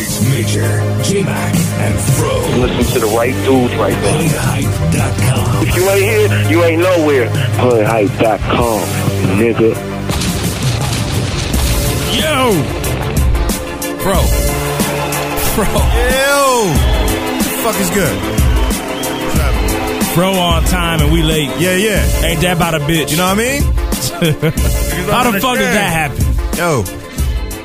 It's Major, J-Mac, and Fro. Listen to the right dudes right there. HoodHype.com. If you ain't here, you ain't nowhere. Hoodhype.com, nigga. Yo! Bro. Bro. Ew. Fuck is good. What's? Bro on time and we late. Yeah, yeah. Ain't that about a bitch? You know what I mean? How the fuck did that happen? Yo,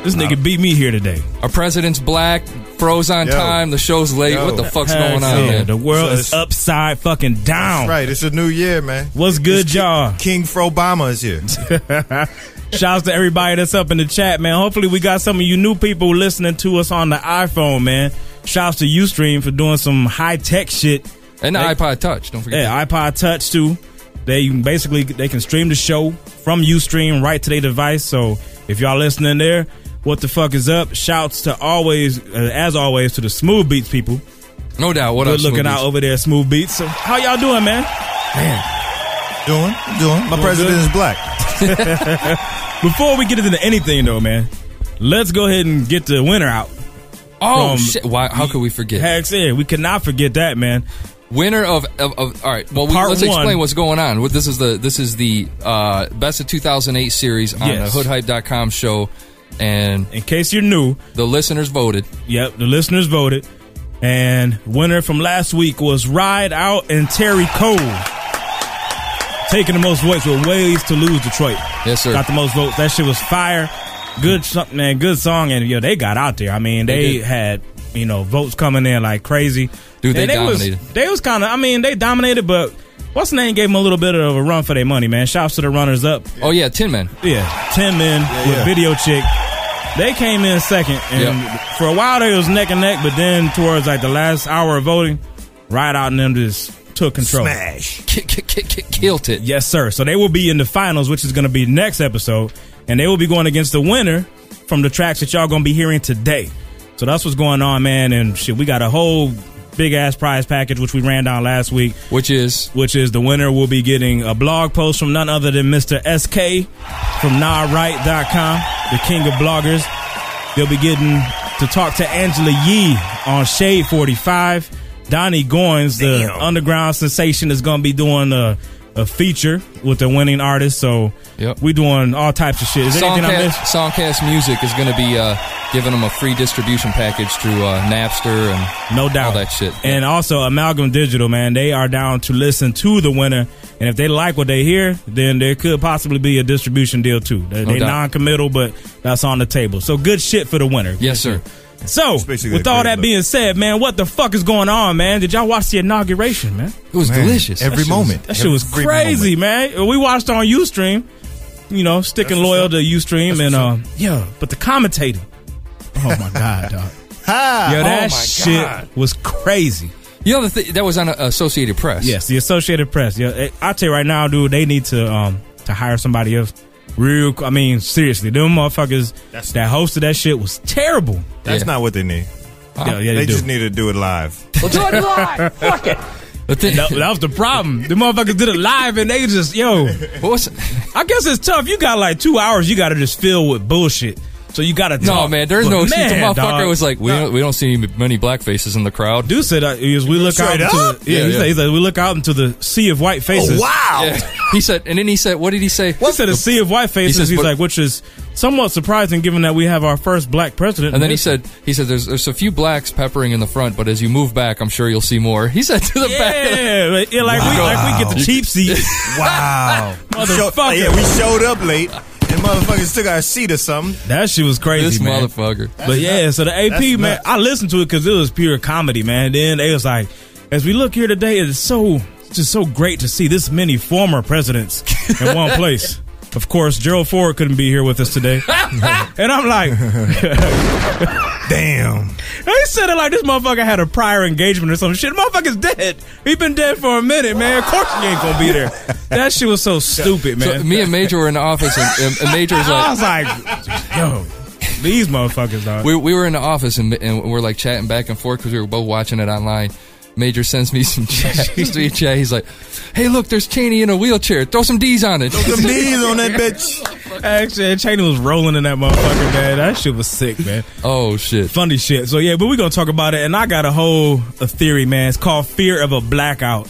This nigga beat me here today. Our president's black. Fro's on Yo. time. The show's late. Yo. What the fuck's Heck going on, yeah, man? The world So is it's- upside fucking down. right. It's a new year, man. What's good, y'all? King Frobama is here. Shouts to everybody that's up in the chat, man. Hopefully, we got some of you new people listening to us on the iPhone, man. Shouts to Ustream for doing some high tech shit. And the Hey. iPod Touch. Don't forget. Yeah, iPod Touch too. They basically they can stream the show from Ustream right to their device. So if y'all listening there, what the fuck is up? Shouts to always, uh, as always, to the Smooth Beats people. No doubt. What Good up, looking Smoothies? out over there, Smooth Beats. So how y'all doing, man? Man, doing, doing. My president good? is black. Before we get into anything though, man, let's go ahead and get the winner out. Oh shit! Why? How could we forget? Heck yeah, we cannot forget that, man. Winner of, of, of all right. Well, we, Part let's one. explain what's going on. What this is the this is the uh, best of 2008 series on Yes. the HoodHype.com show, and In case you're new, the listeners voted. Yep, the listeners voted. And winner from last week was Ride Out and Terry Cole. Taking the most votes with Ways to Lose Detroit. Yes, sir. Got the most votes. That shit was fire. Good mm. something, man. Good song. And, yo, they got out there. I mean, They they, had, you know, votes coming in like crazy. Dude, they And dominated. Was, they was kind of, I mean, they dominated, but what's the name gave them a little bit of a run for their money, man. Shouts to the runners up. Oh yeah, ten men. Yeah, ten men with yeah. Video Chick. They came in second, and Yep. for a while they was neck and neck. But then towards like the last hour of voting, Ride Out and them just took control. Smash. K- k- k- k- killed it. Yes, sir. So they will be in the finals, which is going to be next episode, and they will be going against the winner from the tracks that y'all going to be hearing today. So that's what's going on, man. And shit, we got a whole big ass prize package which we ran down last week. Which is which is the winner will be getting a blog post from none other than Mr. Eskay from NahRight.com, the king of bloggers. They'll be getting to talk to Angela Yee on Shade 45. Donnie Goins, the Damn. underground sensation, is going to be doing a, a feature with the winning artist. So Yep. we doing all types of shit. Is there anything I Songcast, missed? Songcast Music is going to be uh, giving them a free distribution package through uh, Napster and No doubt. all that shit. And also Amalgam Digital, man, they are down to listen to the winner. And if they like what they hear, then there could possibly be a distribution deal too. They, No they non-committal, but that's on the table. So good shit for the winner. yes, sir. So with all that look. being said, man, what the fuck is going on, man? Did y'all watch the inauguration, man? It was Man, delicious. Every That shit was- moment. That shit was crazy, moment. man. We watched on UStream, you know, sticking That's loyal up. to UStream, That's and uh, yeah, but the commentator. Oh my god, dog. Ha! Yo, that my shit God. was crazy. You know the th- that was on uh, Associated Press. Yes, the Associated Press. Yeah, eh, I tell you right now, dude, they need to um to hire somebody else. Real, I mean, seriously, them motherfuckers That's- that hosted that shit was terrible. That's Yeah. not what they need. Yeah, yeah, they they, do. just need to do it live. Do it The thing, that, that was the problem. The motherfuckers did it live, and they just yo. what was, I guess it's tough. You got like two hours. You got to just fill with bullshit. So you got to no man, there's no. Man, the motherfucker dog. was like, we don't, we don't see many black faces in the crowd. Dude said uh, he we look Straight out into the, yeah, Yeah, he, yeah. Said, he said we look out into the sea of white faces. Oh, wow. Yeah. He said, and then he said, what did he say? He said a sea of white faces. says, He's but- like, which is somewhat surprising given that we have our first black president. And then he said, he said, there's there's a few blacks peppering in the front, but as you move back, I'm sure you'll see more. He said to the back. Of the, Yeah, like, yeah, like, we, like we get the cheap seats. Wow. Motherfucker. yeah, we showed up late, and motherfuckers still got a seat or something. That shit was crazy, this man. motherfucker. But yeah, so the AP That's man, nuts. I listened to it because it was pure comedy, man. Then they was like, as we look here today, it's so it's just so great to see this many former presidents in one place. Of course, Gerald Ford couldn't be here with us today, and I'm like, Damn. they said it like this motherfucker had a prior engagement or some shit. Motherfucker's dead. He been dead for a minute, man. Of course he ain't gonna be there. That shit was so stupid, man. So me and Major were in the office, and, and, and Major was I like, was like, yo, these motherfuckers, dog. we, we were in the office, and, and we're like chatting back and forth because we were both watching it online. Major sends me some chat. Me a chat. He's like, "Hey, look, there's Cheney in a wheelchair. Throw some D's on it." Throw some D's on that bitch. Actually, Cheney was rolling in that motherfucker, man. That shit was sick, man. Oh shit. Funny shit. So yeah, but we're gonna talk about it. And I got a whole a theory, man. It's called fear of a blackout.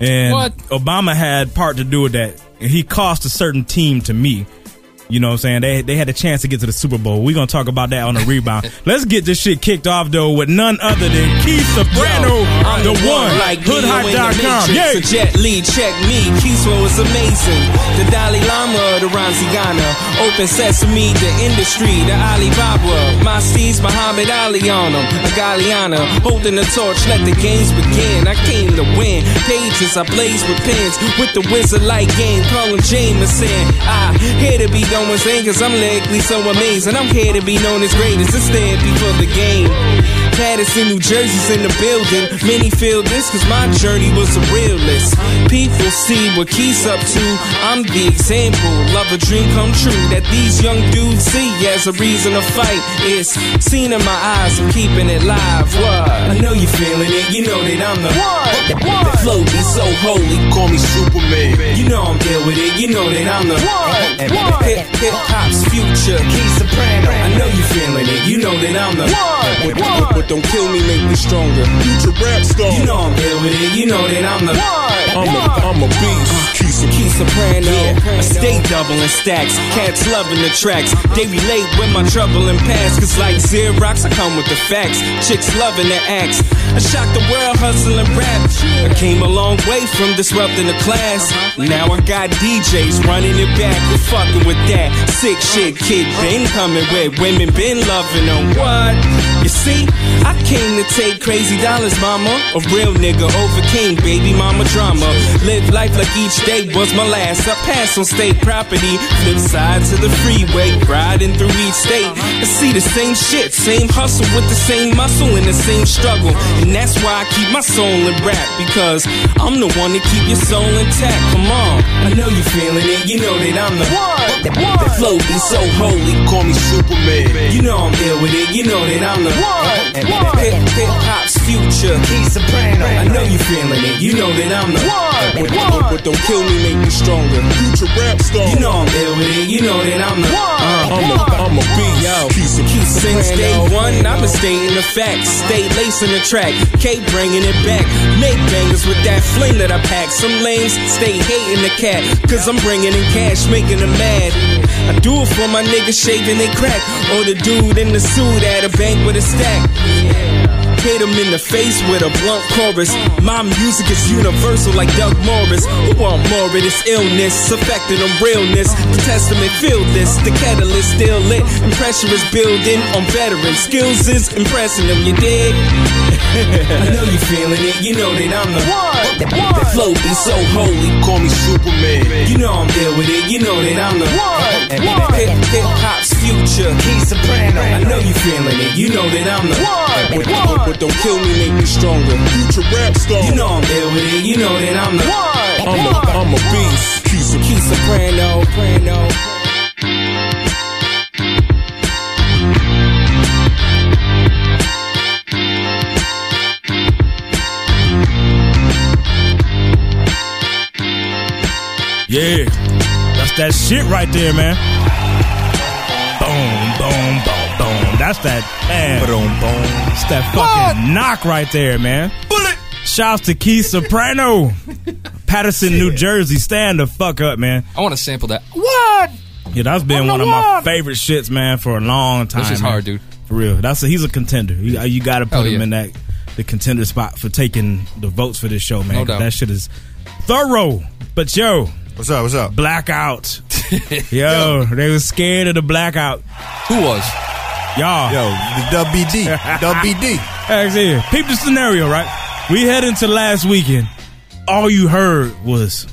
And What? Obama had part to do with that. And he cost a certain team to me. You know what I'm saying? They they had a chance to get to the Super Bowl. We're gonna talk about that on the rebound. Let's get this shit kicked off though with none other than Keith Soprano, I'm the one. like Neo Hoodhype.com. Yeah. Jet Li, check me. Keyswell is amazing. The Dalai Lama the Ranzigana. Open sesame, the industry, the Alibaba. My steeds, Muhammad Ali on them. A Galeana, holding the torch, let the games begin. I came to win. Pages, I blaze with pens. With the wizard like game, call him Jameson. I here to be going insane, cause I'm lyrically so amazing. I'm here to be known as greatest. It's there before the game. Paterson, New Jersey's in the building. Many feel this cause my journey was a realist. People see what Keith's up to. I'm the example of a dream come true that these young dudes see as a reason to fight. It's seen in my eyes, I'm keeping it live. What? I know you feeling it, you know that I'm the what? The flow be so holy, call me Superman. You know I'm there with it, you know that I'm the what? Hip hip hop's future, Keith Soprano. I know you feeling it, you know that I'm the what? What? But don't kill me, make me stronger. Future rap star. You know I'm with it, you know that I'm the what? I'm a, I'm a beast. Keith Soprano. I stay doubling stacks. Cats loving the tracks. They relate with my trouble and past. Cause like Xerox, I come with the facts. Chicks loving the acts. I shocked the world hustling rap. I came a long way from disrupting the class. Now I got DJs running it back. Who fucking with that? Sick shit, kid. Been coming with women, been loving them. What? See, I came to take crazy dollars, mama. A real nigga overcame baby mama drama. Live life like each day was my last. I pass on state property, flip side to the freeway, riding through each state. I see the same shit, same hustle with the same muscle and the same struggle. And that's why I keep my soul in rap because I'm the one to keep your soul intact. Come on, I know you feeling it, you know that I'm the one. The flow be so holy, call me Superman. You know I'm ill with it, you know that I'm the what? Hip hip hop's future, Keith Soprano. I know you feeling it, you know that I'm the what? But, but don't kill me, make me stronger. Future rap star. You know I'm ill with it, you know that I'm the what? Uh, I'm a, I'm a beast. Yo, Keith Since day one, I've been stating the facts. Stay lacing the track, K bringing it back. Make bangers with that fling that I pack. Some lanes stay hating the cat, cause I'm bringing in cash, making them mad. I do it for my niggas shaving they crack, or the dude in the suit at a bank with a stack. Hit him in the face with a blunt chorus. My music is universal like Doug Morris. Who want more of this illness? Affecting them realness. The testament feel this. The kettle is still lit. And pressure is building on veterans. Skills is impressing them, you dig? I know you feeling it. You know that I'm the what? The flow be so holy. Call me Superman. You know I'm there with it. You know that I'm the one. Hip hip hop's future. Keith Soprano. I know you feeling it. You know that I'm the what? But, but don't kill me, make me stronger. Future rap star. You know I'm there with it. You know that I'm the what? I'm a, I'm a beast. Keith, Keith Soprano. Soprano. Yeah. That's that shit right there, man. Boom, boom, boom, boom. That's that, man. Boom, boom. That's that fucking knock right there, man. Bullet. Shouts to Keith Soprano. Paterson, New Jersey. Stand the fuck up, man. I want to sample that. What? Yeah, that's been one of my favorite shits, man, for a long time. This is man. hard, dude. For real. That's a, he's a contender. You, you got to put Hell him yeah. in that the contender spot for taking the votes for this show, man. No 'cause doubt. That shit is thorough. But yo, What's up? What's up? blackout. yo, they was scared of the blackout. Who was? Y'all. Yo, the WBD. WBD. Actually, peep the scenario, right? We head into last weekend. All you heard was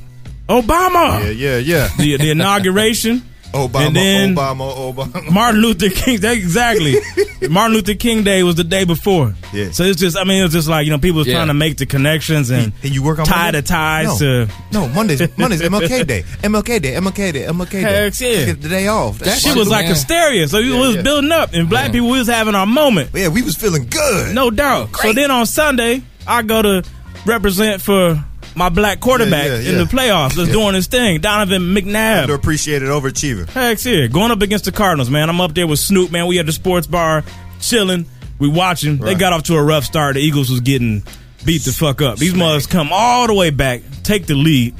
Obama. Yeah, yeah, yeah. The, the inauguration. Obama, And then- Obama, Obama. Martin Luther King. That, exactly. Martin Luther King Day was the day before. Yeah. So it's just, I mean, it was just like you know, people was Yeah. trying to make the connections and And you work on tie Monday? the ties no. to. No, Monday's Monday's MLK Day. MLK Day. MLK Day. MLK Day. Heck yeah. Get the day off. That That's Shit was like Yeah. hysteria. So we Yeah, was yeah. building up, and black Yeah. people we was having our moment. yeah, we was feeling good. No doubt. So then on Sunday, I go to represent for my black quarterback Yeah, yeah, in the playoffs that's doing his thing. Donovan McNabb. Underappreciated overachiever. Heck yeah. Going up against the Cardinals, man. I'm up there with Snoop, man. We at the sports bar chilling. We watching. They got off to a rough start. The Eagles was getting beat the fuck up. These mothers come all the way back, take the lead.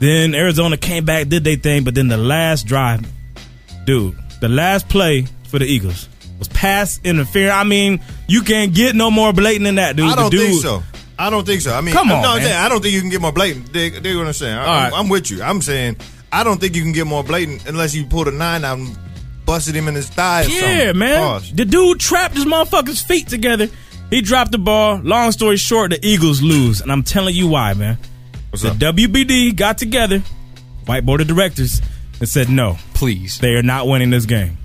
Then Arizona came back, did their thing, but then the last drive, dude, the last play for the Eagles was pass interference. I mean, you can't get no more blatant than that, dude. I don't dude, think so. I don't think so. I mean, Come on, no, I'm man. I don't think you can get more blatant. Dig, dig what I'm saying. I, All I'm, right. I'm with you. I'm saying I don't think you can get more blatant unless you pulled a nine out and busted him in his thigh. Yeah, something. man. Pause. The dude trapped his motherfucker's feet together. He dropped the ball. Long story short, the Eagles lose. And I'm telling you why, man. What's the up? WBD got together, white board of directors, and said, no, Please. they are not winning this game.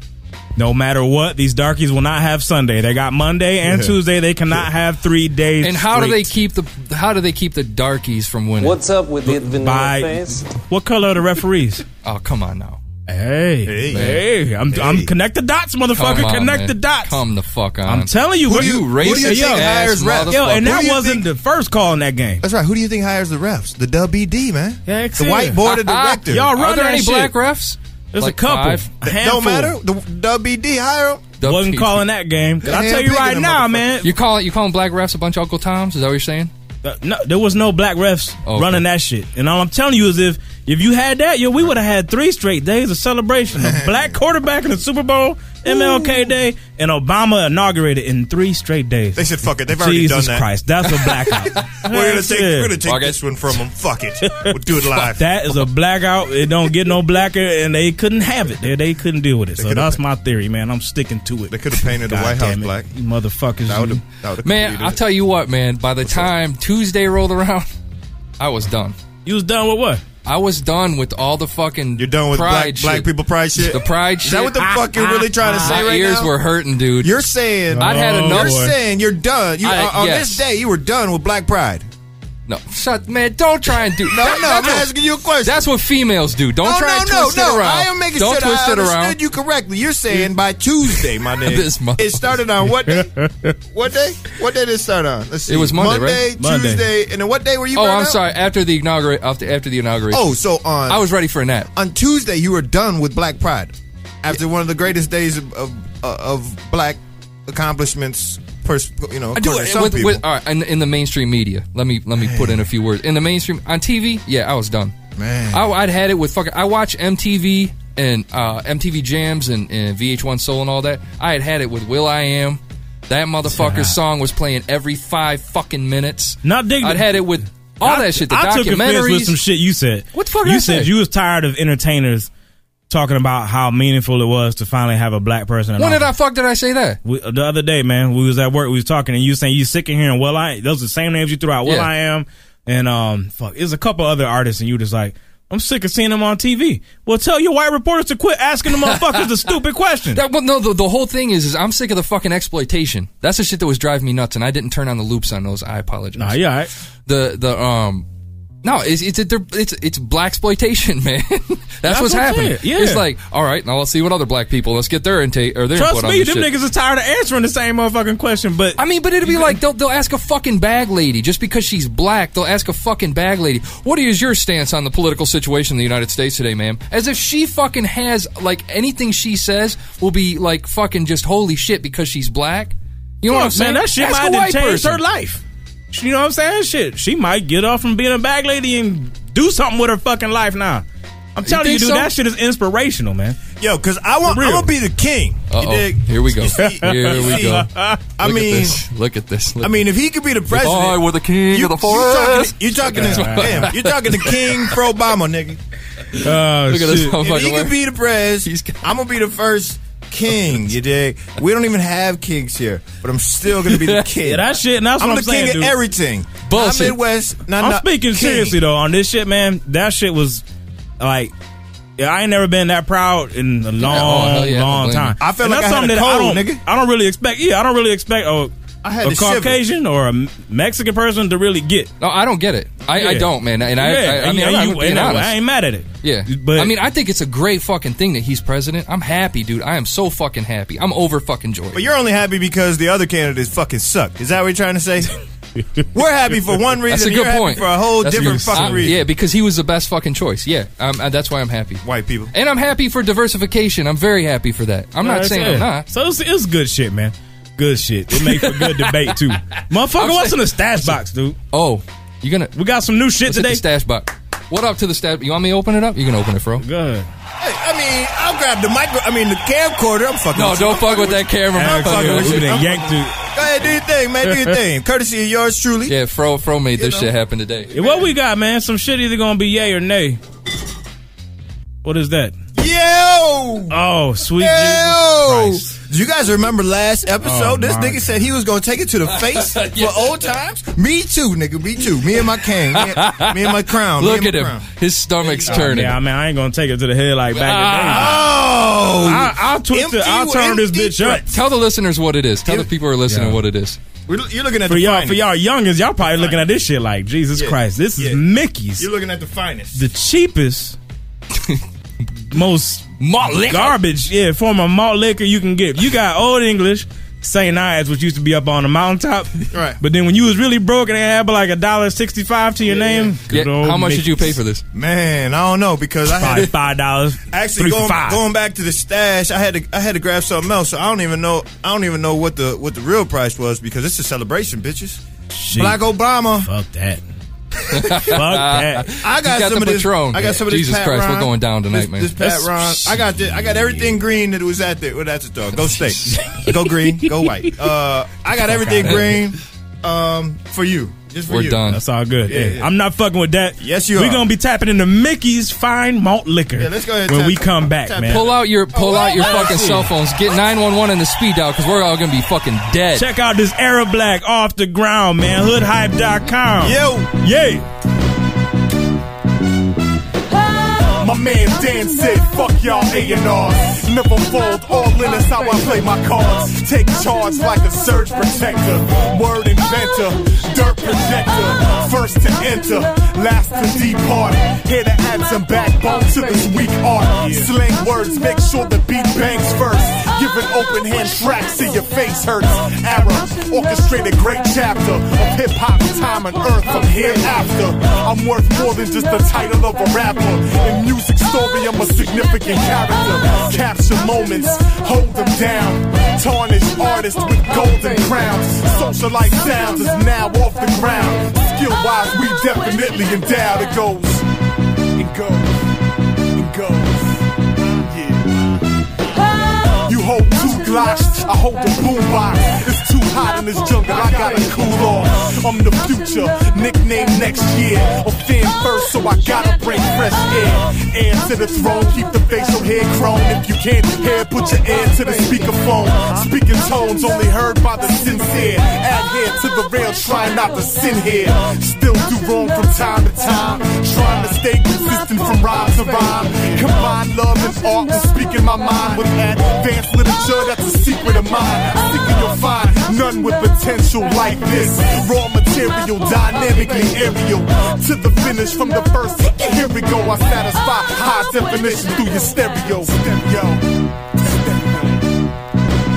No matter what, these darkies will not have Sunday. They got Monday and Yeah. Tuesday. They cannot have three days. And how do they keep the how do they keep the darkies from winning? What's up with the vanilla By face? what color are the referees? Oh, come on now. Hey, Hey. hey, I'm, I'm connect the dots, motherfucker. on, connect man. the dots. Come the fuck on. I'm telling you, Who bro. do you who do you racist think ass hires refs? Yo, and that wasn't think- the first call in that game. That's right. Who do you think hires the refs? The WBD, man. Yeah, the white board of ah, ah. directors. Y'all Are there any shit. black refs? There's Like a couple. five? A handful. Don't matter. The WBD hire them. Wasn't calling that game. I tell you right now, man. You call it. you calling black refs a bunch of Uncle Toms? Is that what you're saying? uh, no, there was no black refs Okay. running that shit. And all I'm telling you is if if you had that, yo, we would have had three straight days of celebration. A black quarterback in the Super Bowl, MLK Day, and Obama inaugurated in three straight days. They said, "Fuck it." They've already Jesus done that. Christ, that's a blackout. We're gonna take. We're gonna take Fuck this one from them. Fuck it. We'll do it live. That is a blackout. It don't get no blacker, and they couldn't have it. They, they couldn't deal with it. So could've- that's my theory, man. I'm sticking to it. They could have painted the God White House damn it. black. You motherfuckers. That would you- That would have. Man, I'll tell you what, man. By the time Tuesday rolled around, I was done. You was done with what? I was done with all the fucking. You're done with pride black black people pride shit. The pride shit. Is that what the shit. fuck you're really ah, trying to ah. say My right ears now? were hurting, dude. You're saying I'd had enough. You're boy. saying you're done. You I- on- on yes. this day you were done with Black Pride. No, shut, man. Don't try and do. No, that- no, I'm that's what- asking you a question. That's what females do. Don't no, try no, and no, twist no. it around. I am making Don't sure that twist I it understood around. you correctly. You're saying by Tuesday, my nigga. This mother- it started on what day? what day? What day did it start on? Let's see. It was Monday, Monday, right? Monday. Tuesday, and then what day were you? Oh, I'm out? sorry. After the inaugurate, after, after the inauguration. Oh, so on I was ready for a nap. on Tuesday you were done with Black Pride after one of the greatest days of of, of black accomplishments. Pers- you know, I do it some with, with all right, in, in the mainstream media. Let me let me put in a few words. In the mainstream on TV, yeah, I was done. Man. I, I'd had it with fucking. I watch MTV and uh, MTV Jams and, and VH1 Soul and all that. I had had it with will.i.am. That motherfucker's song was playing every five fucking minutes. Not digging. I'd had it with all I- that shit. The I took offense with some shit you said. What the fuck You I said say? you was tired of entertainers talking about how meaningful it was to finally have a black person. when did I fuck did I say that? We, the other day, man, we was at work. We was talking, and you saying you sick of hearing. Well, I those are the same names you threw out. Well, Yeah. I am, and um, fuck, there's a couple other artists, and you just like. I'm sick of seeing them on TV. Well, tell your white reporters to quit asking the motherfuckers the stupid question. That, well, no, the, the whole thing is, is I'm sick of the fucking exploitation. That's the shit that was driving me nuts, and I didn't turn on the loops on those. I apologize. Nah, yeah, right. the the um no it's it's it's it's black exploitation man that's, That's what's what happening yeah. it's like all right now let's see what other black people let's get their intake or their Trust input me, on this them shit. niggas are tired of answering the same motherfucking question. But I mean, but it'd be like they'll, they'll ask a fucking bag lady just because she's black. They'll ask a fucking bag lady, "What is your stance on the political situation in the United States today, ma'am?" As if she fucking has like anything she says will be like fucking just holy shit because she's black. You know what I'm saying? man, that shit might have changed person. her life. You know what I'm saying? Shit, she might get off from being a bag lady and do something with her fucking life now. I'm telling you, think dude, so? that shit is inspirational, man. Yo, because I want, I'm gonna be the king. Uh-oh. dig? Here we go. See- Here we go. I Look mean, at this. Look at this. Look I mean, if he could be the president, I were the king you, of the you forest. talking, you talking to damn, you're talking to King for Obama, nigga. Oh, Look at this shit. If he could be the pres, I'm gonna be the first king. You dig? We don't even have kings here, but I'm still gonna be the king. Yeah, that shit, and that's I'm what the I'm saying, king dude. of everything. Bullshit. Not Midwest. Not, I'm not speaking king. seriously though on this shit, man. That shit was like. Yeah, I ain't never been that proud in a long, oh, yeah, long time. I felt And like that's I had something a that I cold, don't, nigga. I don't really expect. Yeah, I don't really expect a, I had a to shiver. Caucasian or a Mexican person to really get. No, I don't get it. I, I don't, man. And I, yeah, I, I and mean, you- I'm you- not being and I- honest. I ain't mad at it. Yeah, but I mean, I think it's a great fucking thing that he's president. I'm happy, dude. I am so fucking happy. I'm over fucking joy. But you're only happy because the other candidates fucking suck. Is that what you're trying to say? We're happy for one reason. That's a you're good happy point. For a whole That's different good- fucking I- reason. Yeah, because he was the best fucking choice. Yeah, um, uh, that's why I'm happy. White people. And I'm happy for diversification. I'm very happy for that. I'm not saying it. I'm not. So it's, it's good shit, man. Good shit. It makes for good debate too. Motherfucker, I'm what's in the stash box, dude? Oh, you gonna? We got some new shit Let's today. the stash box. What up to the stash? You want me to open it up? You can open it, bro. Good. Hey, I mean, I'll grab the micro. I mean, the camcorder. I'm fucking. No, with don't I'm fuck with that camera. I'm fucking Actually, with we you. done I'm- yanked it. Go ahead, do your thing, man. Do your thing. Courtesy of yours truly. Yeah, Fro Fro made this know. shit happen today. Yeah, What we got, man? Some shit either gonna be yay or nay. What is that? Yo! Oh, sweet Yo! Jesus Christ. Do you guys remember last episode? Oh, this nigga said he was gonna take it to the face for old times. Me too, nigga. Me too. Me and my cane. Me and, me and my crown. Me Look and at my him. crown. His stomach's Oh, turning. yeah, I mean, I ain't gonna take it to the head like back Oh! in the day. Oh! I, I'll twist it. I'll turn this empty bitch up. Tell the listeners what it is. Tell the people who are listening Yeah. what it is. We're- You're looking at For the y'all, finest. for y'all youngins, y'all probably looking at this shit like Jesus Yeah. Christ. This is Yeah. Mickey's, You're looking at the finest. the cheapest, most Malt liquor. garbage, yeah, form of malt liquor you can get. You got Old English, St. Ides, which used to be up on the mountaintop. Right. But then when you was really broke and they had like a dollar sixty five to your name, Yeah, good old how much did you pay for this? Man, I don't know because I had five dollars. Actually, three for going, five. going back to the stash, I had to I had to grab something else. So I don't even know I don't even know what the what the real price was because it's a celebration, bitches. Shit. Black Obama. Fuck that. Fuck that. I got, got some of this. Patron. I got some of this. Jesus Pat Christ, we're going down tonight, this, man. This Pat Ron. I got this, I got everything green that was at the. Well, that's a dog. Go state. go green. Go white. Uh, I got everything green. Um, for you. Just for We're you. done. That's all good. Yeah, Hey, yeah. I'm not fucking with that. Yes, you are. We're are. gonna be tapping into Mickey's fine malt liquor. Yeah, let's go ahead and when tap we come back, Tap man. Pull out your pull out your fucking shit. cell phones. Get 911 and the speed dial because we're all gonna be fucking dead. Check out this Arab Black off the ground, man. Hoodhype.com. Yo. Yay. My man Dan said, fuck y'all A&Rs. Never fold, all in is how I play my cards. Take charge like a surge protector. Word inventor, dirt projector. First to enter, last to depart. Here to add some backbone to this weak art. Slang words, make sure the beat bangs first. Give an open hand tracks till your face hurts. Arab, orchestrate a great chapter of hip hop time on earth from hereafter. I'm worth more than just the title of a rapper. In music story, I'm a significant character. Capture moments, hold them down. Tarnish artists with golden crowns. Socialite sounds is now off the ground. Skill wise, we definitely endowed. It goes, it goes, Glocks, I hold the boombox. It's too hot in this jungle, I gotta cool off. I'm the future, nickname next year. Offend first, so I gotta bring fresh air. Air to the throne, keep the facial hair chrome. If you can't hear, put your ear to the speakerphone. Speaking tones only heard by the sincere. Adhere to the rail, trying not to sin here. Still do wrong from time to time. Trying to stay consistent from rhyme to rhyme. Combine love and art with speaking my mind with advanced literature. That's a secret of mine. Thinking you'll find none with potential like this. Raw material, dynamically aerial. To the finish from the first. Here we go. I satisfy high definition through your stereo. Stereo.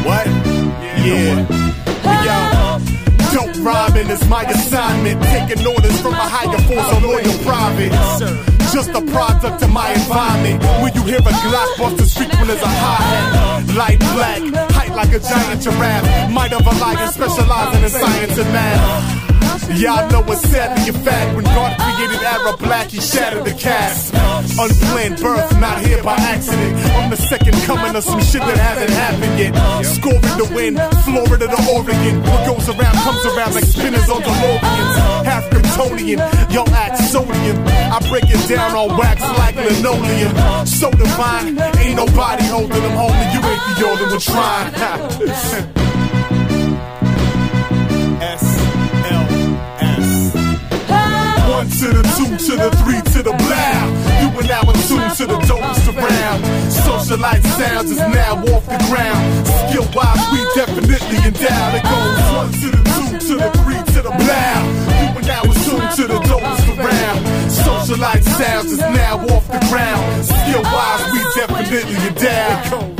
What? Yeah. Rhyming is my assignment. Taking orders from a higher force on loyal private. Just a product of my environment. When you hear a Glock bust as frequent as a hi-hat. Light black, height like a giant giraffe. Might of a lion specializing in science and math. Y'all know it's sadly a fact when God created Arab Black, he shattered the cast. Unplanned birth, not here by accident. I'm the second coming of some shit that hasn't happened yet. Scoring the win, Florida to Oregon. What goes around comes around like spinners on DeLoreans. Half Kryptonian, y'all act sodium. I break it down on wax like linoleum. So divine, ain't nobody holding them, homie. You ain't the only one trying. S. One to the two to the three to the blow. You are now in tune to the dopest around. Socialite sounds is now off the ground. Skill wise, we definitely endowed. It goes one to the two to the three to the blow. You are now in tune to the dopest around. Socialite sounds is now off the ground. Skill wise, we definitely endowed.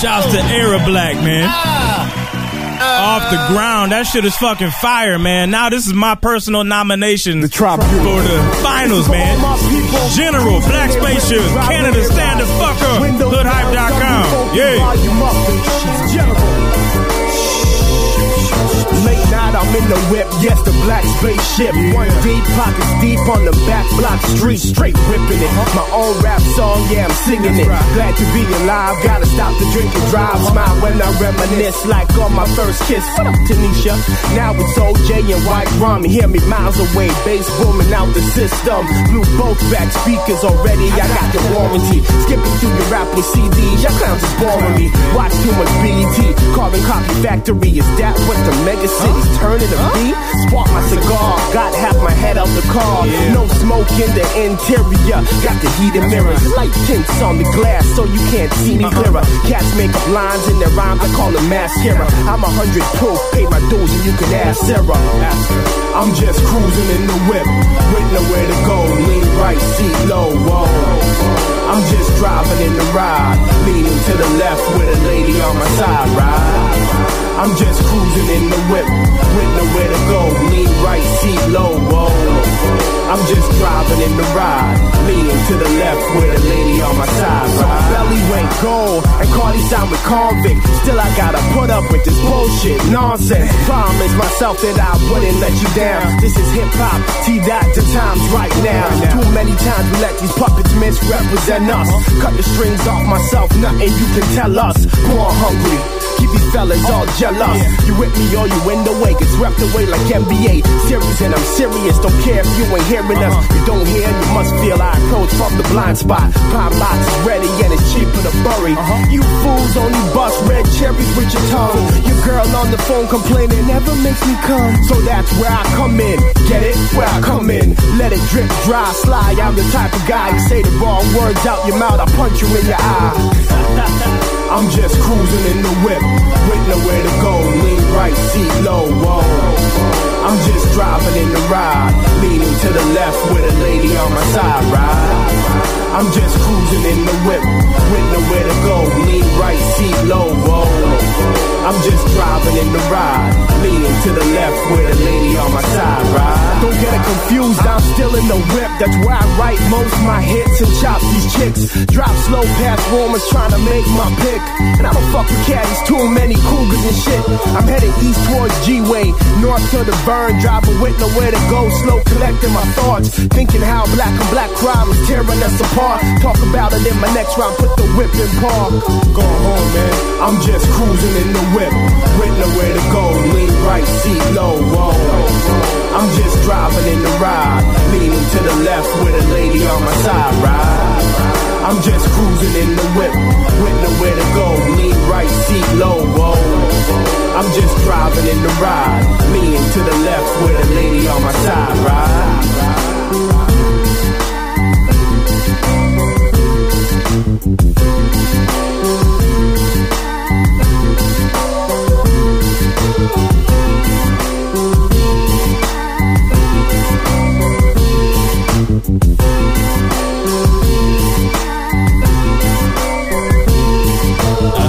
Shouts to Era Black, man. Ah. Off the ground. That shit is fucking fire, man. Now this is my personal nomination The Tribunal. for the finals, man. General, Black Spaceship, Canada Stand the Fuck Up, HoodHype.com. Yeah. I'm in the whip, yes, the black spaceship. One deep, pockets deep on the back block street, straight whipping it. My own rap song, yeah, I'm singing it. Glad to be alive, gotta stop the drink and drive. Smile when I reminisce, like on my first kiss. What up, Tanisha? Now it's OJ and White Rum. Hear me miles away, bass booming out the system. Blew both back speakers already, I got the warranty. Skipping through your rap with CDs, your clowns is boring me. Watch too much BET, carbon copy factory. Is that what the mega cities turning to be? Spark my cigar, got half my head out the car. No smoke in the interior, got the heated mirrors. Light tints on the glass so you can't see me uh-huh. clearer. Cats make up lines in their rhymes, I call them mascara. I'm a hundred proof, pay my dues and you can ask Sarah. I'm just cruising in the whip, with nowhere to go. Lean right, seat low, whoa. I'm just driving in the ride, leaning to the left with a lady on my side, ride. I'm just cruising in the whip, with nowhere to go. Lean right, seat low, whoa. I'm just driving in the ride, leaning to the left with a lady on my side, ride. Belly went gold, and Cardi signed with Konvict. Still, I gotta put up with this bullshit, nonsense. Promise myself that I wouldn't let you down. This is hip hop, T dot to times right now. Too many times we let these puppets misrepresent us. Cut the strings off myself, nothing you can tell us. Born hungry. Keep these fellas all jealous. You with me or you in the way, gets swept away like NBA. Serious and I'm serious, don't care if you ain't us. You don't hear, you must feel I approach from the blind spot. Pop box is ready and it's cheaper to bury. Uh-huh. You fools only bust red cherries with your tongue. Your girl on the phone complaining never makes me come. So that's where I come in. Get it? Where I come in. Let it drip, dry, slide. I'm the type of guy you say the wrong words out your mouth, I punch you in your eye. I'm just cruising in the whip, with nowhere to go. Lean right, seat low, whoa. I'm just driving in the ride, leaning to the left with a lady on my side, ride. I'm just cruising in the whip, with nowhere to go. Lean right, seat low, whoa. I'm just driving in the ride, leaning to the left with a lady on my side, ride. Don't get it confused, I'm still in the whip. That's where I write most my hits and chop these chicks. Drop slow past rumors trying to make my pick. And I don't fuck with caddies, too many cougars and shit. I'm headed east towards G-Way, north to the burn, driving with nowhere to go. Slow collecting my thoughts, thinking how black and black crime is tearing us apart. Talk about it in my next round, put the whip in park. Go home, man. I'm just cruising in the whip, with nowhere to go. Lean right, seat low, whoa. I'm just driving in the ride, leaning to the left with a lady on my side, ride. I'm just cruising in the whip, with nowhere to go. Lean right, seat low, whoa. I'm just driving in the ride, leaning to the left with a lady on my side, ride.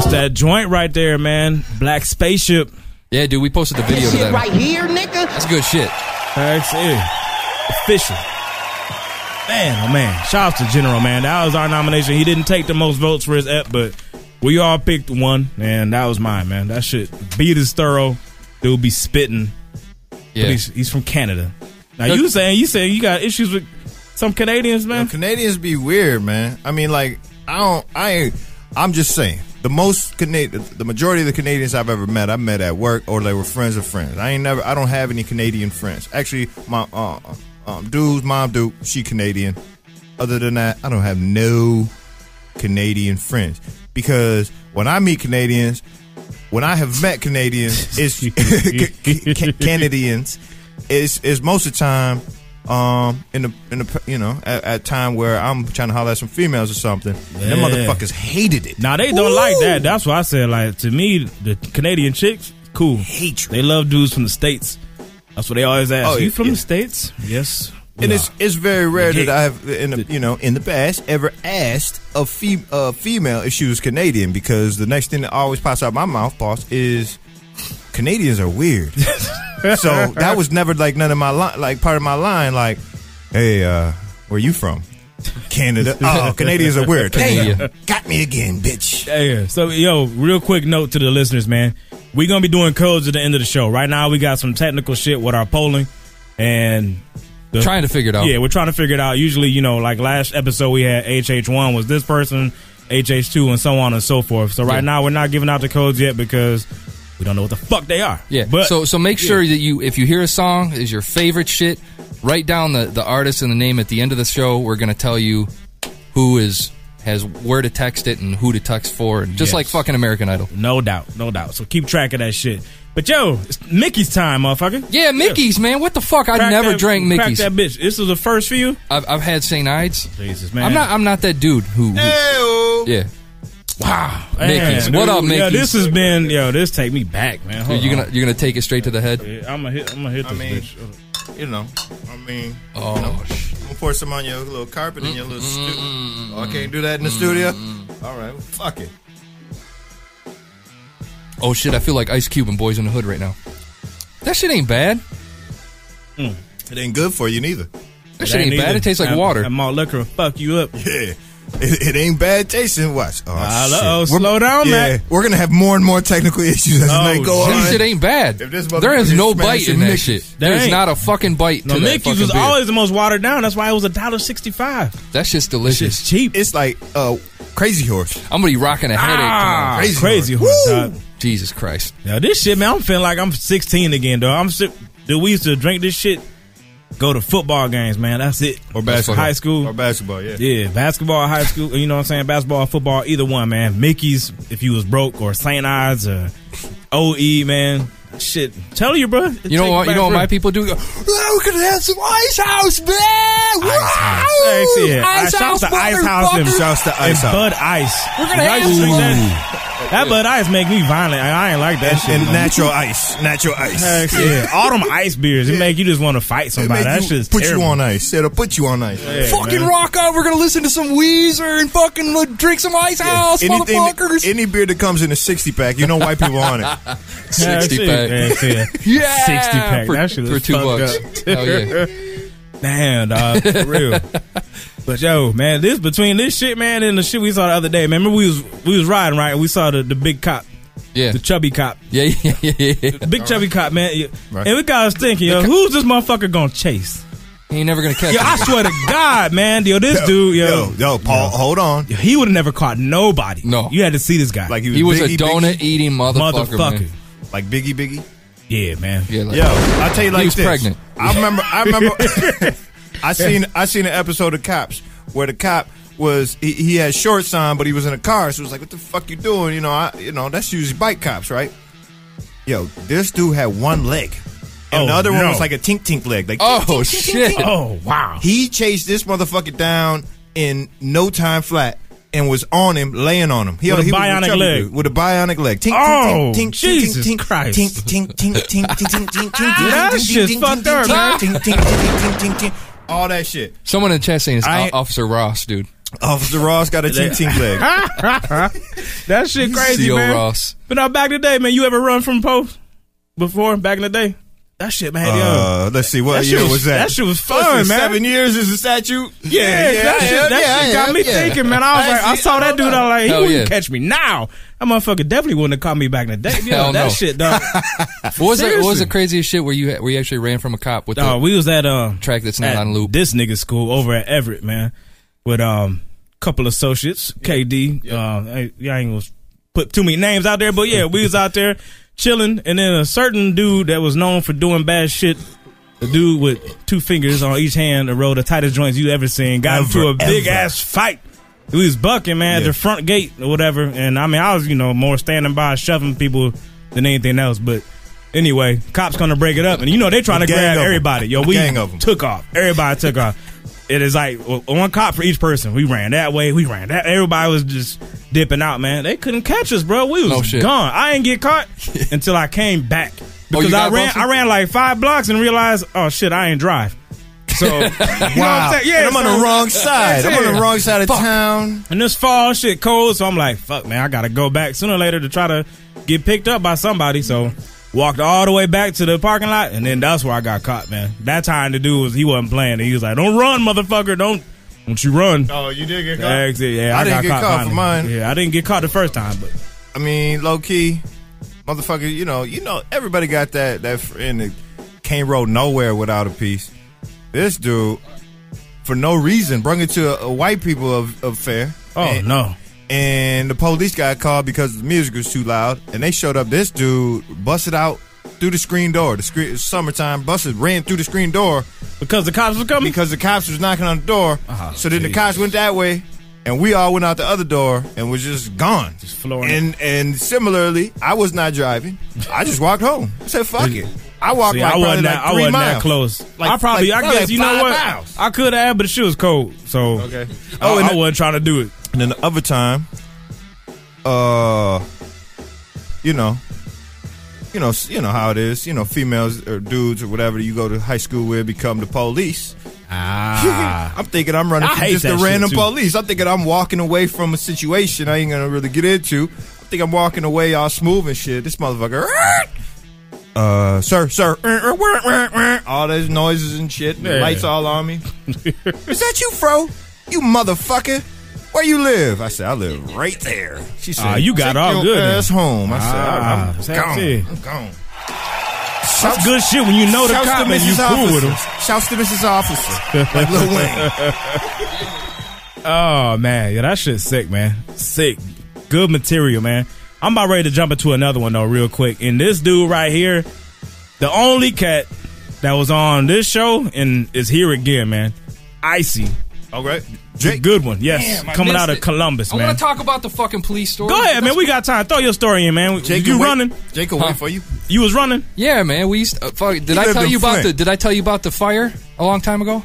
That's that joint right there, man. Black Spaceship. Yeah, dude, we posted the video to that. right here, nigga. That's good shit. That's it. Official. Man, oh man. Shout out to General, man. That was our nomination. He didn't take the most votes for his ep, but we all picked one, and that was mine, man. That shit beat is thorough. Dude be spitting. Yeah. he's, he's from Canada. Now you saying you saying you got issues with some Canadians, You man? know, Canadians be weird, man. I mean, like I don't. I ain't. I'm just saying. The most Canadian, the majority of the Canadians I've ever met, I met at work or they were friends of friends. I ain't never. I don't have any Canadian friends. Actually, my uh, um, dude's mom, dude, she Canadian. Other than that, I don't have no Canadian friends because when I meet Canadians, when I have met Canadians, it's ca- ca- Canadians. It's, it's most of the time um in the in the you know at, at time where I'm trying to holler at some females or something. And them motherfuckers hated it. Now they don't like that. That's why I said like to me the Canadian chicks cool. Hatred. They love dudes from the states. That's what they always ask. Oh, you yeah, from yeah. the states? Yes. And it's it's very rare that I have in the, you know in the past ever asked a fem- uh, female if she was Canadian because the next thing that always pops out my mouth, boss, is Canadians are weird. so that was never like none of my li- like part of my line. Like, hey, uh, where you from? Canada. Oh, Canadians are weird. Canada. Damn, got me again, bitch. Yeah. So, yo, real quick note to the listeners, man. We're gonna be doing codes at the end of the show. Right now, we got some technical shit with our polling, and the, Trying to figure it out. Yeah, we're trying to figure it out. Usually, you know, like last episode, we had HH1 was this person, HH2, and so on and so forth. So right Yeah. now, we're not giving out the codes yet because we don't know what the fuck they are. Yeah. But so so make sure that you if you hear a song is your favorite shit, write down the the artist and the name at the end of the show. We're gonna tell you who is has where to text it and who to text for, and just Yes. like fucking American Idol. no doubt, no doubt. So keep track of that shit. But yo, it's Mickey's time, motherfucker. Yeah, Mickey's man. What the fuck? I never that- drank crack Mickey's. that bitch. This is the first for you. I've, I've had St. Ides. Jesus, man. I'm not. I'm not that dude who. who yeah. Wow, Mickey's. Man, What up, dude, Yeah, Mickey's? this has been yo. This take me back, man. Hold You're on. gonna you're gonna take it straight to the head. Yeah, I'm gonna hit. I'm gonna hit I this mean- bitch. You know, I mean, Oh, you know, sh- I'm gonna pour some on your little carpet in your little studio. Oh, I can't do that in the studio. All right, well, fuck it. oh shit! I feel like Ice Cube and Boys in the Hood right now. That shit ain't bad. Mm. It ain't good for you neither. That shit ain't bad. either. It tastes like That- water. That malt liquor will fuck you up. Yeah. It, it ain't bad tasting. Watch. Oh, Uh, shit. uh-oh, slow down, yeah, Mac. We're gonna have more and more technical issues as the Oh, night go on. That shit ain't bad. If this There is no bite in smashing that Mickey's. shit. There There's not a fucking bite No, to that Mickey's fucking was beer. always the most watered down. That's why it was a dollar sixty five. that shit's It's delicious. cheap. It's like uh, Crazy Horse. I'm gonna be rocking a headache Ah. Crazy crazy, Horse. horse, Woo! Jesus Christ. Now this shit, man, I'm feeling like I'm 16 again, though. I'm si- dude, we used to drink this shit, go to football games, man. That's it. Or basketball. high school. Or basketball, yeah. Yeah, basketball, high school. You know what I'm saying? Basketball, football, either one, man. Mickey's if you was broke, or St. Ides, or OE, man. Shit, tell you, bro. You know what? You know what my people do? Go, oh, we could have some ice house, man. Ice House. Hey, see it. Ice Shouts house, to Ice House and motherfucker. Shouts to Ice House. Bud Ice. We're gonna have used to drink some- that. That Bud Ice make me violent. I I ain't like that And, shit. and man. natural ice. Natural ice. Heck yeah. All them ice beers, it make you just want to fight somebody. make That you- shit's put terrible. you on ice. It'll put you on ice. Yeah, Fucking man. rock out. We're gonna listen to some Weezer and fucking uh, drink some ice house, Anything, motherfuckers. any beer that comes in a sixty pack, you know white people on it. 60 pack. Yeah, yeah. Yeah, 60 pack. for, that shit for two bucks. up. Hell yeah. Damn, dog, for real. But yo, man, this between this shit, man, and the shit we saw the other day, man. Remember we was we was riding right, and we saw the, the big cop, Yeah, the chubby cop, yeah, yeah, yeah. yeah. the big chubby cop, man. Yeah. Right. And we got us thinking, yo, who's this motherfucker gonna chase? He ain't never gonna catch Yo, I swear to God, man, yo, this dude, yo, yo, yo, Paul, hold on. he would have never caught nobody. No. you had to see this guy, Like he was, He was a donut Biggie, eating motherfucker, motherfucker. man. like Biggie, Biggie. Yeah, man. Yeah, like, Yo, I tell you like this. He was this. pregnant. I remember. I remember. I seen. I seen an episode of Cops where the cop was he, he had shorts on, but he was in a car. So it was like, "What the fuck you doing?" You know, I you know that's usually bike cops, right? Yo, this dude had one leg, and Oh, the other one was like a tink tink leg. Like, Oh, tink, tink, tink, shit. tink, tink. Oh wow. He chased this motherfucker down in no time flat. And was on him, laying on him. He, With a he bionic leg. dude, with a bionic leg. Tink, Oh, tink, tink, tink, Jesus tink, tink, Christ. Tink, tink, tink, tink, tink, tink, tink, tink, That tink, shit's tink, fucked tink, up, tink, man. tink, tink, tink, tink, tink, tink. All that shit. Someone in the chat saying it's I- Officer Ross, dude. Officer Ross got a tink tink leg. that shit crazy, CO man. Ross. But now back in the day, man, you ever run from post before? Back in the day, that shit, man. yo, Uh, let's see, what that year shit was that? That shit was fun, this, man. Seven years is a statute? Yeah, that shit, that shit got me thinking, man. I was like, I saw that dude. I was like, he Hell wouldn't yeah. catch me now. That motherfucker definitely wouldn't have caught me back in the day. Yo, Hell that no. shit, dog. What was, the, what was the craziest shit where you where you actually ran from a cop with the Uh, we was at uh track that's not at on loop? This nigga school over at Everett, man, with um couple associates, KD. Uh, I, I ain't gonna put too many names out there, but yeah, we was out there chilling, and then a certain dude that was known for doing bad shit. A dude with two fingers on each hand, that rode the tightest joints you ever seen, got into a big ever. ass fight. We was bucking, man, at the front gate or whatever. And I mean, I was, you know, more standing by shoving people than anything else. But anyway, cops gonna break it up, and you know they trying to grab everybody. Yo, we gang of 'em. took off. Everybody took off. It is like one cop for each person. We ran that way. We ran that. Everybody was just dipping out, man. They couldn't catch us, bro. We was No shit. gone. I ain't get caught until I came back Oh, because I ran. busted? I ran like five blocks and realized, oh shit, I ain't drive. So you know what Wow. I'm? Yeah, And I'm on the wrong side. I'm on the wrong side of town. And this fall shit cold, so I'm like, fuck man, I gotta go back sooner or later to try to get picked up by somebody. So walked all the way back to the parking lot, and then that's where I got caught, man. That time the dude was he wasn't playing. He was like, "Don't run, motherfucker! Don't don't you run!" Oh, you did get Yeah, ex- yeah, I I, didn't got get caught, caught for mine. Yeah, I didn't get caught the first time, but I mean, low key, motherfucker. You know, you know, everybody got that that friend that can't roll nowhere without a piece. This dude, for no reason, brung it to a, a white people affair. oh and, no, And the police got called because the music was too loud, and they showed up. This dude busted out through the screen door. The screen, summertime, busted ran through the screen door because the cops were coming. because the cops was knocking on the door. Oh, so then the cops went that way, and we all went out the other door and was just gone. Just flooring And and similarly, I was not driving. I just walked home. I said, "Fuck it." I walked See, like I wasn't like that. I wasn't that close. Like- I probably. like- I guess you know what? miles. I could have, but the shit was cold. So Okay. Oh, Oh, and I the- wasn't trying to do it. And then the other time, uh, you know, you know, you know how it is. You know, females or dudes or whatever you go to high school with become the police. Ah, I'm thinking I'm running I from just a random police. I'm thinking I'm walking away from a situation I ain't gonna really get into. I think I'm walking away all smooth and shit. This motherfucker. Uh, sir, sir, all those noises and shit. The Yeah. lights all on me. Is that you, fro? You motherfucker. Where you live? I said, I live right there. She said, Ah, you got "Take all your good then." Ass home. I said, Ah, I'm that's gone. it. I'm gone. that's good shit when you know the Shouts cop and you Mrs. cool with Officer. him. Shouts to Mrs. Officer. like Lil Wayne. Oh man, yeah, that shit's sick, man. Sick, good material, man. I'm about ready to jump into another one though, real quick. And this dude right here, the only cat that was on this show and is here again, man. Icy, Okay. Jake, good one, yes, Damn, coming out of it. Columbus, I man. want to talk about the fucking police story. Go ahead, man. We got time. Throw your story in, man. Jake you running? Jake Huh. wait for you. You was running? Yeah, man. We used. To, uh, fuck, did I tell you about the? Did I tell you about the fire a long time ago?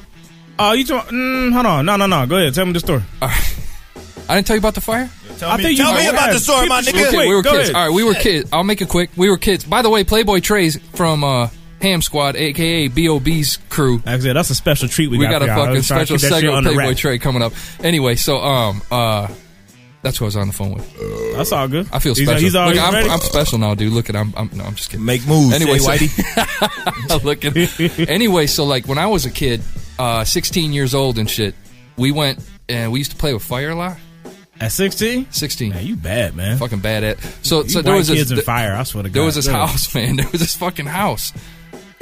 Oh, you talk, mm, hold on. No, no, no. Go ahead. Tell me the story. I didn't tell you about the fire. Tell I me, think you tell me about the story, Keep my nigga. quick. we were kids. ahead. All right, we were kids. I'll make it quick. We were kids. By the way, Playboy Tre's from uh, Ham Squad, aka Bob's crew. Actually, that's a special treat we, We got. got a for y'all. Fucking was trying to special keep that segment on Playboy rack. Tre coming up. Anyway, so um uh. That's who I was on the phone with. That's all good. I feel special. He's, always Look, I'm, ready. I'm special now, dude. Look at I'm, I'm no, I'm just kidding. Make moves. Anyway, Anyway, so- Whitey. Look at- anyway, so like when I was a kid, uh, 16 years old and shit, we went and we used to play with fire a lot. At 16? 16, Man, you bad, man. fucking bad at. So You so there white was this, kids in th- fire. I swear to God. there was this house, man. There was this fucking house,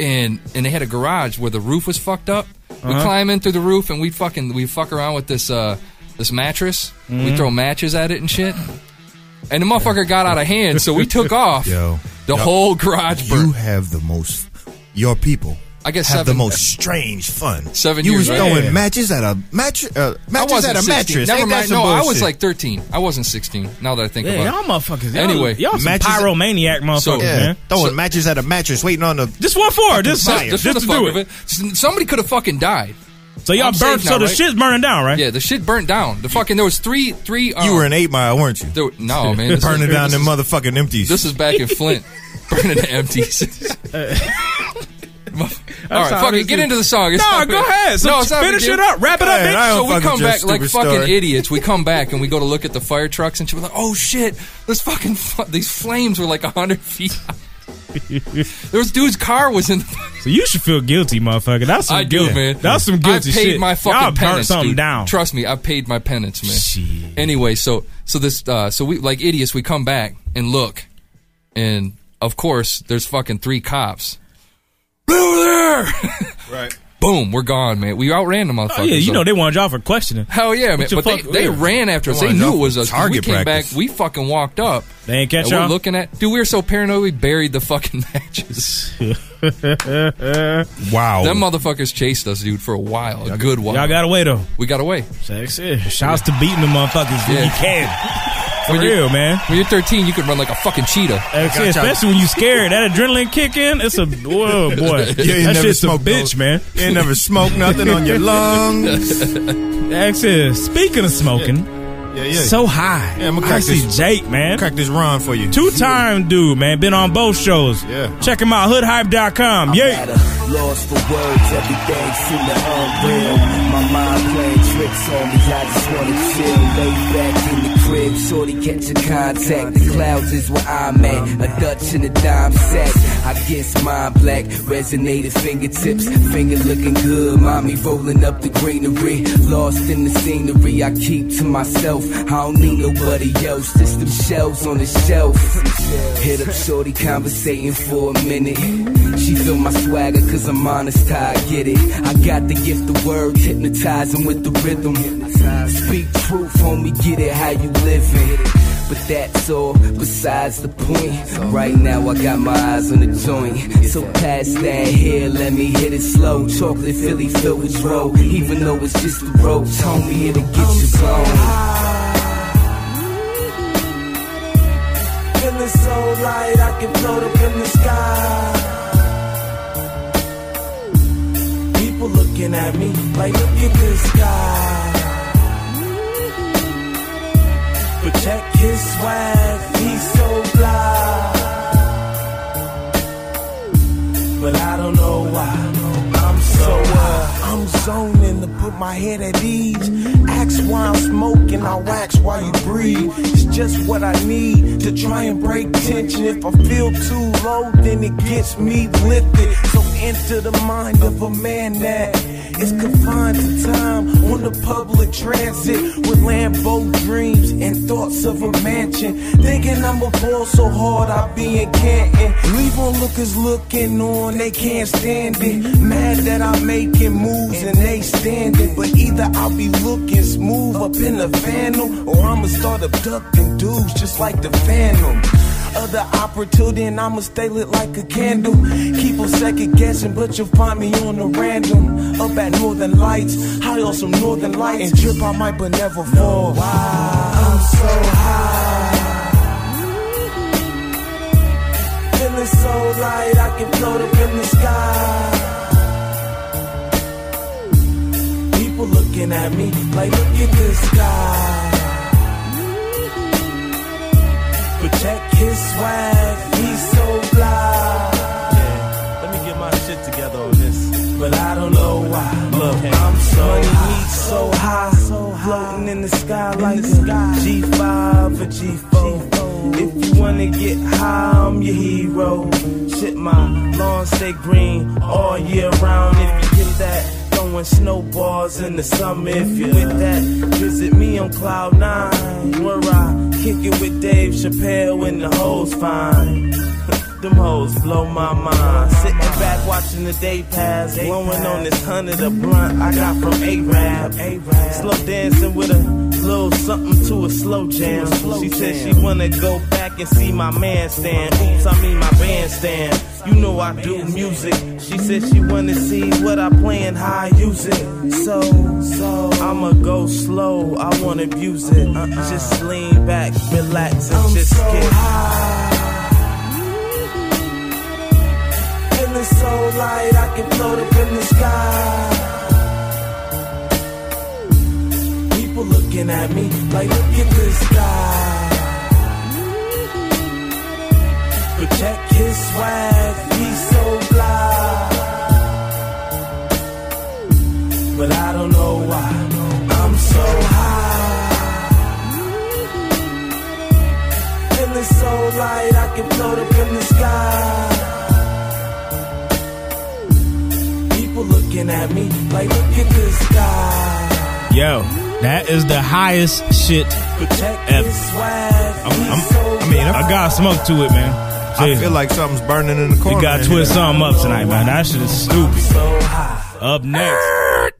and and they had a garage where the roof was fucked up. We Uh-huh. climb in through the roof and we fucking we fuck around with this uh this mattress. Mm-hmm. We throw matches at it and shit. And the motherfucker got out of hand, so we took off. Yo. the Yo. whole garage burned. You have the most. Your people. I guess have seven- the most strange fun. Seven you years, was right? throwing Yeah. matches at a match. Uh, I matches wasn't at a 16. mattress. Never Ain't that mind. some No, I was bullshit? like 13. I wasn't 16. Now that I think Yeah, about y'all it. motherfuckers. Y'all, Anyway, y'all some matches- pyromaniac motherfuckers, So- yeah, man. throwing So- matches at a mattress, waiting on the. Just one for? Just, Fire. just, Just for the to fuck do of it. it. Somebody could have fucking died. So y'all I'm burnt. safe so now, the right? shit's burning down, right? Yeah, the shit burnt down. The fucking there was three three. Um, You were an Eight Mile, weren't you? there, no man. This Burning is, down this them is- motherfucking empties. This is back in Flint, burning the empties. All right, how fuck it. Get into the song. It's No, go ahead. So no, it's not a big finish it up. Wrap it up, ahead. bitch. I don't So we come back like fucking story. idiots. We come back and we go to look at the fire trucks and shit. We're like, oh shit, this fucking fu- these flames were like hundred feet. there was dude's car was in. The, So you should feel guilty, motherfucker. That's some I do, guilt. man. That's some guilty shit. I paid shit. my fucking y'all penance, something dude. down. Trust me, I paid my penance, man. Shit. Anyway, so so this uh, so we like idiots. We come back and look, and of course, there's fucking three cops. Over there. right. Boom, we're gone, man. We outran the motherfuckers. Oh yeah, you so- know they wanted y'all for questioning. Hell yeah, man! But they, fuck- they yeah. ran after us. Come They on, knew y'all it was us. 'cause We target came practice. back. We fucking walked up. They ain't catch And we're y'all. looking at dude. We were so paranoid. We buried the fucking matches. Wow. Them motherfuckers chased us, dude, for a while, a good while. Y'all got away though. we got away. That's it. Shouts to beating the motherfuckers when Yeah. you can. For When you- real, man. When you're 13, you can run like a fucking cheetah. That's got it, y'all. especially when you're scared. That adrenaline kick in. It's a oh boy. You ain't that never shit's a bitch, no- man. You ain't never smoked nothing on your lungs. That's it. Speaking of smoking, Yeah, yeah. So high. Yeah, I'ma crack Icy this- Jake, man. Crack this run for you. Two time dude, man. Been on both shows. Yeah. Check him out, hoodhype.com. I'm Yeah. at a loss for words, everything seem to unreal. My mind playing tricks on me, I just wanna chill. Lay back in the crib, shorty catch a contact. The clouds is where I'm at, a Dutch in a dime sack. I guess mine black, resonated fingertips, finger looking good. Mommy rolling up the greenery, lost in the scenery. I keep to myself, I don't need nobody else. Just them shelves on the shelf. Hit up shorty, conversating for a minute. She feel my swagger cause I'm honest I get it. I got the gift of words, hypnotizing with the rhythm. Speak truth, homie, get it how you living. But that's all besides the point. Right now I got my eyes on the joint. So pass that here, let me hit it slow. Chocolate Philly filled with roll. Even though it's just the ropes, homie, it'll get you blown. Feeling so light, I can float up in the sky. People looking at me like, look at this guy. But check his swag, he's so fly. But I don't know why. I'm so uh, I'm zoning to put my head at ease. Ask why I'm smoking, I wax while you breathe. It's just what I need to try and break tension. If I feel too low, then it gets me lifted. So enter the mind of a man that is confined to time on the public transit with Lambo dreams and thoughts of a mansion. Thinking I'ma fall so hard I'll be in Canton. Leave onlookers looking on, they can't stand it. Mad that I'm making moves and they standing. But either I'll be looking smooth up in the phantom, or I'ma start abducting dudes just like the phantom. Other opportunity and I'ma stay lit like a candle. Keep on second guessing, but you'll find me on the random. Up at Northern Lights, high on some Northern Lights. And trip I might but never fall. I'm so high. Feeling so light, I can float up in the sky. People looking at me like, look at this guy. But check his swag, he's so fly. Yeah, let me get my shit together on this. But I don't know why. Look, I'm so high, so high, floating in the sky like a G5 or G4. If you wanna get high, I'm your hero. Shit, my lawn stay green all year round. If you get that throwing snowballs in the summer. If you with that, visit me on Cloud Nine, where I kick it with Dave Chappelle and the hoes fine. Them hoes blow my mind. Sitting back watching the day pass, blowing on this hundred of blunt I got from A-Rap. Slow dancing with a little something to a slow jam. slow She said she wanna go back and see my man stand. Oops, I mean my bandstand. You know I do music. She said she wanna see what I play and how I use it. So, so I'ma go slow. I wanna abuse it. Uh-uh. Just lean back, relax, and just get high. Feeling so light, I can float up in the sky. People looking at me like, look at this guy. But check his swag, he's so fly. But I don't know why. I'm so high. So light, I can float up in the sky. People looking at me like, look at this guy. Yo, that is the highest shit ever. I'm, I'm, I mean, I got smoke to it, man. I feel like something's burning in the corner. You got to in twist here. something up tonight, man. That shit is stupid. so. Up next.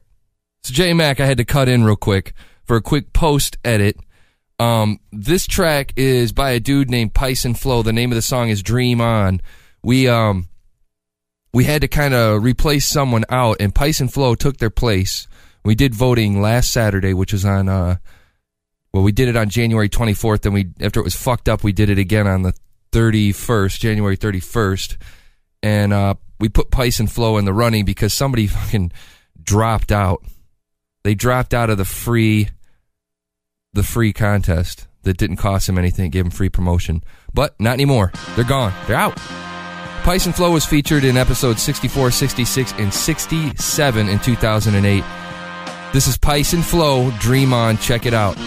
So J Mac, I had to cut in real quick for a quick post edit. Um, this track is by a dude named Pyson Flow. The name of the song is Dream On. We um we had to kind of replace someone out, and Pyson Flow took their place. We did voting last Saturday, which was on uh well, we did it on January 24th, and we after it was fucked up, we did it again on the 31st, January 31st, and uh we put Pyson Flow in the running because somebody fucking dropped out. They dropped out of the free the free contest that didn't cost him anything, gave him free promotion. But not anymore. They're gone. They're out. Pice and Flow was featured in episodes 64, 66, and 67 in 2008. This is Pice and Flow. Dream on. Check it out.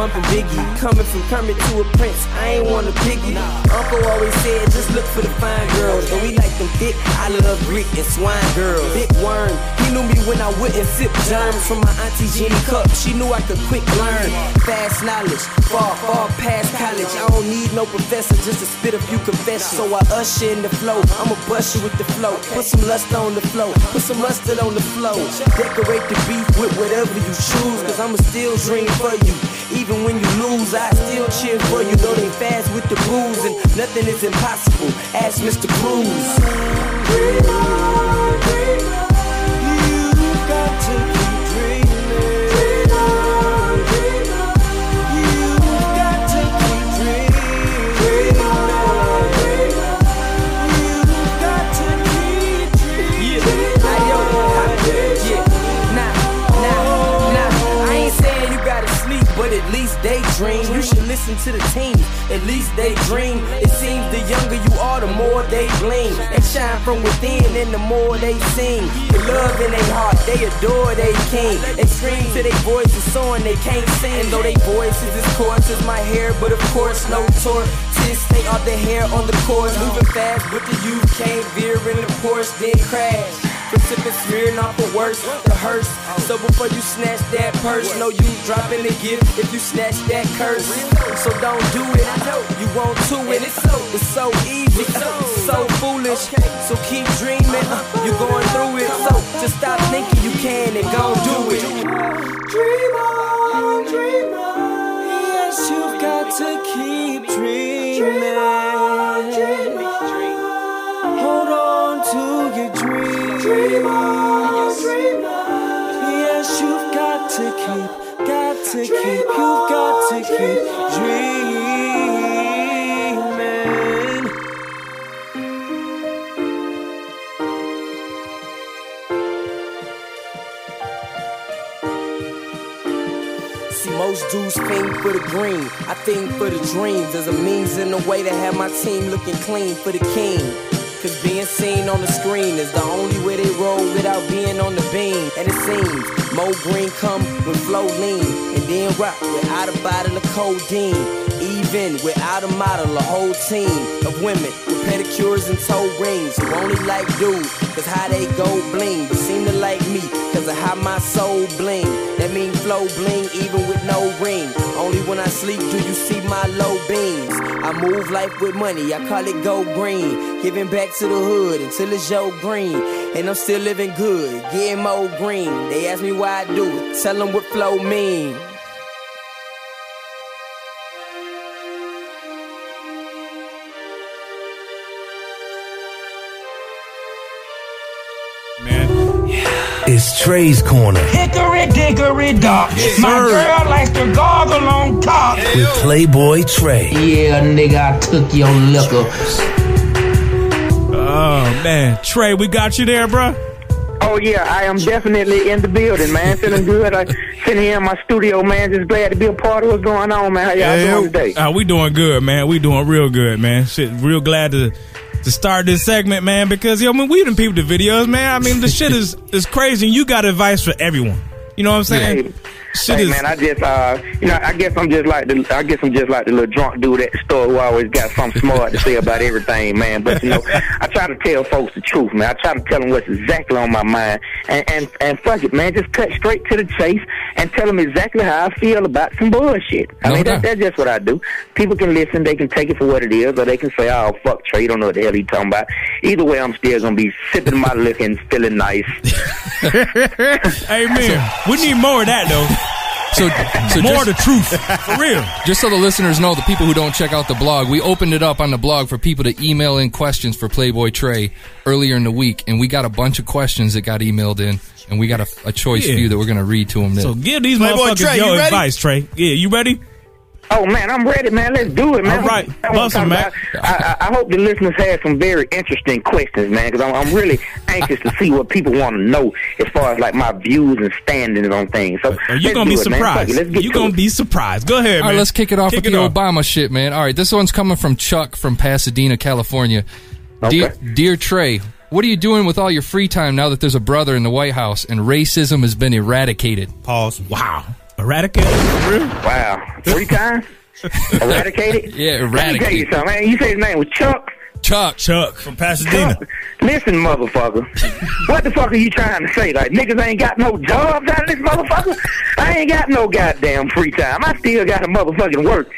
Bumping Biggie, coming from Kermit to a Prince. I ain't want a piggy. Uncle always said, just look for the fine girls. But we like them thick, I love Greek and swine girls. Big worm, he knew me when I wouldn't sip germs from my auntie Jenny cup. She knew I could quick learn. Fast knowledge, far, far past college. I don't need no professor just to spit a few confessions. So I usher in the flow. I'ma bust you with the flow. Put some lust on the flow. Put some mustard on the flow. Decorate the beef with whatever you choose. Cause I'ma still dream for you. Even when you lose, I still cheer for you. Though they fast with the booze and nothing is impossible. Ask Mr. Cruz. Listen to the team, at least they dream. It seems the younger you are, the more they bling. They shine from within, and the more they sing. The love in their heart, they adore they king. They scream to their voice voices soaring, they can't sing. Though their voices is coarse as my hair, but of course no tortoise. They are the hair on the course, moving fast, but the youth can't veer in the course, then crash. Precipitate smearing off the worst, the hearse. So before you snatch that purse, know you dropping the gift if you snatch that curse. So don't do it, I know you want to it. It's so, easy, so foolish. So keep dreaming, uh, you're going through it. So just stop thinking you can and go do it. Dream on, dream on. Yes, you've got to keep dreaming. Hold dreams. Dream on. Yes, you've got to keep, got to keep, you've got to keep dreaming. Most dudes fiend for the green. I think for the dreams. There's a means and a way to have my team looking clean for the king. Cause being seen on the screen is the only way they roll without being on the beam. And it seems Mo Green come with flow lean. And then rock without a bottle of codeine. Even without a model, a whole team of women pedicures and toe rings who only like dudes, cause how they go bling, but seem to like me, cause of how my soul bling. That mean flow bling even with no ring. Only when I sleep do you see my low beams. I move life with money, I call it go green. Giving back to the hood until it's Joe Green. And I'm still living good, getting more green. They ask me why I do it, tell them what flow mean. It's Tre's Corner Hickory dickory dock. Yes, My girl likes to gargle on top. with Playboy Tre. Yeah, nigga, I took your liquor. Oh man, Tre, we got you there, bro. Oh yeah, I am definitely in the building, man. Feeling good. I sitting here in my studio, man. Just glad to be a part of what's going on, man. How y'all doing today? Uh, we doing good, man. We doing real good, man. Shit, real glad to to start this segment, man, because yo, I mean, we done peeped the videos, man. I mean, the shit is is crazy. You got advice for everyone. You know what I'm saying? Shit hey is man, I just uh, you know, I guess I'm just like the, I guess I'm just like the little drunk dude at the store who always got something smart to say about everything, man. But you know, I try to tell folks the truth, man. I try to tell them what's exactly on my mind, and and and fuck it, man, just cut straight to the chase and tell them exactly how I feel about some bullshit. I No mean, that, that's just what I do. People can listen, they can take it for what it is, or they can say, "Oh fuck, Tre, you don't know what the hell he talking about." Either way, I'm still gonna be sipping my liquor and feeling nice. Amen. We need more of that though. So, so More just, the truth. For real. just so the listeners know, the people who don't check out the blog, we opened it up on the blog for people to email in questions for Playboy Tre earlier in the week, and we got a bunch of questions that got emailed in, and we got a, a choice Yeah. few that we're going to read to them. So give these Playboy motherfuckers Tre, your you advice, Tre. Yeah, you ready? Oh man, I'm ready, man. Let's do it, man. All right. I, wanna Bust 'em, talk man. I, I I hope the listeners have some very interesting questions, man, because I'm, I'm really anxious to see what people want to know as far as like my views and standings on things. So uh, You're gonna be it, surprised. it, Let's get You're to gonna it. be surprised. Go ahead, All man. right, let's kick it off Kick with it the off. Obama shit, man. All right, this one's coming from Chuck from Pasadena, California. Dear, dear Tre, what are you doing with all your free time now that there's a brother in the White House and racism has been eradicated? Pause. Wow. Eradicated? For real? Wow, three times eradicated. Yeah, Let me tell you something, man. You say his name was Chuck. Chuck. Chuck. From Pasadena. Listen, motherfucker. what the fuck are you trying to say? Like niggas ain't got no jobs out of this motherfucker. I ain't got no goddamn free time. I still got to motherfucking work.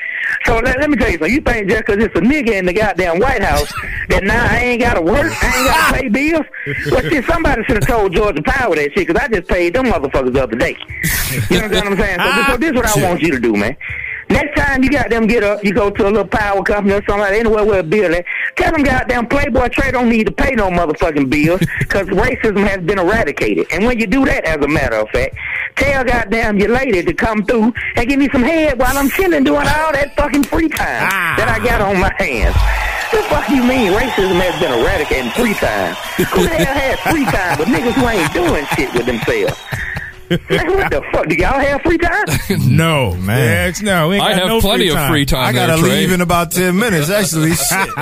So let, let me tell you something. You think just 'cause it's a nigga in the goddamn White House that now I ain't got to work, I ain't got to pay bills? Well, shit, somebody should have told Georgia Power that shit 'cause I just paid them motherfuckers the other day. You know what I'm saying? So, this- so this is what I ah. want you to do, man. Next time you got them get up, you go to a little power company or something like anywhere where a bill at. Tell them goddamn Playboy Tre don't need to pay no motherfucking bills because racism has been eradicated. And when you do that, as a matter of fact, tell goddamn your lady to come through and give me some head while I'm chilling doing all that fucking free time ah. that I got on my hands. What the fuck you mean racism has been eradicated in free time? Who the hell has free time with niggas who ain't doing shit with themselves? Man, what the fuck? Do y'all have free time? No, Man. Heck no. We ain't I got have no plenty free of free time. I gotta there, Tre. leave in about ten minutes. Actually,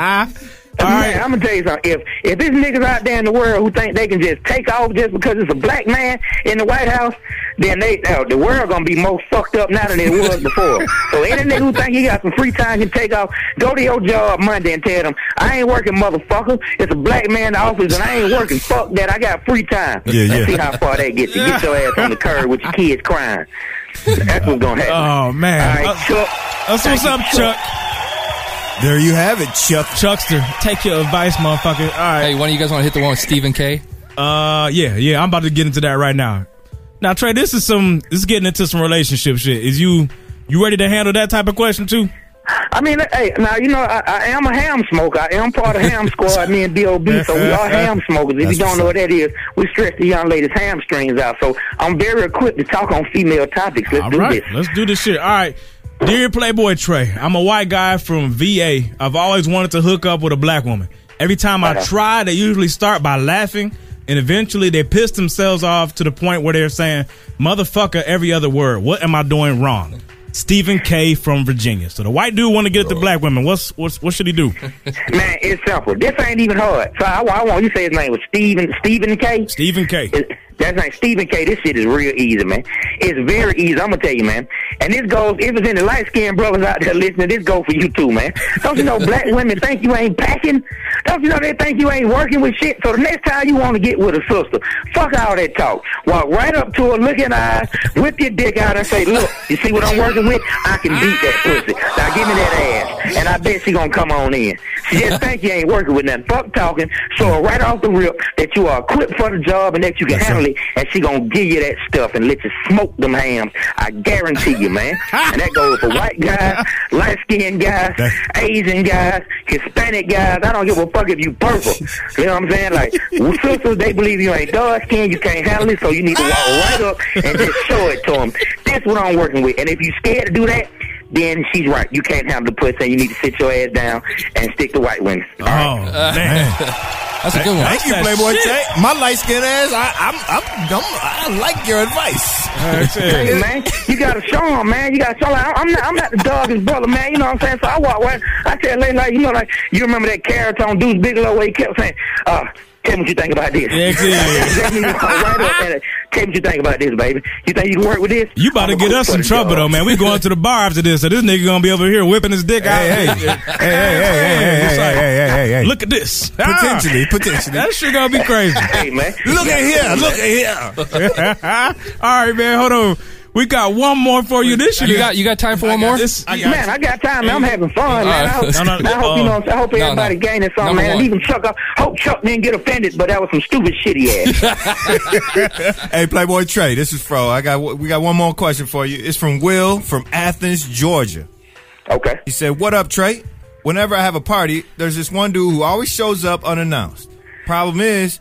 Man, right. I'm gonna tell you something. If if there's niggas out there in the world who think they can just take off just because it's a black man in the White House, then they uh, the world gonna be more fucked up now than it was before. so any nigga who think he got some free time can take off, go to your job Monday and tell them I ain't working, motherfucker. It's a black man in the office and I ain't working. Fuck that. I got free time. Yeah, yeah. Let's see how far that gets you. Get your ass on the curb with your kids crying. That's what's gonna happen. Oh, man. All right, Uh, Chuck. That's what's up, Chuck. There you have it, Chuck. Chuckster, take your advice, motherfucker. All right. Hey, one of you guys want to hit the one with Stephen K? Uh, yeah, yeah. I'm about to get into that right now. Now, Tre, this is some. This is getting into some relationship shit. Is you you ready to handle that type of question too? I mean, hey, now you know I, I am a ham smoker. I am part of Ham Squad, me and B.O.B. So we are ham smokers. If That's you don't know what that is, we stretch the young ladies' hamstrings out. So I'm very equipped to talk on female topics. Let's All do right, this. let's do this shit. All right, dear Playboy Tre, I'm a white guy from VA. I've always wanted to hook up with a black woman. Every time I try, they usually start by laughing, and eventually they piss themselves off to the point where they're saying "motherfucker" every other word. What am I doing wrong? Stephen K from Virginia. So the white dude want to get at the black women. What's, what's what should he do? Man, it's simple. This ain't even hard. So I, I want you to say his name was Stephen Stephen K. Stephen K. It- That's not Stephen K. This shit is real easy, man. It's very easy. I'm gonna tell you, man. And this goes. If it's any light skinned brothers out there listening, this goes for you too, man. Don't you know black women think you ain't packing? Don't you know they think you ain't working with shit? So the next time you want to get with a sister, fuck all that talk. Walk right up to her, look in her eyes, whip your dick out, and say, "Look, you see what I'm working with? I can beat that pussy. Now give me that ass." And I bet she gonna come on in. She just think you ain't working with nothing. Fuck talking. Show her right off the rip that you are equipped for the job and that you can handle it, and she gonna give you that stuff and let you smoke them hams. I guarantee you, man. and that goes for white guys, light skinned guys, Asian guys, Hispanic guys. I don't give a fuck if you purple. You know what I'm saying? Like well, sisters, they believe you ain't dark skinned, you can't handle it, so you need to walk right up and just show it to them. That's what I'm working with. And if you scared to do that. Then she's right. You can't have the pussy. You need to sit your ass down and stick to white women. Oh man, That's a good one. Thank you, that Playboy shit. Tay. My light skinned ass, I, I'm, I'm, I'm, I like your advice. That's it. Hey man, you gotta show 'em, man. You gotta show 'em. Like, I'm not, I'm not the dog's brother, man. You know what I'm saying? So I walk right. I tell lady, like, you know, like you remember that carrot on Deuce Bigalow where he kept saying, uh. Tell me what you think about this. Yeah, yeah. Let me walk right up tell me what you think about this, baby. You think you can work with this? You about to get us for in trouble though, man. We going to the bar after this, so this nigga gonna be over here whipping his dick out. Hey, hey, hey, hey, hey, hey, hey, like, hey, hey, hey, hey. Look at this. Potentially, Ah, potentially. that shit gonna be crazy. Hey man, Look at here, look at here. All right, man. Hold on. We got one more for you. This year. You got you got time for one more? This, man, I got time. Man. I'm having fun, man. I hope, No, no, I hope you uh, know. I hope no, no. everybody gaining something, man. And even Chuck. I hope Chuck didn't get offended, but that was some stupid shit he asked. Hey, Playboy Tre, this is Fro. I got we got one more question for you. It's from Will from Athens, Georgia. okay. He said, "What up, Tre? Whenever I have a party, there's this one dude who always shows up unannounced. Problem is,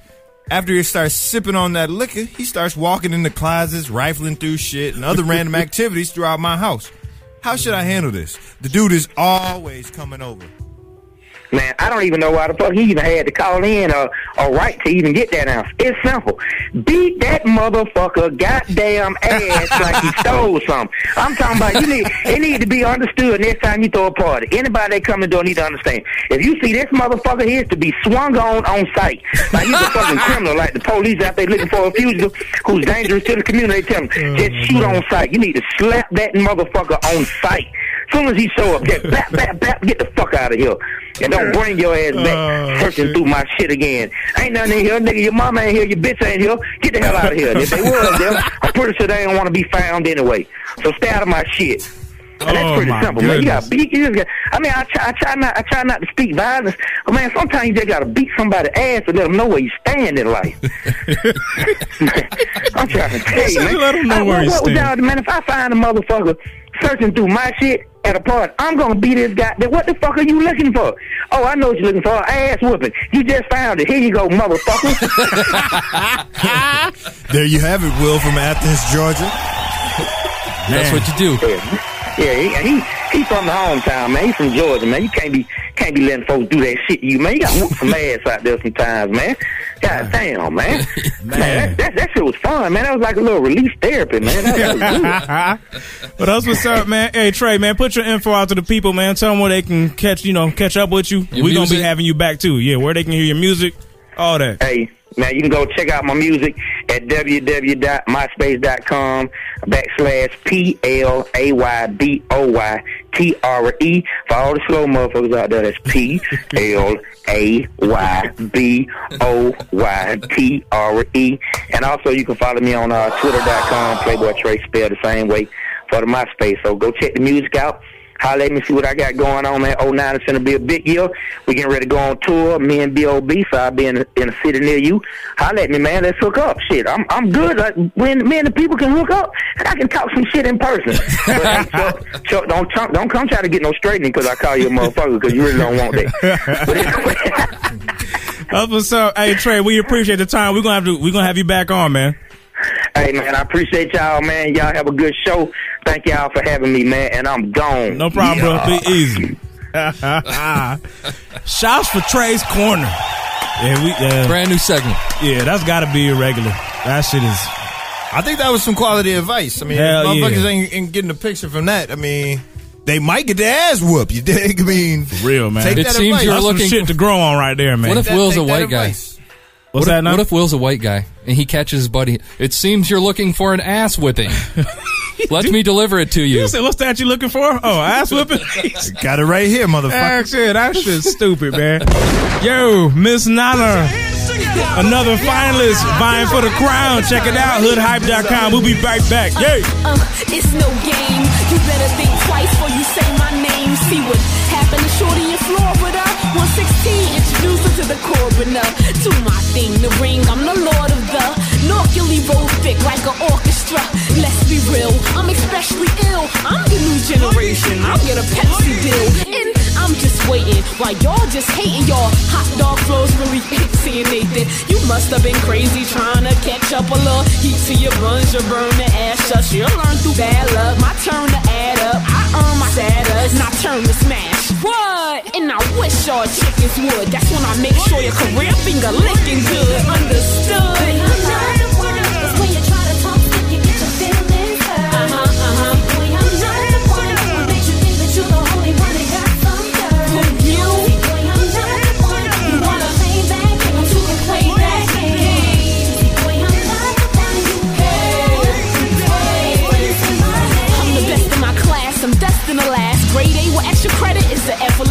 after he starts sipping on that liquor, he starts walking in the closets, rifling through shit and other random activities throughout my house. How should I handle this? The dude is always coming over. Man, I don't even know why the fuck he even had to call in or, or write to even get that answer. It's simple. Beat that motherfucker goddamn ass like he stole something. I'm talking about you need it need to be understood next time you throw a party. Anybody that come to the door need to understand. If you see this motherfucker, he is to be swung on on sight. Like he's a fucking criminal, like the police out there looking for a fugitive who's dangerous to the community. They tell him, mm-hmm. just shoot on sight. You need to slap that motherfucker on sight. Soon as he show up, just bap, bap, bap, get the fuck out of here. And don't bring your ass back oh, searching through my shit again. Ain't nothing in here, nigga. Your mama ain't here, your bitch ain't here. Get the hell out of here. And if they was there, I'm pretty sure they don't want to be found anyway. So stay out of my shit. And that's Oh, pretty simple, man. You got beat. You just got, I mean, I try, I try not, I try not to speak violence, but man, sometimes you just gotta beat somebody's ass to let them know where you stand in life. I'm trying to tell you, man. Let 'em know I- where what, you what was stand. y'all- man, if I find a motherfucker searching through my shit at a party, I'm gonna beat this guy. Then What the fuck are you looking for? Oh, I know what you're looking for. Ass whooping. You just found it. Here you go, motherfucker. There you have it, Will from Athens, Georgia. That's what you do. Yeah, yeah, he, he he from the hometown, man. He from Georgia, man. You can't be can't be letting folks do that shit you, man. You got to whoop some ass out there sometimes, man. God damn, man. man, that, that, that shit was fun, man. That was like a little relief therapy, man. That, that but that's what's up, man. Hey Tre, man, put your info out to the people, man. Tell them where they can catch, you know, catch up with you. Your We're gonna be having you back too. Yeah, where they can hear your music, all that. Hey, man, you can go check out my music at www.myspace.com backslash P L A Y B O Y T R E. For all the slow motherfuckers out there, that's P L A Y B O Y T R E. And also, you can follow me on uh, twitter.com, Playboy Tre, spelled the same way for the MySpace. So go check the music out. Holla at me, see what I got going on, man. 09 is going to be a big year. We getting ready to go on tour, me and B.O.B., so I'll be in a, in a city near you. Holla at me, man. Let's hook up. Shit, I'm I'm good. Like, when me and the people can hook up, I can talk some shit in person. But, hey, Chuck, Chuck, don't, Chuck, don't come try to get no straightening because I call you a motherfucker because you really don't want that. That's what's up. Hey Tre, we appreciate the time. We're gonna have to we're gonna have you back on, man. Hey, man, I appreciate y'all, man. Y'all have a good show. Thank y'all for having me, man, and I'm gone. No problem, Yeah. bro. Be easy. Shouts for Tre's corner. Yeah, we uh, Brand new segment. yeah, that's got to be irregular. That shit is. I think that was some quality advice. I mean, Hell motherfuckers yeah. ain't, ain't getting a picture from that. I mean, they might get their ass whooped. You dig? I mean, Real man. Take It that seems advice. you're That's some looking- shit to grow on right there, man. What if that- Will's a take that white guy? advice. What's what that if, what if Will's a white guy and he catches his buddy? It seems you're looking for an ass whipping. Let me deliver it to you. You said, what's that you looking for? Oh, ass whipping. Got it right here, motherfucker. Heck, shit, that shit's stupid, man. Yo, Miss Nana, another finalist vying for the crown. Check it out, hoodhype.com. We'll be right back. Yay! Uh, it's no game. You better think twice before you say my name. See what happened to Shorty to the coroner. To my thing, the ring, I'm the lord of the Norcally roll thick like an orchestra. Let's be real, I'm especially ill. I'm the new generation. I'll get a Pepsi deal. And I'm just waiting while y'all just hating y'all. Hot dog flows really seeing Nathan. You must have been crazy trying to catch up a little heat to your buns. You burn the ass up. You'll learn through bad luck. My turn to add up. Earn my status. Not turn to smash. What? And I wish y'all chickens would. That's when I make sure your career finger licking good. Understood.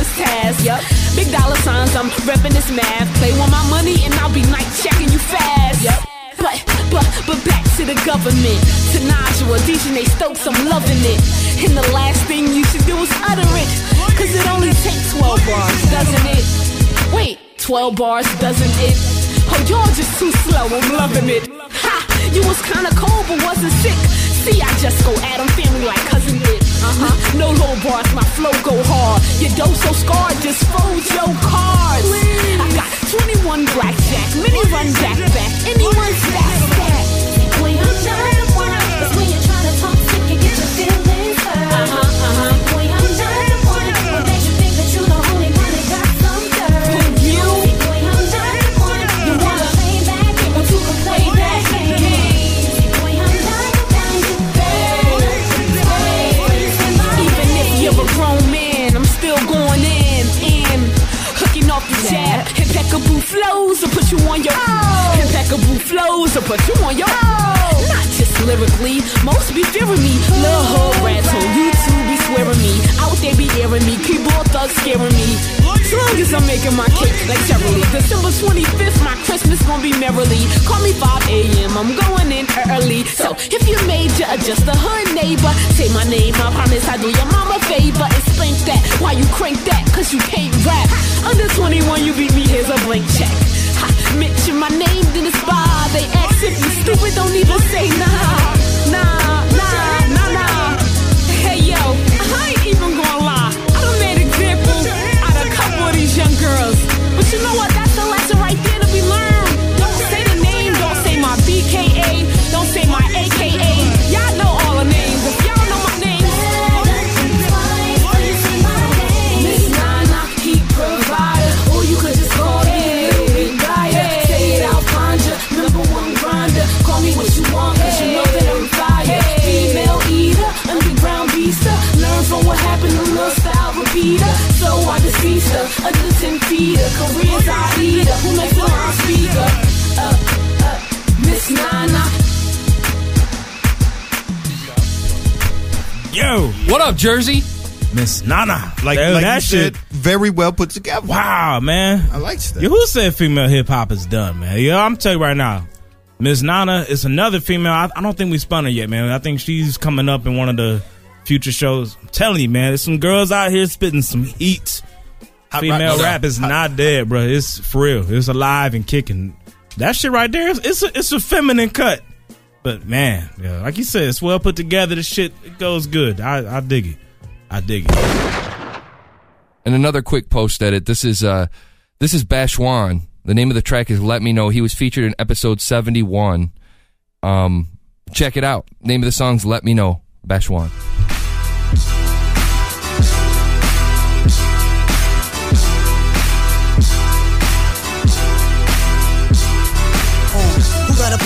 Effortless task. Yup. Big dollar signs, I'm repping this math. Play with my money and I'll be night checking you fast. Yup. But, but, but back to the government. To Najwa, DJ Stokes, I'm loving it. And the last thing you should do is utter it. Cause it only takes 12 bars, doesn't it? Wait, 12 bars, doesn't it? Oh, you're just too slow, I'm loving it. Ha! You was kinda cold, but wasn't sick. See, I just go at 'em, family like cousin did. Uh-huh. No low bars, my flow go hard. Your dough so scarred, just fold your cards. I got 21 blackjack, mini run back back. Anyone stack stack. When I'm done, wanna, it's when you're trying to talk and get your feelings hurt. Uh-huh, uh-huh. Oh. put you on your impeccable flows will put you on your not just lyrically. Most be fearing me. Lil' hood rats on YouTube be swearing me. Out they be airing me. Keyboard thugs scaring me. As long as I'm making my cake like Cheryl December 25th, my Christmas gonna be merrily. Call me 5 a.m. I'm going in early. So if you major, just a hood neighbor, say my name. I promise I do your mama a favor and spank that. Why you crank that? Cause you can't rap. Under 21, you beat me. Here's a blank check. Mention my name, then it's by. They ask if you stupid, don't even say nah. Nah, nah, nah, nah. Hey yo, I ain't even gonna lie. I done made examples out of a couple of these young girls. But you know what? Miss Nana. Yo, what up, Jersey? Miss Nana. Like, Dude, like that shit. very well put together. Wow, man. I like that. Yo, who said female hip hop is done, man? Yo, I'm telling you right now. Miss Nana is another female. I, I don't think we spun her yet, man. I think she's coming up in one of the future shows. I'm telling you, man, there's some girls out here spitting some heat. Hot Female rap- rap is not dead, bro. It's for real. It's alive and kicking. That shit right there, it's, it's a it's a feminine cut. But man, yeah, like you said, it's well put together. The shit it goes good. I, I dig it. I dig it. And another quick post edit. This is uh this is Bashwan. The name of the track is Let Me Know. He was featured in episode 71. Um check it out. Name of the song's Let Me Know. Bashwan.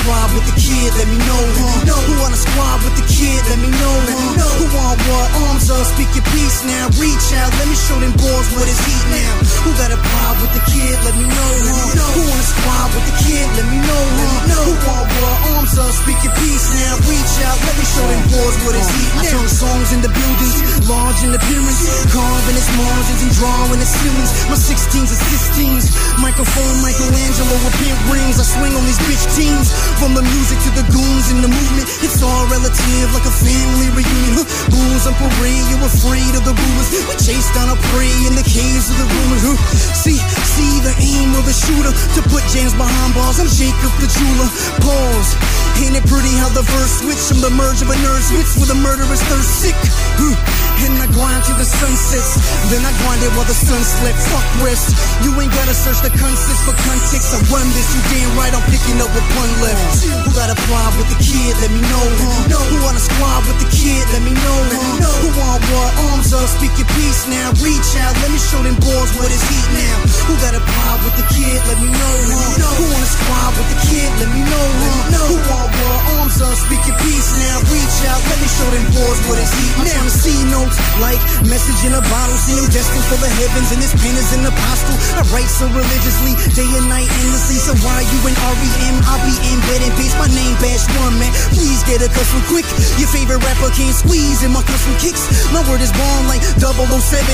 Who got a problem with the kid? Let me know. Huh? Who on a squad with the kid? Let me know. Huh? Who want what? Arms up, speak your piece now. Reach out, let me show them boys what is heat now. Who got a problem with the kid? Let me know. Huh? Who on a squad with the kid? Let me know. Huh? Who want what? Arms up, speak your piece now. Reach out, let me show them boys what is heat now. I turn songs into buildings, large in appearance, carving its margins and drawing its ceilings. My 16s and 16s, microphone Michelangelo with pink rings. I swing on these bitch teams, from the music to the goons in the movement. It's all relative, like a family reunion. Bulls on parade, you're afraid of the rulers. We chase down a prey in the caves of the rumors. See, see the aim of the shooter to put James behind bars. I'm Jacob the jeweler. Pause. Ain't it pretty how the verse switch from the merge of a nerd switch with a murderous thirst sick? And I grind till the sun sets. Then I grind it while the sun slips. Fuck rest. You ain't gotta search the concepts for context. I run this. You damn right I'm picking up with pun left. Who got a problem with the kid? Let me know. Huh? Who on a squad with the kid? Let me know. Huh? Who want what? Arms up, speak your piece now. Reach out, let me show them boys what is heat now. Who got a problem with the kid? Let me know. Huh? Who on a squad with the kid? Let me know. Huh? Who want what? Arms up, speak your piece now. Reach out, let me show them boys what is heat now. See no notes like message in a bottle. See him destined for the heavens, and this pen is an apostle. I write so religiously, day and night endlessly. So why you in REM? I'll be in bed and bitch. My name Bash One, man. Please get a custom quick. Your favorite rapper can't squeeze in my custom kicks. My word is born like 007.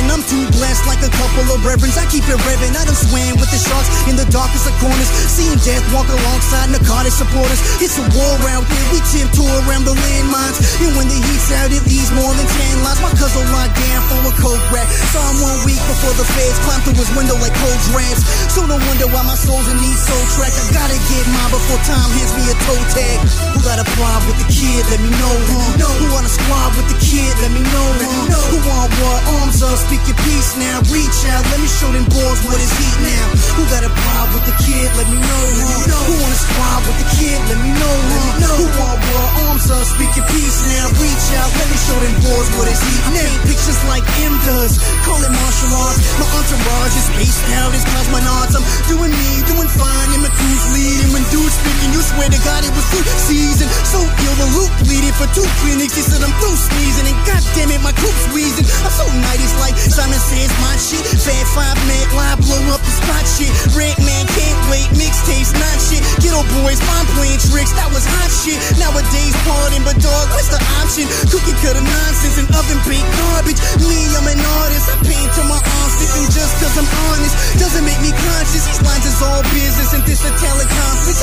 I'm too blessed like a couple of reverends. I keep it revving. I done swam with the sharks in the darkest of corners. Seeing death walk alongside narcotic supporters. It's a war out there. We tiptoe around the landmines. And when the heat's out, it leaves more than 10 lines. My cousin locked down for a coke rack. Saw him one week before the feds climbed through his window like cold drafts. So no wonder why my soul's in these soul track. I gotta get mine before time hands me a toe tag. Who got a problem with the kid? Let me know, huh? Who on a squad with the kid? Let me know, huh? Who want what? Arms up, speak your peace now. Reach out, let me show them boys what is heat now. Who got a problem with the kid? Let me know, huh? Who on a squad with the kid? Let me know, huh? Who want what? Arms up, speak your peace now. Reach out, me show them boys what heat now. Pictures like M does, call it martial arts. My entourage is spaced out as cosmonauts. I'm doing me, doing fine, and my crew's leading. When dudes speaking, you swear to God it was food season. So ill, the loop bleeding for two clinics. He said I'm through sneezing, and God damn it, my coop's wheezing. I'm so nice, like Simon says, my shit. Fat five man, lie, blow up spot shit. Rent man, can't wait, mixtapes, not shit. Geto Boys, mom playing tricks, that was hot shit. Nowadays, pardon, but dog, what's the option? Cookie cutter nonsense and oven baked garbage. Me, I'm an artist, I paint till my arms and just cause I'm honest doesn't make me conscious. These lines is all business, and this a conflict.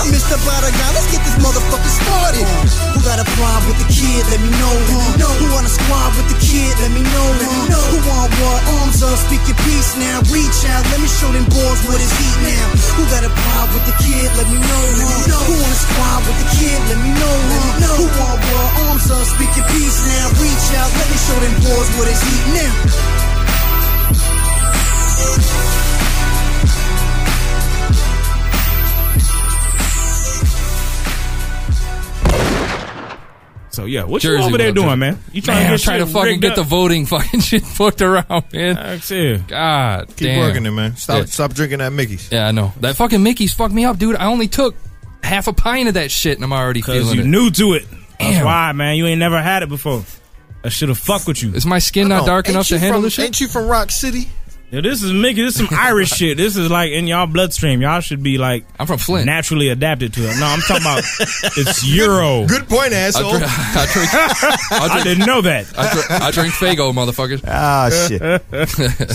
I'm Mr. Bada guy, let's get this motherfucker started. Who got a problem with the kid? Let me know, huh? Who on a squad with the kid? Let me know, huh? Who want what? Arms up, speak your peace now. Reach out, let me show them boys what is heat now. Who got a problem with the kid? Let me know, huh? Who on a squad with the kid? Let me know, huh? Who want what? Arms up, speak your peace now. Reach out, let me show them boys what is heat now. So yeah, what Jersey you over there what I'm doing, doing. man? You trying Man, to I'm get trying to fucking get up? the voting fucking shit fucked around, man. That's it. God Keep damn. working it, man. Stop, Yeah. stop drinking that Mickey's. Yeah, I know. That fucking Mickey's fucked me up, dude. I only took half a pint of that shit and I'm already Because feeling you it. new to it. That's Damn. why, man. You ain't never had it before. I should have fucked with you. Is my skin not dark enough to handle from- this shit? Ain't you from Rock City? Yeah, this is Mickey. This is some Irish shit. This is like in y'all bloodstream. Y'all should be like I'm from Flint. naturally adapted to it. No, I'm talking about it's Euro. Good point, I asshole. drink, I drink, I I didn't know that. I drink, I drink Fago, motherfuckers. Ah, shit.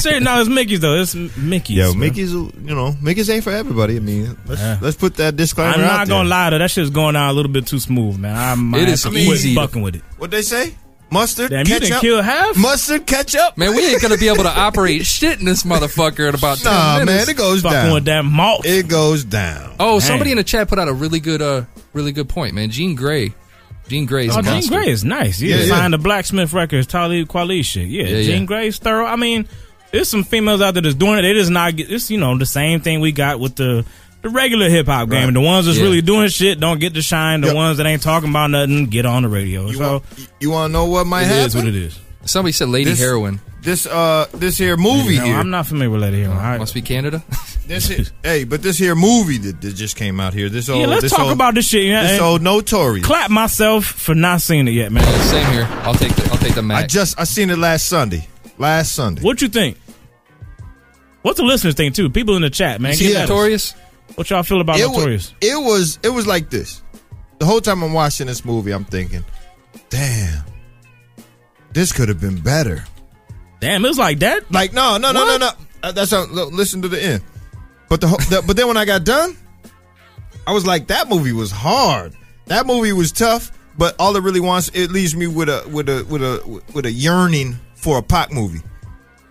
Seriously, no, it's Mickey's though. It's Mickey's. Yo, bro. Mickey's, you know, Mickey's ain't for everybody. I mean, let's, Yeah. let's put that disclaimer I'm not there. gonna lie to that shit's going down a little bit too smooth, man. I might It is have to quit easy fucking with it. What they say? Mustard, Damn, you ketchup, didn't kill half. mustard, ketchup. Man, we ain't gonna be able to operate shit in this motherfucker in about 10 Nah, minutes. man, it goes Fucking down. with that malt. It goes down. Oh, Man. somebody in the chat put out a really good, uh, really good point, man. Jean Grae, Jean Grae's Oh, Jean. Grae is nice. Yeah, Yeah, yeah. signed the Blacksmith Records, Talib Kweli shit. Yeah, Yeah, Jean yeah. Grae's thorough. I mean, there's some females out there that's doing it. They just not get. It's you know the same thing we got with the the regular hip hop game. Right. The ones that's Yeah. really doing shit don't get to shine. The Yep. ones that ain't talking about nothing get on the radio. You so want, you want to know what might it happen? is what it is. Somebody said Lady This- Heroin. This uh, this here movie You know, here. I'm not familiar with Lady here. All right. Must be Canada. This here, hey, but this here movie that, that just came out here. This old, yeah, let's this talk old, about this shit. Yeah, this and old notorious. clap myself for not seeing it yet, man. Yeah, Same here. I'll take the, I'll take the match. I just I seen it last Sunday. Last Sunday. What you think? What's the listeners think too? People in the chat, man. you see get at us. What y'all feel about it Notorious? Was, it was it was like this. The whole time I'm watching this movie, I'm thinking, damn, this could have been better. Damn, it was like that. Like no, no, no, no, no. Uh, That's how, look, listen to the end. But the, the but then when I got done, I was like, that movie was hard. That movie was tough. But all it really wants, it leaves me with a with a with a with a yearning for a Pac movie.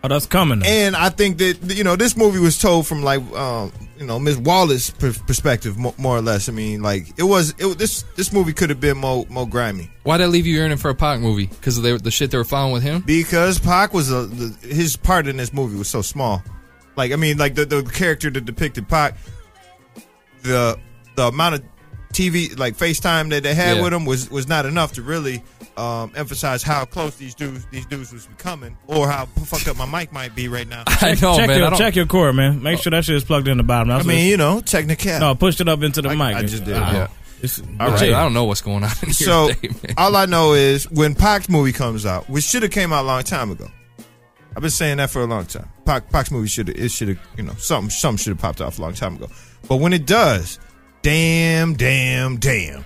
Oh, that's coming. though. And I think that you know this movie was told from like um, you know Miss Wallace per- perspective, mo- more or less. I mean, like it was it, this this movie could have been more more grimy Why'd that leave you yearning for a Pac movie? Because of the, the shit they were following with him? because Pac was a the, his part in this movie was so small. Like I mean, like the the character that depicted Pac, the the amount of TV like FaceTime that they had Yeah. with him was was not enough to really um, emphasize how close these dudes these dudes was becoming, or how fucked up my mic might be right now. I know, check man. your I check your cord, man. Make sure that shit is plugged in the bottom. I That's mean, what you know, technical. it's- no, pushed it up into the I- mic. I just did, Ah. yeah. It's All Legit. I don't know what's going on here So today, man. all I know is when Pac's movie comes out, which should have came out a long time ago. I've been saying that for a long time. Pac, Pac's movie should have it should have you know something something should have popped off a long time ago. But when it does, damn, damn, damn.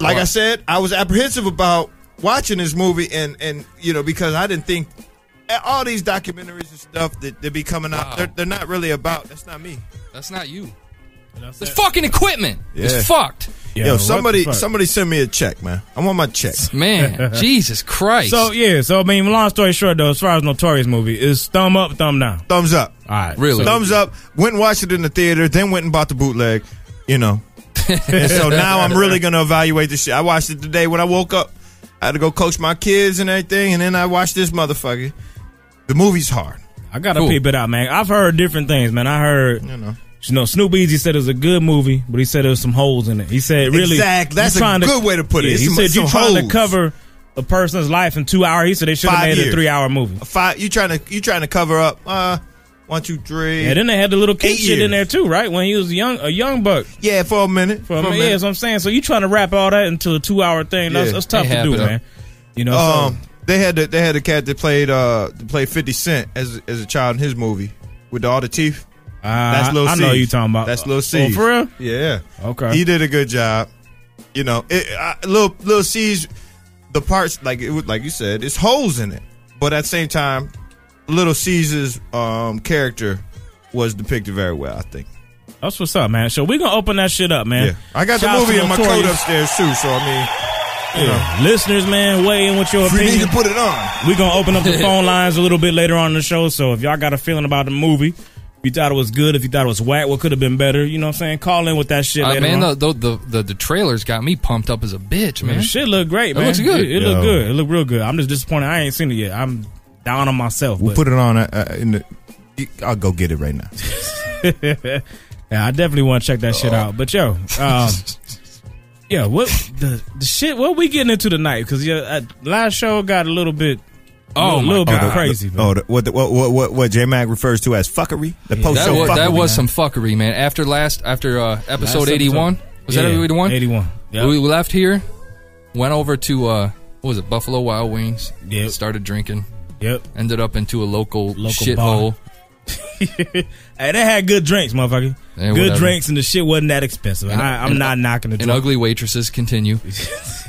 Like I said, I was apprehensive about watching this movie, and and you know because I didn't think all these documentaries and stuff that they be coming out, Wow. they're, they're not really about. That's not me. That's not you. The fucking equipment Yeah. is fucked. Yo, somebody somebody send me a check, man. I want my check, Man, Jesus Christ. So yeah, so I mean, long story short though, as far as Notorious movie, is thumb up, thumb down. Thumbs up. All right, Really? So- Thumbs up. Went and watched it in the theater, then went and bought the bootleg. You know, and so now I'm really gonna evaluate this shit. I watched it today when I woke up. I had to go coach my kids and everything, and then I watched this motherfucker. The movie's hard. I gotta Cool. peep it out, man. I've heard different things, man. I heard, You know, you know, Snoop Easy said it was a good movie, but he said there was some holes in it. He said, really, Exactly. That's you a trying good way to put it. Yeah, he some- said you some trying to cover a person's life in two hours. He said they should have Five made a three hour movie. five. You trying to you trying to cover up? Uh, one, two, three. Yeah, then they had the little kid Eight shit in there too, right? When he was young, a young buck. yeah, for a minute. For a For a minute, yeah, minute. that's what I'm saying. So you trying to wrap all that into a two hour thing? That's, Yeah. that's tough They to do, up. man. You know, Um, they had the, they had the cat that played uh that played Fifty Cent as as a child in his movie with all the teeth. Uh, That's Lil I know you talking about. That's Lil Oh, for real? Yeah. Okay. He did a good job. You know, it, uh, little little C's, the parts like it was like you said, it's holes in it. But at the same time, little Caesar's um, character was depicted very well. I think. That's what's up, man. So we gonna open that shit up, man. Yeah, I got Shout the movie in my coat upstairs too. So I mean, you Yeah. Listeners, man, weigh in with your know, we need opinion. to put it on. We're gonna open up the phone lines a little bit later on in the show. So if y'all got a feeling about the movie, if you thought it was good, if you thought it was whack, what could have been better, you know what I'm saying? Call in with that shit Uh, later man, on. the, the, the, the trailers got me pumped up as a bitch, man. The shit look great, It man. looks good. It, it look good. It look real good. I'm just disappointed. I ain't seen it yet. I'm down on myself. We'll but- put it on uh, uh, in the. I'll go get it right now. yeah, I definitely want to check that shit out. But yo, um, yeah, what the the shit? What we getting into tonight? Because yeah, uh, last show got a little bit, Oh, a my little bit God. crazy. man. Oh, the, what, the, what what what what J Mac refers to as fuckery, the post that show was, fuckery. that was man. some fuckery, man. After last, after uh, episode 81, was Yeah, that 81? 81. Yep. We left here, went over to, uh, what was it, Buffalo Wild Wings. Yep. Started drinking. Yep. Ended up into a local, Local shithole. hey, they had good drinks, motherfucker. Yeah, good whatever. drinks, and the shit wasn't that expensive. And- I, I'm and- not knocking the And ugly waitresses continue.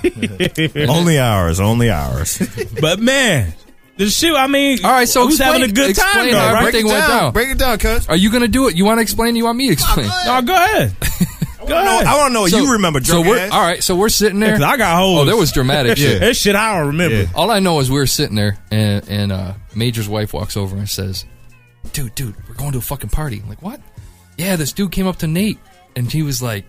only ours, only ours. but man, the shoe. I mean, All right, so who's explain- having a good time explain though, how right? everything went down. Break it down, cuz. Are you going to do it? You want to explain? You want me to explain? No, go ahead. go ahead. I want to know what So- you remember, So we're ass. all right. So we're sitting there. 'Cause I got holes. Oh, there was dramatic shit. That shit I don't remember. Yeah. All I know is we were sitting there, and and uh, Major's wife walks over and says, "Dude, dude, we're going to a fucking party." I'm like, "What?" Yeah, this dude came up to Nate, and he was like,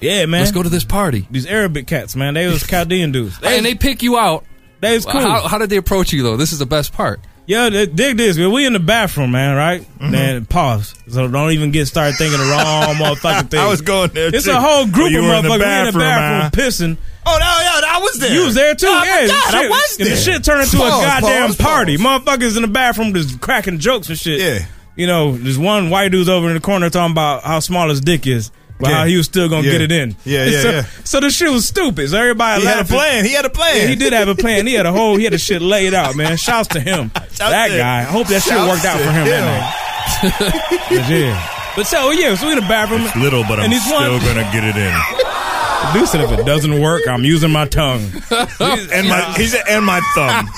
Yeah, man. "Let's go to this party." These Arabic cats, man. They was Chaldean dudes. They, and they pick you out. They was cool. How, how did they approach you though? This is the best part. Yo, th- dig this. man. We in the bathroom, man, right? Mm-hmm. Then pause. So don't even get started thinking the wrong motherfucking thing. I was going there. It's too. a whole group you of were in the motherfuckers. we in the bathroom, bathroom man. pissing. Oh no, yeah, I was there. You was there too, Oh, yeah. God, shit, I was And there. the shit turned into a goddamn pause, party. pause. Motherfuckers in the bathroom just cracking jokes and shit. Yeah. You know, there's one white dude's over in the corner talking about how small his dick is. But Yeah. he was still gonna Yeah. get it in. Yeah, yeah, so, yeah. So the shit was stupid. So everybody He had a laughing. plan. He had a plan. Yeah, he did have a plan. He had a whole, he had the shit laid out, man. Shouts to him. that to- guy. I hope that shit worked out for him, him. that night. But yeah. But so, yeah, so we in the bathroom. little, but and he's one, gonna get it in. Dude said if it doesn't work, I'm using my tongue. and my he said, and my thumb.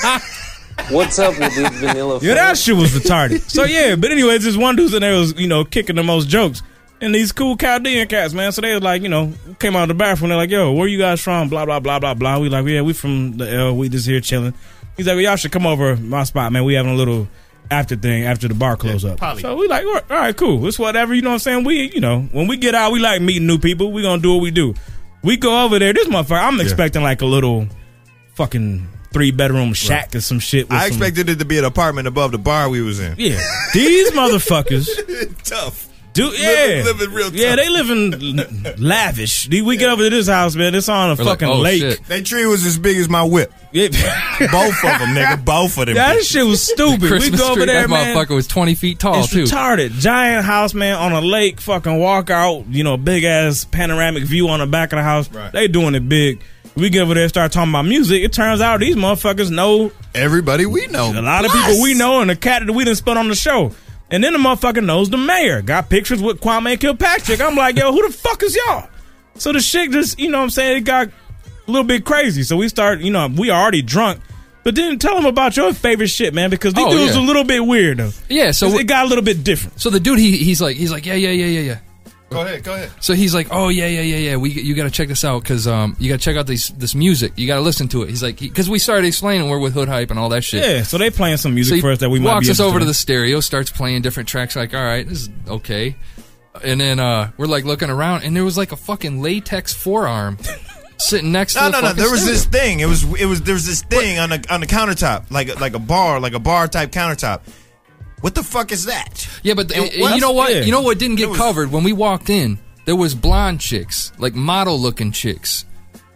What's up with this vanilla? Yeah, that shit was retarded. So yeah, but anyways, this one dude in there was, you know, kicking the most jokes. And these cool Chaldean cats, man. So they was like, you know, came out of the bathroom. They're like, yo, where you guys from? Blah, blah, blah, blah, blah. We like, yeah, we from the L. We just here chilling. He's like, well, y'all should come over my spot, man. We having a little after thing after the bar close up. poly. So we like, all right, cool. It's whatever. You know what I'm saying? We, you know, when we get out, we like meeting new people. We gonna do what we do. We go over there. This motherfucker, I'm expecting like a little fucking three bedroom shack or some shit. with I some- expected it to be an apartment above the bar we was in. yeah, these motherfuckers Tough. Do yeah, living real tough. yeah, they living lavish. We get over to this house, man. It's on a We're like, fucking oh, lake. shit. That tree was as big as my whip. Yeah. Both of them, nigga. Both of them. That bitches. shit was stupid. We go over tree, there, that man. motherfucker was 20 feet tall, It's too. retarded. Giant house, man, on a lake. Fucking walk out. You know, big ass panoramic view on the back of the house. Right. They doing it big. We get over there, start talking about music. It turns out these motherfuckers know Everybody we know. a lot of Plus. people we know and the cat that we didn't spent on the show. And then the motherfucker knows the mayor. Got pictures with Kwame Kilpatrick. I'm like, yo, who the fuck is y'all? So the shit just, you know what I'm saying, it got a little bit crazy. So we start, you know, we already drunk. But then tell them about your favorite shit, man, because these Oh, dudes yeah. a little bit weird though. Yeah, so it got a little bit different. So the dude, he he's like, he's like, yeah, yeah, yeah, yeah, yeah. Go ahead, go ahead. So he's like, oh yeah, yeah, yeah, yeah. We you got to check this out because um you got to check out this this music. You got to listen to it. He's like, because we started explaining we're with Hood Hype and all that shit. Yeah, so they playing some music he for us that we might walks be us over to the stereo, starts playing different tracks. Like, all right, this is okay. And then uh we're like looking around, and there was like a fucking latex forearm sitting next to No, the no, no. fucking There was stereo. this thing. It was, it was. There was this thing on the on the countertop, like like a bar, like a bar type countertop. What the fuck is that? Yeah, but And you know what? yeah. You know what didn't get was- covered when we walked in? There was blonde chicks, like model looking chicks.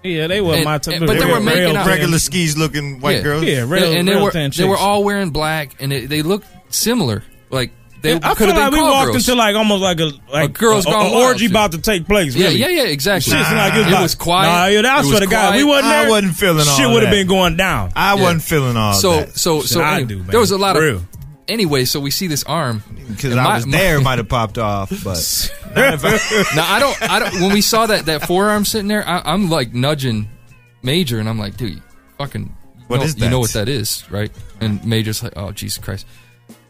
Yeah, they were And- my and- type. but they were making out- regular skis looking white yeah. girls. Yeah, real, and, and they real were thin they were all wearing black, and it, they looked similar. Like they Yeah, I could feel have been like we walked girls. into like almost like a like girls a, gone a wild orgy shit. about to take place. Yeah, Really. yeah, yeah, exactly. Shit, seemed like it was, It about- was quiet. Nah, yeah, I It swear to God, we quiet. wasn't There, I there. wasn't feeling all Shit would have been going down. I wasn't feeling all so that. so so Shit, I do, man. there was a lot Real. Anyway. So we see this arm because I my- was there, might have popped off, but I- now I don't. I don't. When we saw that that forearm sitting there, I, I'm like nudging Major, and I'm like, dude, you fucking. You What know, is You know what that is, right? And Major's like, oh Jesus Christ.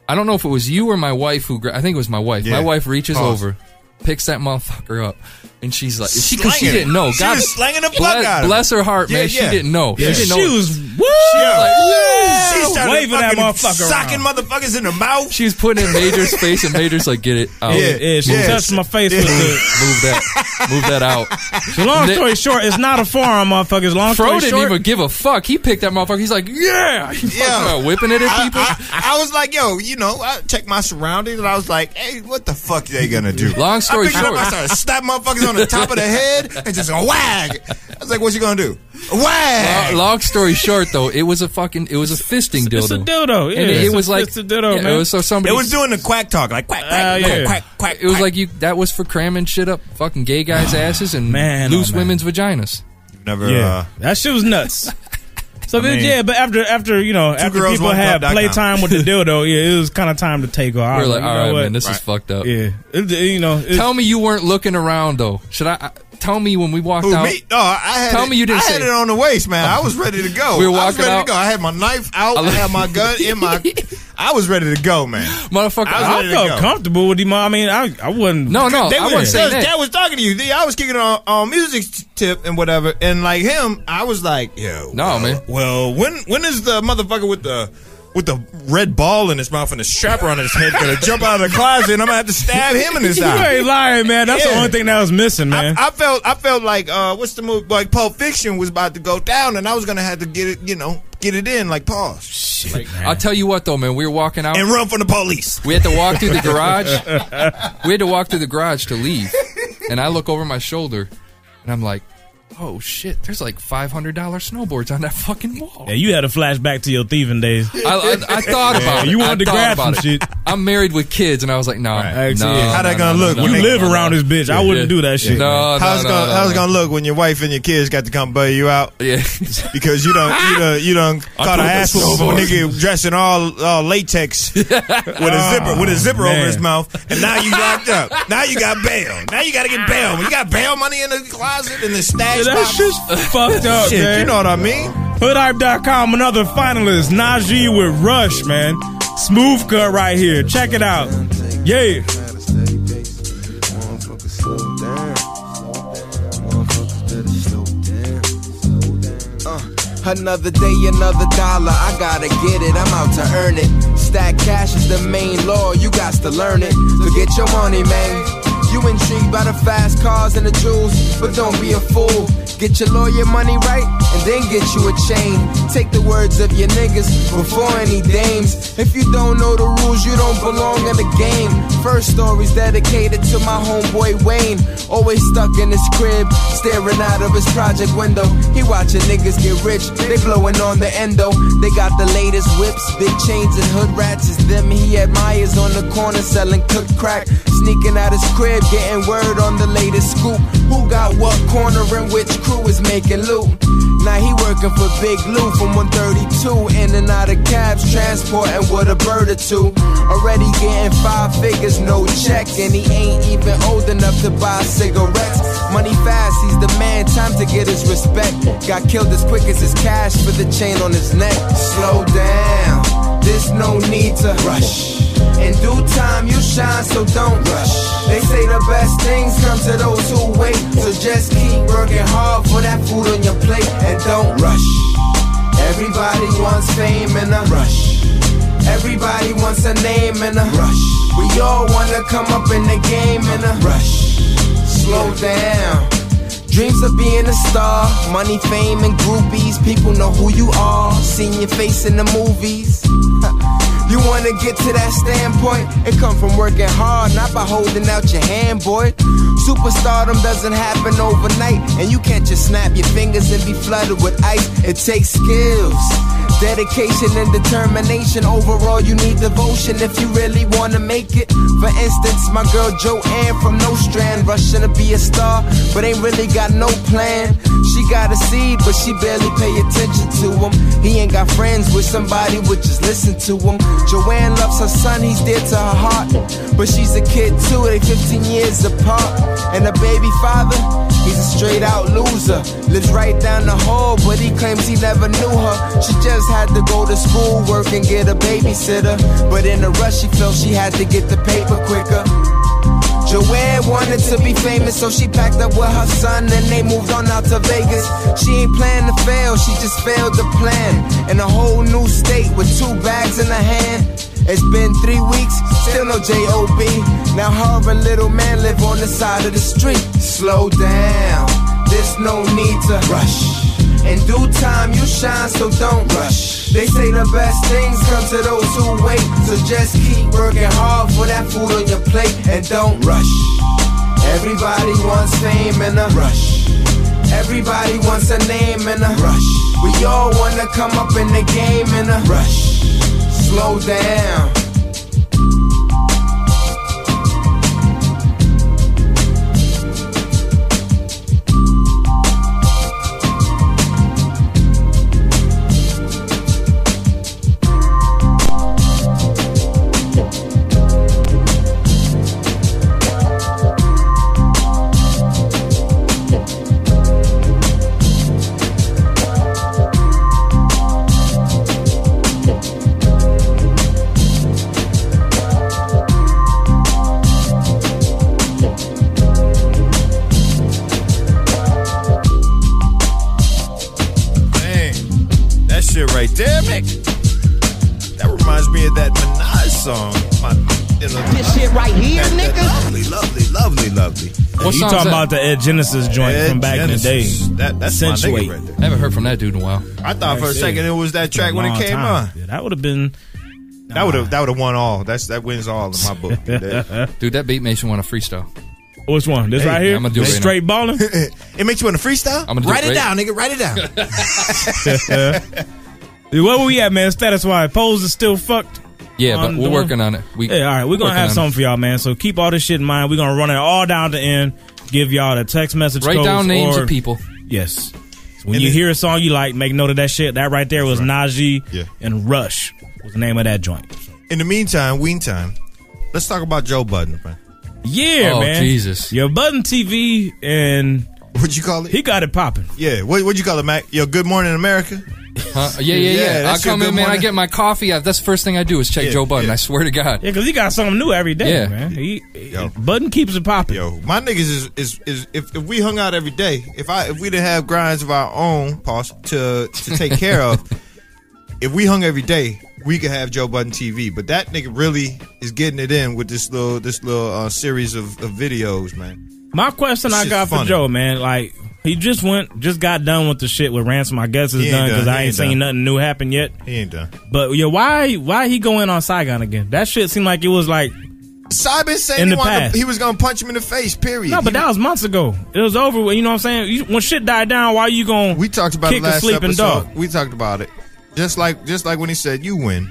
I don't know if it was you or my wife who. I think it was my wife. Yeah. My wife reaches Pause. over, picks that motherfucker up, and she's like, she because she Slanging didn't know. She God was slanging the fuck bless, out of bless her heart, Yeah, man. She didn't know. Yeah. She didn't She know. was woo. like, yeah. she started waving that fucking motherfucker socking around. motherfuckers in the mouth. She was putting in Major's face, and Major's like, get it out. Yeah. Yeah, she Yeah. touched my face with the. Move that. Move that out. So long Nick- story short, it's not a forearm, motherfuckers. Long Fro story didn't short, even give a fuck. He picked that motherfucker. He's like, yeah, He fucking Yeah. whipping it at I, people. I, I was like, yo, you know, I checked my surroundings and I was like, hey, what the fuck are they gonna do? Long story I picked it up, short. I started slap motherfuckers on the top of the head and just a wag. I was like, what you gonna do? Wag. Long, long story short, though, it was a fucking, it was a fisting dildo. it's a dildo. Yeah, and it, it was a, like it's a dildo, yeah, man. It was so somebody. It was doing the quack talk, like quack, quack, Uh, quack, yeah. quack, quack. It was quack. like you. That was for cramming shit up fucking gay guys' asses and Man, loose oh, man. women's vaginas. never. yeah, Uh, that shit was nuts. So then, mean, yeah, but after after you know after girls, people one had cup dot com. playtime with the dildo, yeah, it was kind of time to take off. I We're like, you all know right, what? man, this is fucked up. yeah, it, you know, Tell me you weren't looking around though. Should I? I tell me when we walked Who, out. me? No, I had Tell it, me you didn't I had it on the waist, man. I was ready to go. We were I was walking ready out. to go. I had my knife out. I had my gun in my. I was ready to go, man. Motherfucker, I was I ready to felt go. comfortable with him. I mean, I I wasn't. no, no, They I was, wasn't saying Dad was talking to you. I was kicking on, on music tip and whatever, and like him, I was like, "Yo, No, well, man. Well, when when is the motherfucker with the with the red ball in his mouth and the strapper on his head gonna jump out of the closet and I'm gonna have to stab him in his eye. You ain't lying, man. That's the only thing that was missing, man. I, I felt I felt like uh, what's the movie like Pulp Fiction was about to go down, and I was gonna have to get it, you know, get it in like pause I'll tell you what though, man. We were walking out. and run from the police. We had to walk through the garage. we had to walk through the garage to leave. And I look over my shoulder and I'm like, oh shit, there's like $500 snowboards on that fucking wall. yeah, you had a flashback to your thieving days. I, I, I thought about it. you I wanted to grab some it. shit. I'm married with kids, and I was like, no, Right. no. Yeah. How no, that gonna no, look no, You no, live no, around no. this bitch. I wouldn't do that shit. No, no, How's it no, gonna no, How's it gonna look when your wife and your kids got to come bail you out Yeah. because you don't you done you don't caught an put ass whooping a nigga dressed in all all latex with a zipper with a oh, zipper over his mouth, and now you locked up. Now you got bail. Now you got to get bail. When you got bail money in the closet in the stash Yeah, that box. shit's fucked up, Shit, man. you know what I mean? Hoodhype.com, another finalist. Najee with Rush, man. Smooth cut right here. Check it out. Yeah. Uh, another day, another dollar. I gotta get it. I'm out to earn it. Stack cash is the main law. You got to learn it. So get your money, man. You intrigued by the fast cars and the jewels, but don't be a fool. Get your lawyer money right, and then get you a chain. Take the words of your niggas before any dames. If you don't know the rules, you don't belong in the game. First story's dedicated to my homeboy Wayne. Always stuck in his crib, staring out of his project window. He watching niggas get rich, they blowing on the endo. They got the latest whips, big chains and hood rats. It's them he admires on the corner selling cooked crack. Sneaking out his crib, getting word on the latest scoop. Who got what corner and which crew is making loot? Now he working for Big Lou from 132, in and out of cabs, transporting with a bird or two. Already getting five figures, no check, and he ain't even old enough to buy cigarettes. Money fast, he's the man, time to get his respect. Got killed as quick as his cash for the chain on his neck. Slow down, there's no need to rush. In due time, you shine, so don't rush. They say the best things come to those who wait. So just keep working hard for that food on your plate and don't rush. Everybody wants fame in a rush. Everybody wants a name in a rush. We all wanna come up in the game in a rush. Slow down. Dreams of being a star, money, fame, and groupies. People know who you are, seeing your face in the movies. You wanna get to that standpoint? It come from working hard, not by holding out your hand, boy. Superstardom doesn't happen overnight, and you can't just snap your fingers and be flooded with ice. It takes skills. Dedication and determination. Overall, you need devotion if you really wanna make it. For instance, my girl Joanne from Nostrand, rushing to be a star, but ain't really got no plan. She got a seed, but she barely pay attention to him. He ain't got friends with somebody would just listen to him. Joanne loves her son, he's dear to her heart. But she's a kid too, they 15 years apart. And a baby father, he's a straight out loser. Lives right down the hall, but he claims he never knew her. She just had to go to school, work, and get a babysitter. But in a rush, she felt she had to get the paper quicker. Joanne wanted to be famous, so she packed up with her son and they moved on out to Vegas. She ain't planned to fail, she just failed to plan. In a whole new state with two bags in her hand. It's been three weeks, still no J.O.B. Now her and little man live on the side of the street. Slow down, there's no need to rush. In due time, you shine, so don't rush. They say the best things come to those who wait. So just keep working hard for that food on your plate and don't rush. Everybody wants fame in a rush. Everybody wants a name in a rush. We all wanna come up in the game in a rush. Slow down. Song. My, you know, This shit right here, that- that nigga. Lovely, lovely, lovely, lovely. you talking about the Ed Genesis joint Ed from back Genesis. in the day? That, that's my nigga right there. I haven't heard from that dude in a while. I thought for a second it was that track when it came time. on. Yeah, that would have been. That would have that would have won all. That's that wins all in my book. Dude, that beat makes me want to freestyle. Which one? This Hey, right here? I'm gonna do it right Straight balling. it makes you want to freestyle. I'm gonna do write it it right- down, nigga. Write it down. Where were we at, man? Status wise, Pose is still fucked. Yeah, but we're doing- working on it. We, yeah, all right. We're gonna have something it. for y'all, man. So keep all this shit in mind. We're gonna run it all down to end. Give y'all the text message. Write codes down names or- of people. Yes. When And you then- hear a song you like, make note of that shit. That right there was Najee Yeah. and Rush was the name of that joint. In the meantime, ween time. Let's talk about Joe Budden, man. Yeah, Oh, man. Jesus. Joe Budden TV and What'd you call it? he got it popping. Yeah. What what'd you call it, Mac? Yo, Good Morning America. Huh? Yeah, yeah, Yeah, yeah. I that's your come good in, man. I morning. get my coffee. I, that's the first thing I do is check Yeah, Joe Budden. yeah. I swear to God. Yeah, because he got something new every day, Yeah. man. He, he- Yo. Budden keeps it popping. Yo, my niggas is is, is if, if we hung out every day, if I if we didn't have grinds of our own, pause to to take care of, if we hung every day, we could have Joe Budden TV. But that nigga really is getting it in with this little this little uh, series of, of videos, man. My question This I shit's got for funny. Joe, man, like He just went, just got done with the shit with ransom. I guess is done because. I ain't ain't seen nothing new happen yet. He ain't done. But yeah, why why he going on Saigon again? That shit seemed like it was like Sai been saying In he, the wanted past. to, he was gonna punch him in the face. Period. no, but that was months ago. It was over. with, You know what I'm saying? You, when shit died down, why you going? we talked about kick it last a sleeping episode. dog. We talked about it. Just like just like when he said, "You win,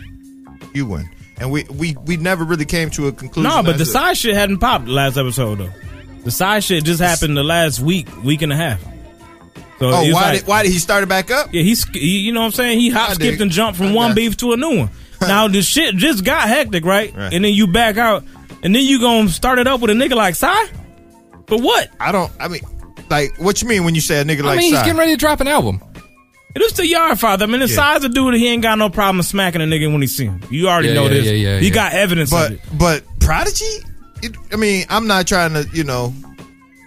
you win," and we we we never really came to a conclusion. No, but the side shit hadn't popped the last episode though. The side shit just happened the last week, week and a half. So Oh, why like- did why did he start it back up? Yeah, he's he, you know what I'm saying. He hop, skipped, and jumped from one beef to a new one. now the shit just got hectic, right? Right. And then you back out, and then you gonna start it up with a nigga like Sai? But what? I don't. I mean, like, what you mean when you say a nigga I like? mean, he's getting ready to drop an album. It is the yard father. I mean, the Yeah. size of dude, he ain't got no problem smacking a nigga when he see him. You already Yeah, know yeah, this. yeah, yeah, he got evidence But of it. but Prodigy. It, I mean, I'm not trying to you know.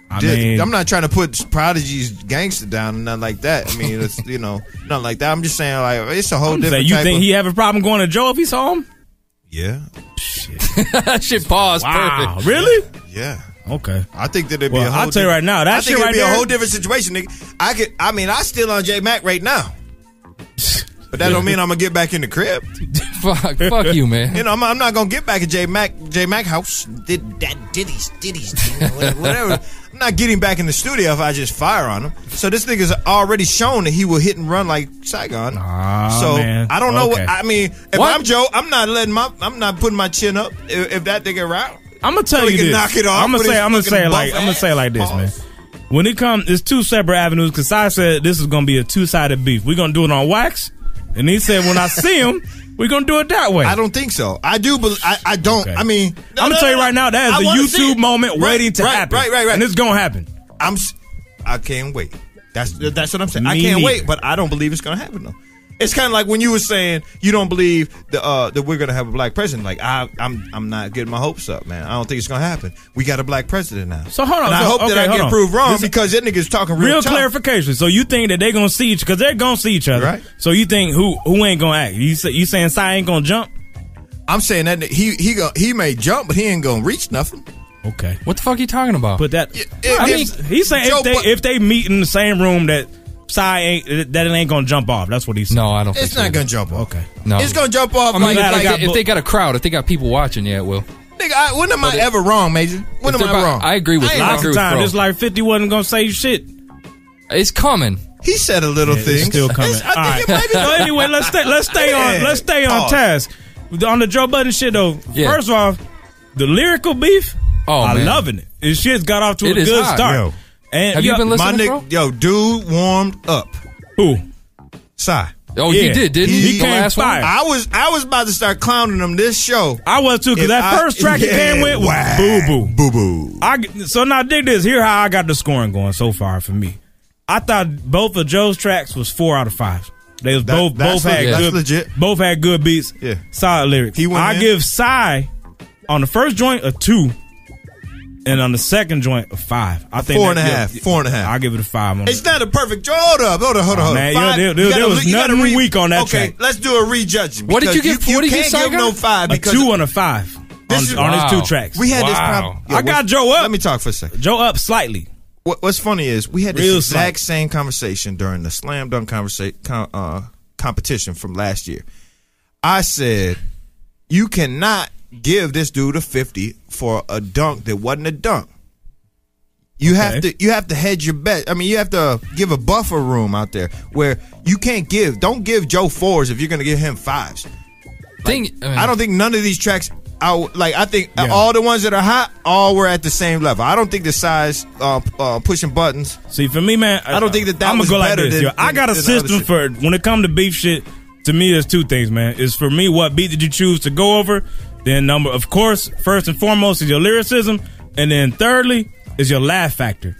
I di- mean, I'm not trying to put Prodigy's gangster down and nothing like that. I mean, it's you know nothing like that. I'm just saying like it's a whole I'm saying, different. you type think of, he have a problem going to Joe if he saw him? Yeah, that shit paused. Wow, Perfect. really? yeah. Okay. I think that it'd be Well, a whole I'll tell you right now, that I think shit it'd right be there- a whole different situation, nigga. I could. I mean, I still on J Mac right now, but that don't mean I'm gonna get back in the crib. fuck, fuck you, man. You know, I'm, I'm not gonna get back at J Mac J Mac house. Did that Diddy's Diddy's whatever. I'm not getting back in the studio if I just fire on him. So this nigga's already shown that he will hit and run like Saigon. Ah, so man. I don't know Okay. what I mean. If What? I'm Joe, I'm not letting my I'm not putting my chin up if, if that nigga around. I'm gonna tell So he you can this. knock it off I'm gonna with say. his I'm gonna say it like. buff I'm gonna say it like this, ass. man. When it comes, it's two separate avenues. Because I said this is gonna be a two sided beef. We're gonna do it on wax, and he said when I see him, we're gonna do it that way. I don't think so. I do, but I, I don't. Okay. I mean, I'm gonna tell you right now, that I is a YouTube moment Right, waiting to right, happen. Right, right, right. And it's gonna happen. I'm. I can't wait. That's that's what I'm saying. I can't neither. wait, but I don't believe it's gonna happen though. It's kind of like when you were saying you don't believe the, uh, that we're gonna have a black president. Like I, I'm, I'm not getting my hopes up, man. I don't think it's gonna happen. We got a black president now. So hold on. And I hope okay, that I hold get on. proved wrong This- because that nigga's talking real, Real tough. clarification. So you think that they gonna see each because they're gonna see each other, Right. So you think who who ain't gonna act? You say, you saying Sai ain't gonna jump? I'm saying that he he go, he may jump, but he ain't gonna reach nothing. Okay. What the fuck are you talking about? But that if- I mean, he's saying Joe if they Bu- if they meet in the same room that Sai ain't that it ain't gonna jump off. That's what he's saying. no, I don't. think It's so. not gonna jump off. Okay. No, It's gonna jump off. I mean, like, glad I if, got they, if they got a crowd, if they got people watching, yeah, it will. nigga, I, when am I ever wrong, Major? When am I about- wrong? I agree with ain't you. Lots of time, Bro. it's like Fifty wasn't gonna say shit. It's coming. He said a little Yeah, thing. It's still coming. It's- I All think right. it might be- So anyway, let's stay. Let's stay on. Let's stay on Pause. task on the Joe Budden shit though. Yeah. First off, the lyrical beef. Oh, I'm loving it. This shit's got off to It a good hot. start. Yo. And Have you yo- been My listening, nigga, bro? yo, dude warmed up. Who? Sigh. Oh, Yeah. he did, didn't he? He came last fire. I was I was about to start clowning him this show. I was too because that I- first track he came with was wow. Boo Boo. Boo boo. I so now dig this. Here how I got the scoring going so far for me. I thought both of Joe's tracks was four out of five. They was That- both both had legit. That's good legit. both had good beats. Yeah. solid lyrics. He went I in. give Sai on the first joint a two, and on the second joint a five. I think Four and that- a half. Four and a half. I give it a five. On It's that. not a perfect. Hold up, hold up, hold up, hold up. man, Five- yo, there- there- there was you gotta nothing weak on that Okay, track. let's do a rejudging. What did you because give- what did can't give give no five a because two and a five This on, is- on his two tracks. we had this Wow. problem. I got Joe up. Let me talk for a second. Joe up slightly. What, what's funny is we had this Real exact slight. same conversation during the slam dunk conversation uh, competition from last year. I said you cannot give this dude a fifty for a dunk that wasn't a dunk. You have to you have to hedge your bet. I mean, you have to give a buffer room out there where you can't give. Don't give Joe fours if you're going to give him fives. Thing, I, mean, I don't think none of these tracks. I like. I think Yeah. all the ones that are hot, all were at the same level. I don't think the size uh, uh, pushing buttons. See, for me, man, I don't think that that I'm was gonna go like better this. than-. I got a than other system for when it come to beef shit. To me, there's two things, man. Is for me, what beat did you choose to go over? Then number, of course, first and foremost is your lyricism, and then thirdly is your laugh factor.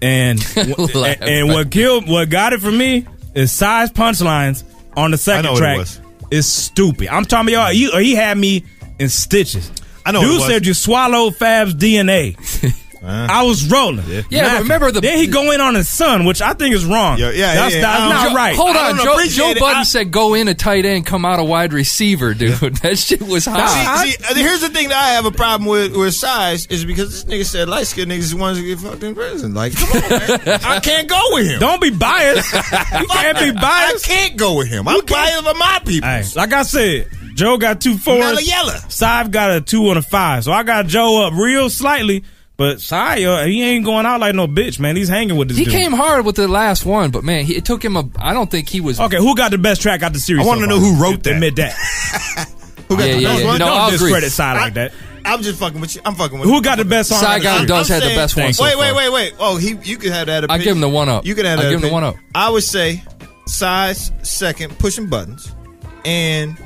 And and, Laugh and what killed, what got it for me is Sai's punchlines on the I second know what it track. was. Is stupid. I'm talking about y'all. He, he had me in stitches. I know what Dude it was. said you swallowed Fab's DNA. I was rolling. Yeah, but remember the- then he go in on his son, which I think is wrong. Yeah, yeah, that's, yeah. that's I don't- Joe- right. Hold on, Joe, appreciate Joe. Budden I- said go in a tight end, come out a wide receiver, dude. that shit was hot. See, see, uh, here's the thing that I have a problem with with size is because this nigga said light skinned niggas is the ones that get fucked in prison. Like, come on, man. I can't go with him. Don't be biased. you can't be biased. I can't go with him. I'm biased for my people. Hey, like I said, Joe got two fours. Mella yella. Sive got a two and a five. So I got Joe up real slightly. But Sai, uh, he ain't going out like no bitch, man. He's hanging with this dude. He dude. came hard with the last one, but man, he, it took him a. I don't think he was. Okay, who got the best track out the series? I wanna so know far? who wrote that. Admit that. Who got Yeah, the yeah, best yeah. one? No, Don't I'll agree. discredit Sai like that. I'm just fucking with you. I'm fucking with Who you. got the best song? out of the Saigon series? does I'm have the best one. Thanks. So wait, wait, wait, wait. Oh, he, you could have that. I give him the one up. You could have I that. give him the one up. I would say Sai's second, pushing buttons, and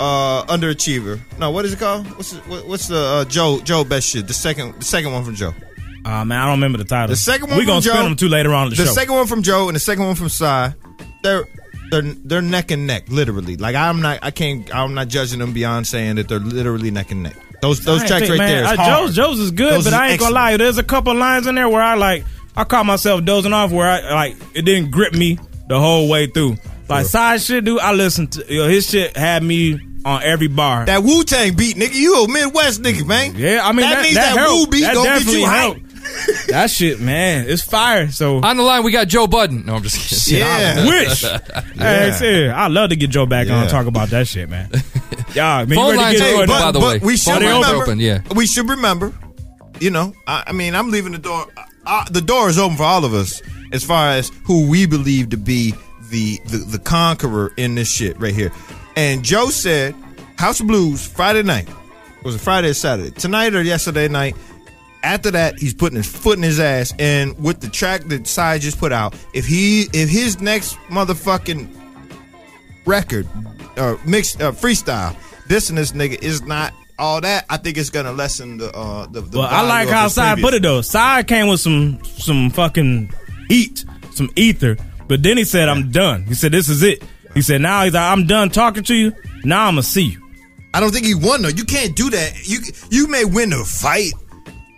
uh underachiever. No, what is it called? What's the, what's the uh, Joe Joe best shit? The second the second one from Joe. Uh, man, I don't remember the title. The second one we're gonna Joe. spin them two later on in the, show. the second one from Joe and the second one from Cy, they're they're they're neck and neck, literally. Like I'm not, I can't, I'm not judging them beyond saying that they're literally neck and neck. Those those tracks think, right man, there. Is uh. Joe's, Joe's is good, Those but is I ain't gonna lie. There's a couple lines in there where I like, I caught myself dozing off where I like it didn't grip me the whole way through. Like side shit, dude. I listened to you know, his shit had me on every bar. That Wu Tang beat, nigga. You a Midwest nigga, man. yeah, I mean that, that, means that, that. Wu beat that gonna get definitely you hype. helped. that shit, man, it's fire. So On the line, we got Joe Budden. No, I'm just kidding. Yeah. wish. Hey, I love to get Joe back on and talk about that shit, man. Yeah, man, you Phone ready lines get are Jordan? open, by the way. we should Phone lines are remember. open, yeah. We should remember. You know, I, I mean, I'm leaving the door. Uh, the door is open for all of us as far as who we believe to be the, the the conqueror in this shit right here. And Joe said, House of Blues Friday night. Was it Friday or Saturday? Tonight or yesterday night? After that, he's putting his foot in his ass, and with the track that Sai just put out, if he if his next motherfucking record or mixed uh, freestyle, this and this nigga is not all that. I think it's gonna lessen the uh the. the Well, I like how Side put it though. Side came with some some fucking heat, some ether, but then he said, "I'm done." He said, "This is it." He said, "Now he's like, I'm done talking to you. Now I'm gonna see you." I don't think he won though. You can't do that. You you may win the fight.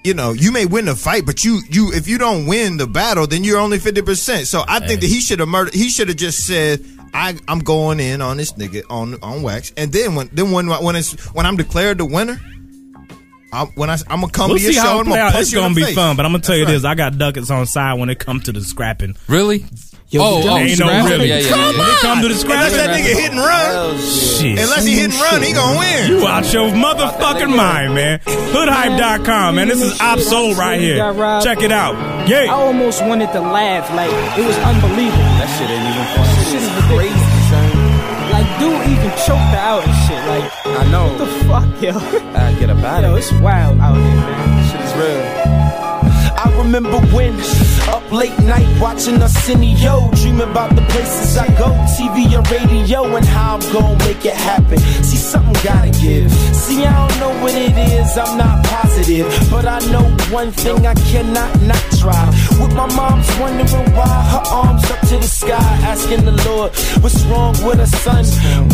You know, you may win the fight, but you you if you don't win the battle, then you're only fifty percent. So I think that he should have murdered. He should have just said, "I I'm going in on this nigga on on wax." And then when then when when it's when I'm declared the winner, I, when I I'm gonna come We'll to your see show how it and I'm gonna punch It's you gonna the be face. fun, but I'm gonna tell you That's this: I got ducats on side when it comes to the scrapping. Really? Yo, oh, oh, ain't no scrapping? really. Yeah, yeah, Come yeah, yeah. When it come to the Unless scrapping, that nigga hit and run. shit. Unless he hit and run, he gonna win. You out your motherfucking mind, man. Hoodhype.com, man. This is Absol right here. Check it out. Yay. I almost wanted to laugh. Like it was unbelievable. That shit ain't even funny. Shit is ridiculous. Like dude even choked her out and shit. Like I know. what the fuck, yo? I get about Yo, it. it's wild out here, man. Shit is real. Remember when up late night watching Arsenio, dreaming about the places I go, TV and radio, and how I'm gonna make it happen. See, something gotta give. See, I don't know what it is, I'm not positive, but I know one thing I cannot not try. With my mom's wondering why her arms up to the sky, asking the Lord what's wrong with her son.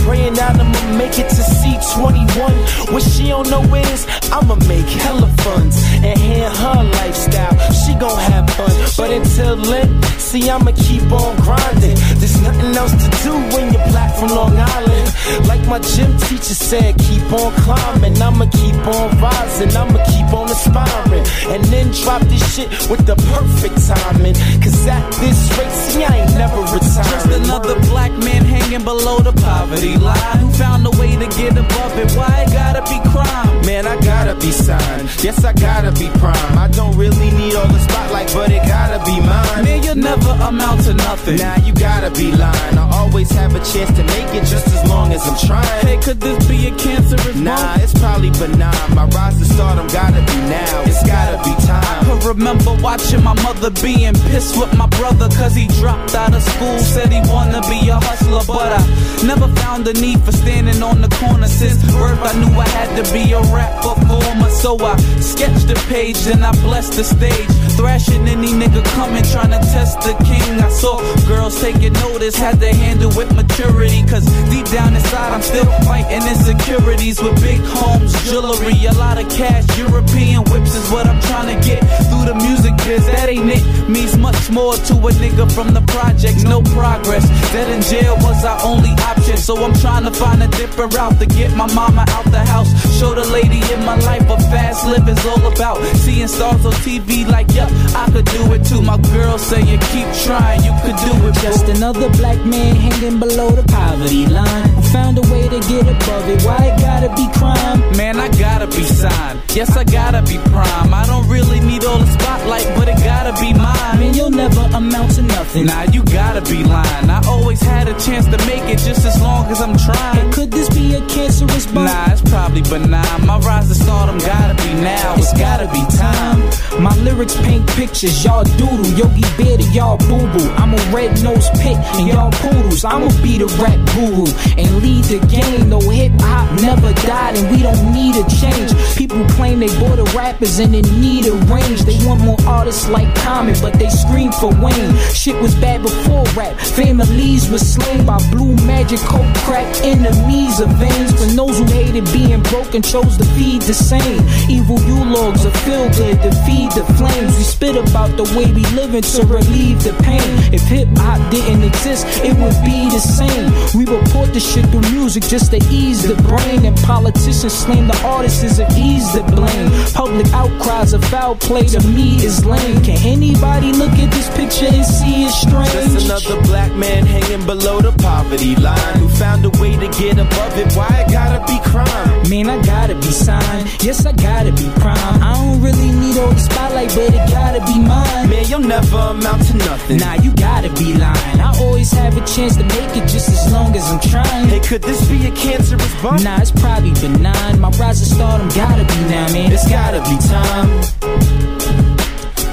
Praying that I'ma make it to C21. What she don't know is I'ma make hella funds and hand her lifestyle. She gon' have fun, but until then, see I'ma keep on grinding. There's nothing else to do when you're black from Long Island. Like my gym teacher said, keep on climbing. I'ma keep on rising. I'ma keep on aspiring, and then drop this shit with the perfect timing. Cause at this rate, see I ain't never retiring. Just another black man hanging below the poverty line who found a way to get above it. Why it gotta be crime? Man, I gotta be signed. Yes, I gotta be prime. I don't really need all the spotlight, but it gotta be mine. Man, you'll never amount to nothing. Nah, you gotta be lying. I always have a chance to make it just as long as I'm trying. Hey, could this be a cancerous Nah, moment? it's probably benign. My rise to stardom gotta be now. It's gotta be time. I could remember watching my mother being pissed with my brother cause he dropped out of school. Said he wanna be a hustler, but I never found the need for standing on the corner. Since birth, I knew I had to be a rap performer. So I sketched the page and I blessed the stage. Thrashing any nigga coming, trying to test the king. I saw girls taking notice, had to handle with maturity. Cause deep down inside, I'm still fighting insecurities with big homes, jewelry, a lot of cash. European whips is what I'm trying to get through the music biz. That ain't it. Means much more to a nigga from the projects, no progress. Dead in jail was our only option. So I'm trying to find a different route to get my mama out the house. Show the lady in my life what fast living's all about. Seeing stars on TV like, yup, I could do it too. My girl saying, keep trying, you could do it. Just another black man hanging below the poverty line. Who found a way to get above it. Why it gotta be crime? Man, I gotta be signed. Yes, I gotta be prime. I don't really need all the spotlight, but it gotta be mine. Man, you'll never amount to nothing. Nah, you gotta be lying. I always had a chance to make it just as long as I'm trying. Could this be a cancerous bump? Nah, it's probably benign. My rise to stardom gotta be now. It's gotta be time. My lyrics paint pictures, y'all doodle. Yogi Bear to y'all boo boo. I'm a red nosed pit and y'all poodles. I'ma be the rap guru and lead the game. No hip hop never died and we don't need a change. People claim they bought the rappers and they need a range. They want more artists like Common, but they scream for Wayne. Shit was bad before rap. Families were slain by blue magic, coke crack, enemies of veins. For those who hated being broken, chose to feed the same. Evil logs are filled good to feed the flames. We spit about the way we living to relieve the pain. If hip hop didn't exist, it would be the same. We report the shit through music just to ease the brain. And politicians slam the artists as an ease the blame. Public outcries of foul play to me is lame. Can anybody look at this picture and see it's strange? Just another black man hanging below the poverty line who found a way to get above it. Why it gotta be crime? Man, I gotta be signed. Yes, I gotta be prime. I don't really need all the spotlight, but it gotta be mine. Man, you'll never amount to nothing. Nah, you gotta be lying. I always have a chance to make it just as long as I'm trying. Hey, could this be a cancerous bump? Nah, it's probably benign. My rise to stardom gotta be now, man. It's gotta be time.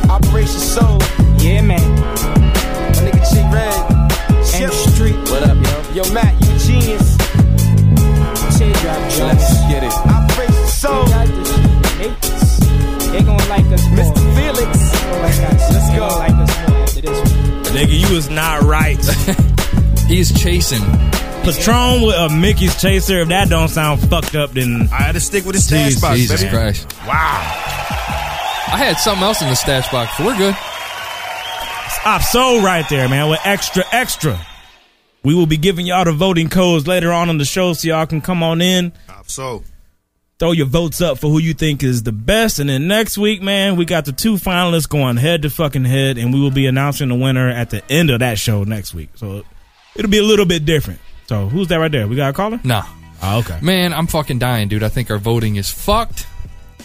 Operation Soul. Yeah, man. My nigga G Red. M Street. What up, yo? Yo, Matt, you a genius. Teardrop Jones. Let's get it. Operation Soul. Got this shit. They gon' like us more. Mr. Felix. Like us. Let's They go. Nigga, you was not right. He's chasing. Patron with a Mickey's chaser. If that don't sound fucked up, then I had to stick with the stash Jesus, box, Jesus baby. Christ. wow. I had something else in the stash box. but We're good. Op Soul right there, man, with extra, extra. We will be giving y'all the voting codes later on in the show so y'all can come on in, So, throw your votes up for who you think is the best. And then next week, man, we got the two finalists going head to fucking head, and we will be announcing the winner at the end of that show next week. So it'll be a little bit different. So who's that right there? We got a caller? Nah. Oh, okay. Man, I'm fucking dying, dude. I think our voting is fucked.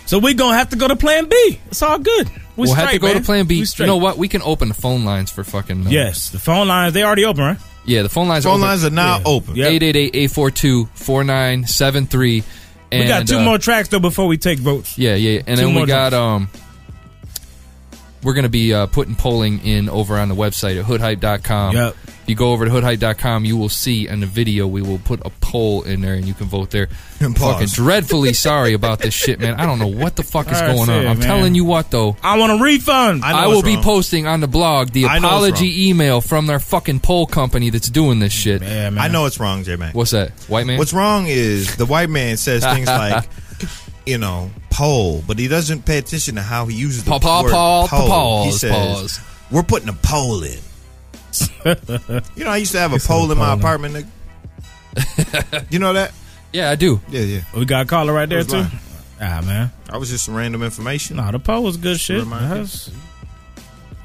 So we're going to have to go to plan B. It's all good. We we'll have to go man. to plan B. You know what? We can open the phone lines for fucking. uh, Yes, the phone lines, they already open, right? Yeah, the phone lines phone open. lines are now open. Yep. 888-842-4973. We got two uh, more tracks, though, before we take votes. Yeah, yeah. And Two then we got drops. um we're going to be uh, putting polling in over on the website at hoodhype.com. Yep. If you go over to hoodhype.com, you will see in the video we will put a poll in there and you can vote there. And pause. Fucking dreadfully sorry about this shit, man. I don't know what the fuck is That's going on. it, I'm man. telling you what though. I want a refund. I know I, what's will be wrong. posting on the blog the I know what's apology email from their fucking poll company that's doing this shit. Yeah, man. I know it's wrong, J Man. What's that? White man? What's wrong is the white man says things like, you know, poll, but he doesn't pay attention to how he uses the Pa- pa- word pa- poll. pause, he says, pause. "We're putting a poll in." you know, I used to have a pole in my apartment. nigga. you know that? Yeah, I do. Yeah, yeah. We got a caller right there, too. lying? Ah, man. I was just some random information. Nah, the pole was good Just shit. remind That's-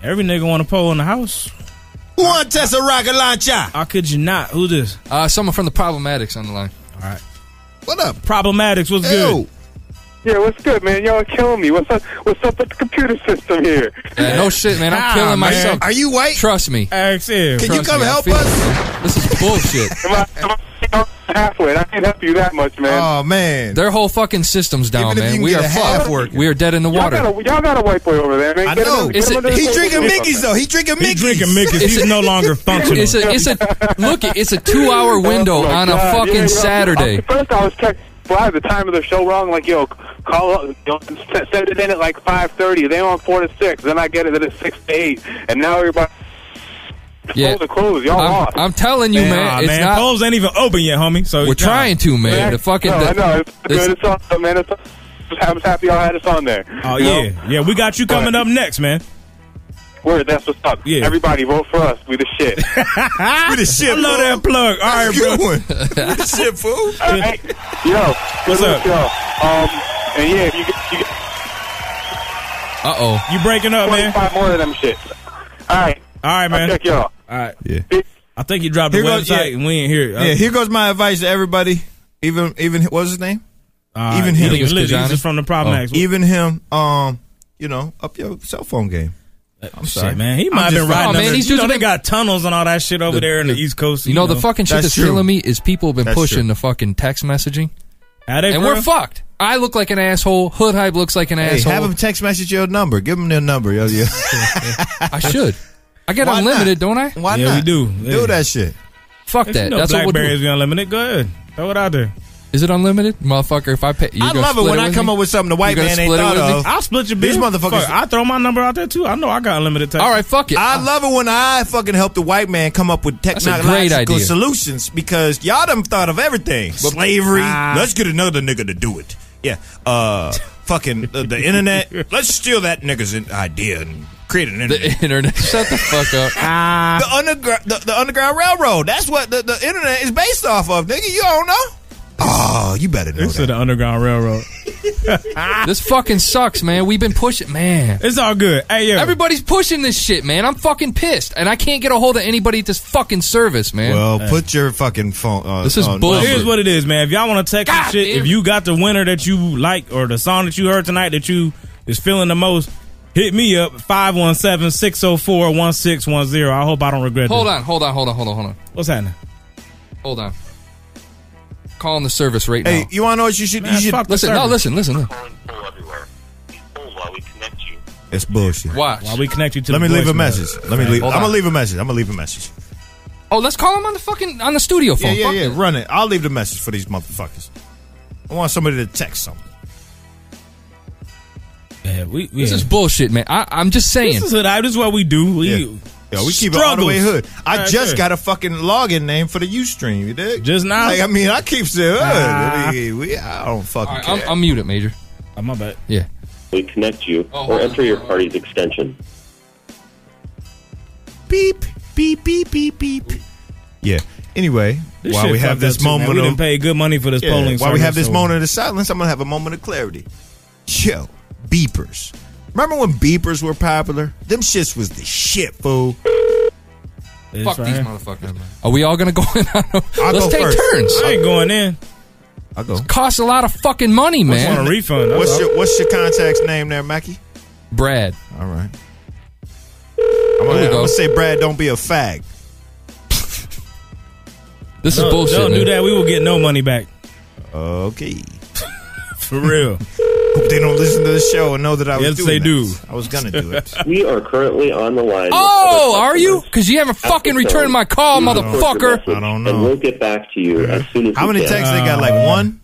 Every nigga want a pole in the house. Who want to test a rocket launcher? How could you not? Who this? Uh, someone from the Problematics on the line. All right. What up? Problematics, what's Ew. good? Yeah, what's good, man? Y'all killing me. What's up? What's up with the computer system here? Yeah, no shit, man. I'm Ah, killing man. myself. Are you white? Trust me. Ask him. Can you come me, help feel us? This is bullshit. Am I, am I halfway? I can't help you that much, man. Oh man. Their whole fucking system's down, Even if you man. We are half fucked. We are dead in the y'all, water. got a, y'all got a white boy over there, man. I Get know. get him it- under the He drinking Mickey's though. He drinking He Mickey's. drinking Mickey's. He's no longer functional. It's a, it's a look. It's a two-hour window Oh, on a God. fucking Yeah, yeah. Saturday. First, I was text, people the time of their show wrong. Like, yo, call up, you know, set, set it in at like five thirty. They on four to six. Then I get it at six to eight, and now everybody. Yeah. Polls are closed. Y'all I'm, lost. I'm telling you, man, Nah, it's man, not. polls ain't even open yet, homie. So We're trying to, man. The fucking. No, the- I know. It's this- good. It's awesome, man. It's, I'm happy y'all had us on there. Oh You know? yeah, yeah. We got you coming up next, man. Word, that's what's up. Yeah. Everybody vote for us. We the shit. we the shit. I love that plug. All right, bro. Good one. we the shit, fool. All right. Yo, What's up? look, Yo. Um, and yeah, if you get, you get Uh oh. You breaking up, man? 25 more of them shit. All right. All right, man. I'll check y'all. All right. Yeah. I think you dropped the Here goes- website yeah. and we ain't here. Yeah, here goes my advice to everybody. Even even what was his name? Uh, even him. think. He's just from the Problem Oh. Even him. Um, you know, up your cell phone game. I'm sorry, Shit, man. He might have been riding. Oh, man, under- these you dudes know, they got tunnels and all that shit over The- there in the the- East Coast. You know, the fucking shit That's that's, killing me is people have been That's pushing true. the fucking text messaging, Are they and for we're fucked. I look like an asshole. Hood hype looks like an Hey, asshole. have him text message your number. Give him their number. Yo, yo. I should. I get Why unlimited, don't I? Why Yeah, not? we do. Do Yeah. that shit. Fuck If that. You know That's what we'll Blackberries do. be unlimited. Go ahead. Throw it out there. Is it unlimited, motherfucker? If I pay, you I love it split when I come me? up with something the white man ain't split it thought of. I'll split your These bill. motherfuckers- I throw my number out there too. I know I got unlimited text. All right, fuck it. I love it when I fucking help the white man come up with technological solutions because y'all done thought of everything. Slavery. let's get another nigga to do it. Yeah. Uh, fucking uh, the internet. Let's steal that nigga's idea and create an internet. the internet. Shut the fuck up. the underground, the, the underground railroad. That's what the, the internet is based off of, nigga. You don't know? Oh, you better know This is that. the Underground Railroad. this fucking sucks, man. We've been pushing, man. It's all good. Hey, yo. Everybody's pushing this shit, man. I'm fucking pissed, and I can't get a hold of anybody at this fucking service, man. Well, put your fucking phone. Uh, This is uh, bullshit. Here's what it is, man. If y'all want to text and God shit, damn if you got the winner that you like or the song that you heard tonight that you is feeling the most, hit me up 517-604-1610. I hope I don't regret hold this. on, hold on, hold on, hold on, hold on, What's happening? hold on. Calling the service right Hey, now. you want to know what you should? Man, you should. fuck the Listen, no, service. listen, listen. listen. It's bullshit. Watch. While we connect you to Let the me leave a voicemail. message. Let me leave. Hold I'm gonna leave a message. I'm gonna leave a message. Oh, let's call him on the fucking on the studio phone. yeah, Fuck yeah. it. Run it. I'll leave the message for these motherfuckers. I want somebody to text something. Yeah, we, This yeah. is bullshit, man. I, I'm just saying. This is hood. This is what we do. We, Yeah. Yo, we keep it all the way hood. I Yeah, just sure. got a fucking login name for the UStream. You dig? Just now? Like, I mean, I keep saying hood. Ah. We, we- I don't fucking All right, care. I'm, I'm muted, Major. Oh, my bad. Yeah. We connect you Oh, or enter your party's extension. beep, beep, beep, beep, beep. Yeah. Anyway, This while we have this up too, man. moment we didn't pay good money for this Yeah, polling. while we have this so- moment of silence, I'm gonna have a moment of clarity. Yo, beepers. Remember when beepers were popular? Them shits was the shit, fool. It's Fuck right these here. motherfuckers. Are we all gonna go in? on a- I'll Let's go take first. turns. I ain't going in. I'll go. Costs a lot of fucking money, I just want man. a refund. that's What's all. your What's your contact's name there, Mackie? Brad. All right. I'm gonna, we I'm go. gonna say, Brad, don't be a fag. This No, is bullshit. Don't man. do that. We will get no money back. Okay. For real. Hope they don't listen to the show and know that I was Yes, doing they that. do. I was gonna do it. We are currently on the line. Oh, are you? Because you haven't fucking returned my call, please motherfucker. message, I don't know. And we'll get back to you as soon as How we many can. texts they got? Like Uh, one.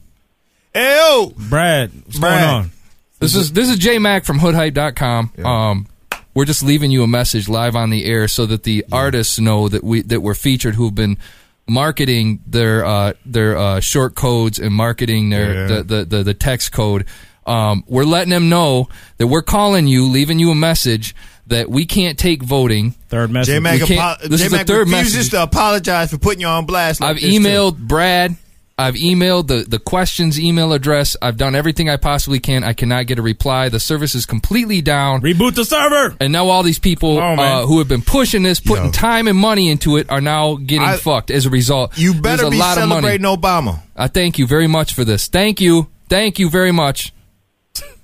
Hey, yo, Brad, what's Brad. going on? This is this is J Mac from hoodhype.com. Um we're just leaving you a message live on the air so that the artists know that we that we're featured who've been marketing their uh their uh short codes and marketing their Yeah. the, the, the the text code. Um we're letting them know that we're calling you, leaving you a message that we can't take voting. Third message. J Mac. We can't- apo- this J is the Mac third refuses message. to apologize for putting you on blast. Like I've this, too. emailed Brad. I've emailed the, the questions email address. I've done everything I possibly can. I cannot get a reply. The service is completely down. Reboot the server. And now all these people Oh, uh, who have been pushing this, putting Yo. time and money into it, are now getting I- fucked as a result. You There's better a be lot of money. celebrating Obama. I thank you very much for this. Thank you. Thank you very much.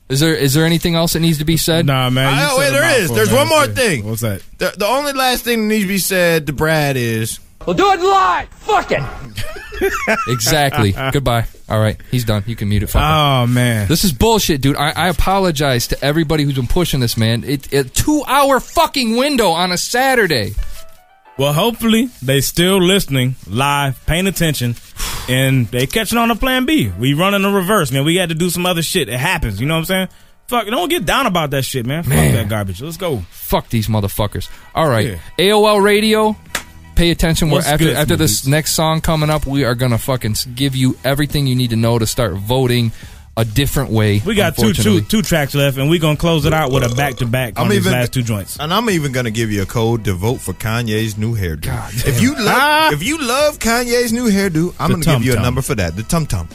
Is there is there anything else that needs to be said? Nah, man. you I- said wait, there is. There's man. one more thing. What's that? The, the only last thing that needs to be said to Brad is Well, do it live. Fuck it. Exactly. Goodbye. All right, he's done. You can mute it. Fuck him. Oh man. This is bullshit, dude. I, I apologize to everybody who's been pushing this, man. It, a two hour fucking window on a Saturday. Well, hopefully they still listening live, paying attention, and they catching on to Plan B. We running the reverse, man. We had to do some other shit. It happens. You know what I'm saying? Fuck, don't get down about that shit, man. Man. Fuck that garbage. Let's go. Fuck these motherfuckers. All right, Yeah. AOL Radio. Pay attention. What's after after this next song coming up, we are gonna fucking give you everything you need to know to start voting a different way. We got two, unfortunately. two, two tracks left, and we're gonna close it out with a back to back on I'm these even- last two joints. And I'm even gonna give you a code to vote for Kanye's new hairdo. if you love, if you love Kanye's new hairdo, I'm The gonna give you a number for that. The tum tum.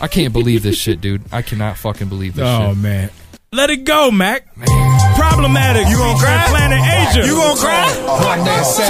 I can't believe this shit, dude. I cannot fucking believe this Oh shit. man, let it go, Mac. Problematic. You gonna cry? Planet Asia. You gonna cry?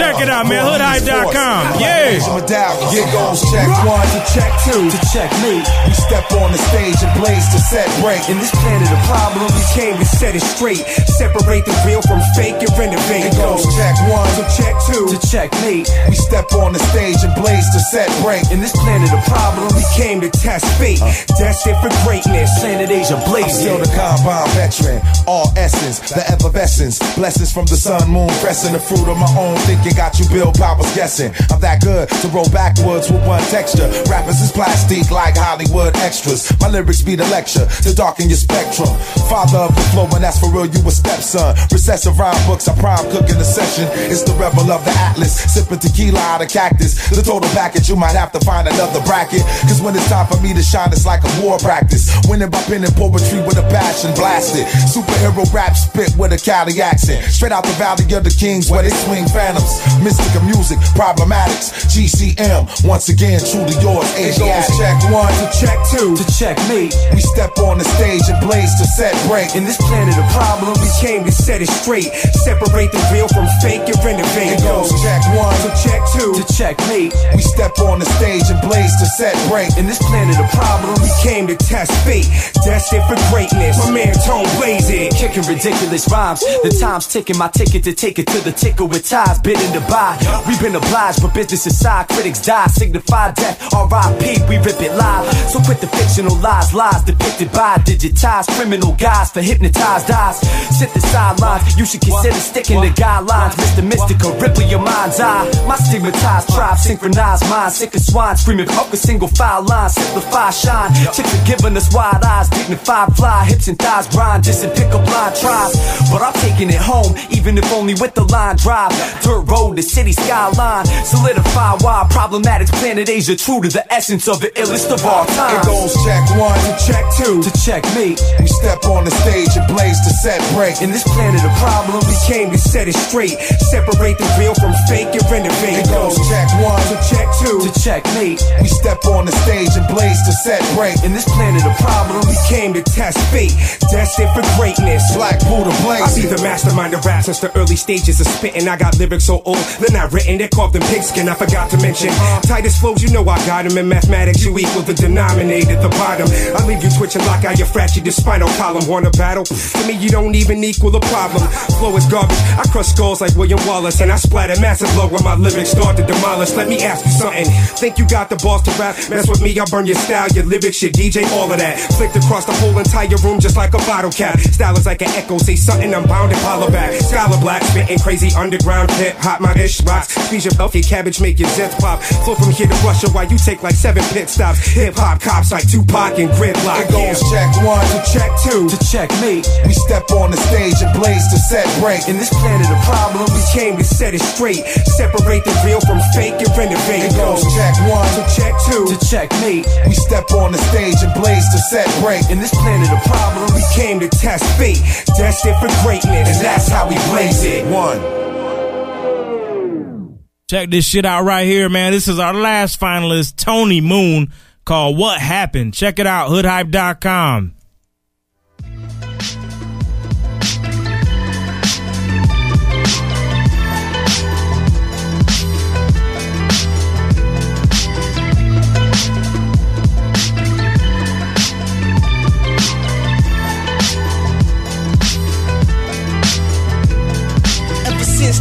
Check it out, man. Hoodhype.com. Yeah. Get goes check one to check two to check me. We step on the stage and blaze to set break. In this planet of problem, we came to set it straight. Separate the real from fake and renovate. It goes check one to check two to check me. We step on the stage and blaze to set break. In this planet of problem, we came to test fate. Destined for greatness. Planet Asia blazing. Still the combine veteran. All essence, the effervescence. Blessings from the sun, moon, crescent. The fruit of my own thinking got you Bill Powers guessing. I'm that good to roll backwards with one texture. Rappers is plastic like Hollywood extras. My lyrics be the lecture to darken your spectrum. Father of the flow, and that's for real, you a stepson. Recessive rhyme books, I prime cook in the session. It's the rebel of the Atlas, sipping tequila out of cactus. The total package, you might have to find another bracket. Cause when it's time for me to shine, it's like a war practice. Winning by pen poetry with a passion blasted. Superhero rap spit with a Cali accent. Straight out the valley of the kings where they swing phantoms. Mystic of music, problematics. GCM, once again, truly yours. It goes check one to check two to check me. We step on the stage and blaze to set break. In this planet of problem, we came to set it straight. Separate the real from fake and renovate. It goes check one to check two to check me. We step on the stage and blaze to set break. In this planet of problem, we came to test fate. Destined for greatness. My man Tone Kicking ridiculous rhymes. The time's ticking, my ticket to take it to the ticker with ties, bidding to buy. We've been obliged, but business aside, critics die, signify death. R.I.P. We rip it live. So quit the fictional lies, lies depicted by digitized criminal guys for hypnotized eyes. Sit the sidelines, you should consider sticking to guidelines. Mr. Mystical, Ripley, your mind's eye. My stigmatized tribe, synchronized mind, sick of swine, screaming up a single file line, simplify, shine. Chicks are giving us wide eyes, dignified fly, hips and thighs grind, just and pick up line tries. But I'm taking it home, even if only with the line drive. Dirt road, the city skyline, solidify why problematics planet Asia, true to the essence of the illest of all time. It goes check one to check two to check me. We step on the stage and blaze to set break. In this planet of problem, we came to set it straight. Separate the real from fake and renovate. It goes check one to check two to check me. We step on the stage and blaze to set break. In this planet of problem, we came to test fate. Destined for greatness. Black Buddha blaze. I be the mastermind of rap since the early stages of spitting. I got lyrics so old, they're not written, they're carved in pigskin. I forgot to mention. Uh-huh. Titus flows, you know I got them in mathematics. You equal the denominator, at the bottom. I leave you twitching like I your fractured your spinal column. Want a battle? To me, you don't even equal a problem. Flow is garbage. I crush skulls like William Wallace, and I splatter massive blow when my lyrics start to demolish. Let me ask you something. Think you got the balls to rap? Mess with me, I'll burn your style, your lyrics, your DJ, all of that. Flicked across the whole entire room just like a bottle cap. Style is like an echo, say something, I'm bound to follow back. Scholar black, spitting crazy underground hip hop, my ish rocks. Squeeze your healthy cabbage, make your zip pop. Flow from here to Russia while you take like seven pit stops. Hip hop cops like Tupac and Gridlock. It goes check one to check two to check me. We step on the stage and blaze to set break. In this planet of problem, we came to set it straight. Separate the real from fake and renovate. It goes check one to check two to check me. We step on the stage and blaze to set break. In this planet of problem, we came to test fate. Destined for greatness, and that's how we blaze it. One. Check this shit out right here, man. This is our last finalist, Tony Moon, called What Happened. Check it out, hoodhype.com.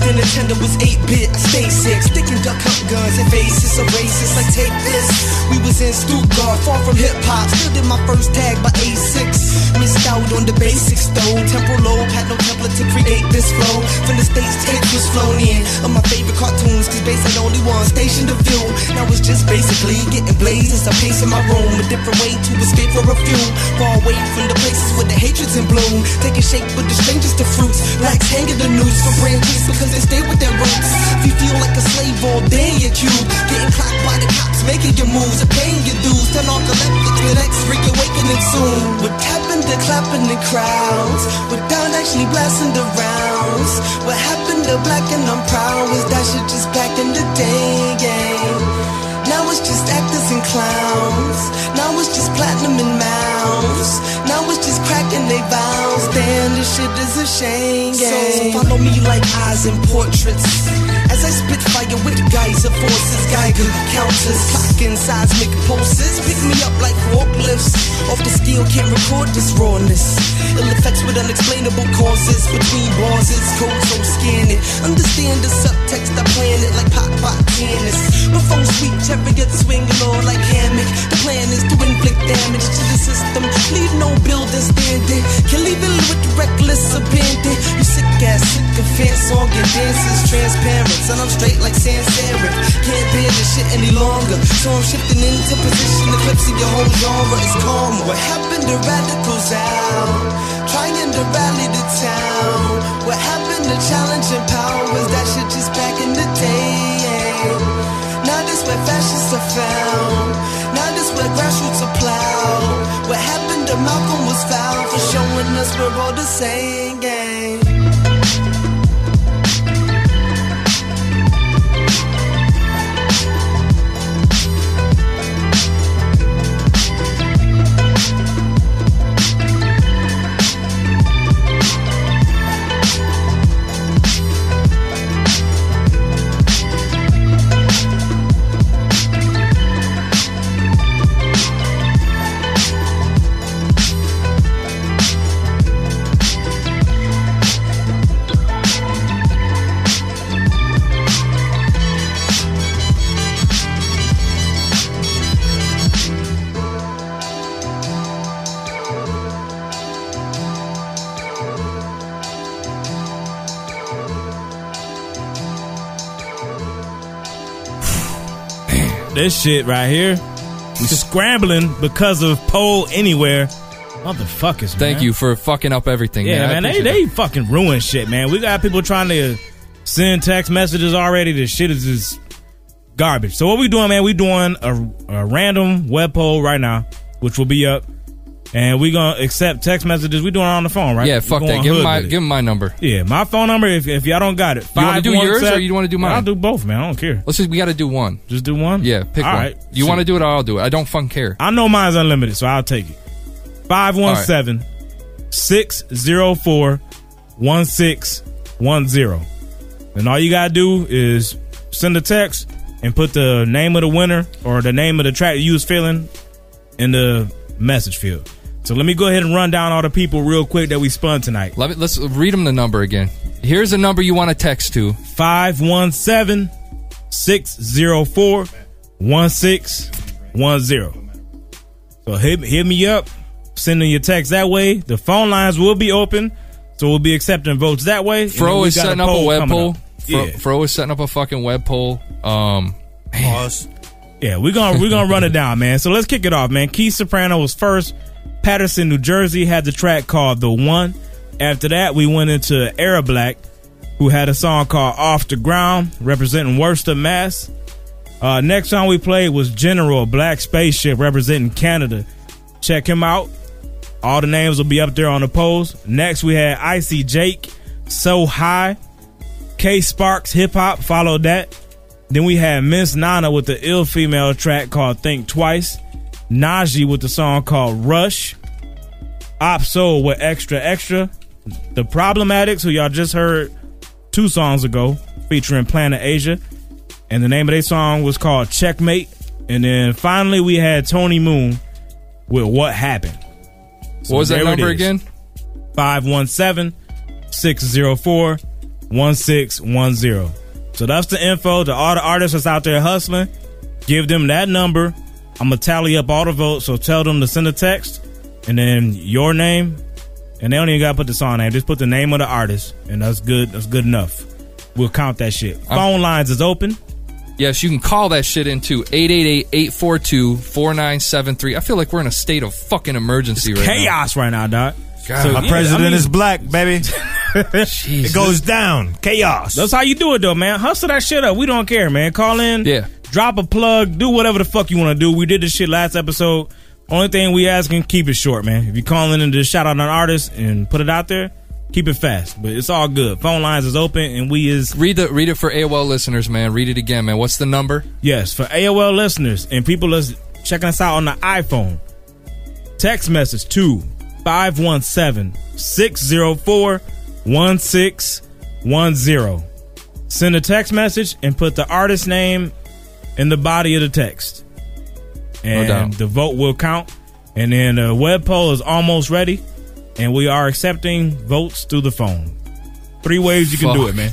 the Nintendo was 8-bit, I stay 6 Duck cup guns and faces of racists like take this. We was in Stuttgart, far from hip hop. Still did my first tag by A6. Missed out on the basics though. Temple Lobe had no template to create this flow. From the States, tapes was flown in. Of my favorite cartoons, cause based on only one station to view. Now it's just basically getting blazed as I pace in my room. A different way to escape for a few. Far away from the places where the hatred's in bloom. Taking shape with the strangers to fruits. Blacks hanging the noose for branches because they stay with their roots. If you feel like a slave or all day you, getting clocked by the cops, making your moves, and paying your dues. Turn off the left, the next freak awakening soon. What happened to clapping the crowds? Without actually blasting the rounds? What happened to black and I'm proud? Was that shit just back in the day? Yeah. Now it's just actors and clowns. Now it's just platinum and mouse. Now it's just cracking they vows. Damn, this shit is a shame. Yeah. So follow me like eyes and portraits. As I spit fire with geyser forces, Geiger counters, clocking seismic pulses. Pick me up like forklifts. Off the scale, can't record this rawness. Ill effects with unexplainable causes between pauses. Code so scan it. Understand the subtext, I plan it like pop pop tennis. Before sweet chariots swing low like hammock. The plan is to inflict damage to the system. Leave no building standing. Can leave it with reckless abandon. You sick ass, sycophant, song and dances transparent. Son, I'm straight like sans serif. Can't bear this shit any longer. So I'm shifting into position, eclipsing your whole genre. It's calm. What happened to radicals out? Trying to rally the town. What happened to challenging power? Was that shit just back in the day? Now this where fascists are found. Now this where grassroots are plowed. What happened to Malcolm was foul showing us we're all the same game. This shit right here, we scrambling because of Poll Everywhere. Motherfuckers, man. Thank you for fucking up everything. Yeah, man. I man, they, appreciate they fucking ruin shit, man. We got people trying to send text messages already. This shit is just garbage. So what we doing, man? We doing a, a random web poll right now, which will be up, and we gonna accept text messages. We doing it on the phone, right? Yeah, fuck that. Give him my give him my number. Yeah, my phone number. If, if y'all don't got it, You want to do yours 517 or you want to do mine? I'll do both, man. I don't care. Let's just we got to do one. Just do one. Yeah, pick All one. right. You want to do it? or I'll do it. I don't fucking care. I know mine's unlimited, so I'll take it. 517 604 1610. And all you got to do is send a text and put the name of the winner or the name of the track you was feeling in the message field. So let me go ahead and run down all the people real quick that we spun tonight. Let me, let's read them the number again. Here's the number you want to text to 517 604 1610. So hit, hit me up, sending your text that way. The phone lines will be open, so we'll be accepting votes that way. And Fro is got setting up a web poll. up. Fro, Yeah. Fro is setting up a fucking web poll. Um, Pause. Yeah, we're gonna we're gonna run it down, man. So let's kick it off, man. Keith Soprano was first. Paterson, New Jersey, had the track called "The One." After that, we went into Era Black, who had a song called "Off the Ground," representing Worcester, Mass. Uh, next song we played was General Black Spaceship, representing Canada. Check him out. All the names will be up there on the polls. Next, we had Icy Jake, So High. K Sparks Hip Hop followed that. Then we had Miss Nana with the ill female track called Think Twice. Najee with the song called Rush. Op Soul with Extra Extra. The Problematics, who y'all just heard two songs ago, featuring Planet Asia. And the name of their song was called Checkmate. And then finally we had Tony Moon with What Happened. What was that number again? 517 604 1610. So that's the info to all the artists that's out there hustling. Give them that number. I'm going to tally up all the votes. So tell them to send a text and then your name And they don't even gotta put the song name. Just put the name of the artist, and that's good. That's good enough. We'll count that shit. Phone lines is open. Yes, you can call that shit into 888-842-4973. I feel like we're in a state of fucking emergency right now. Chaos right now, dog. God. My yeah, president I mean- is black, baby. it goes down. Chaos. That's how you do it, though, man. Hustle that shit up. We don't care, man. Call in. Yeah. Drop a plug. Do whatever the fuck you want to do. We did this shit last episode. Only thing we asking, keep it short, man. If you call in and just shout out an artist and put it out there, keep it fast. But it's all good. Phone lines is open, and we is Read the read it for AOL listeners, man. Read it again, man. What's the number? Yes, for AOL listeners and people that's checking us out on the iPhone, text message to 517 604 1610. Send a text message and put the artist name in the body of the text. And doubt. the vote will count. And then the web poll is almost ready. And we are accepting votes through the phone. Three ways you can do it, man.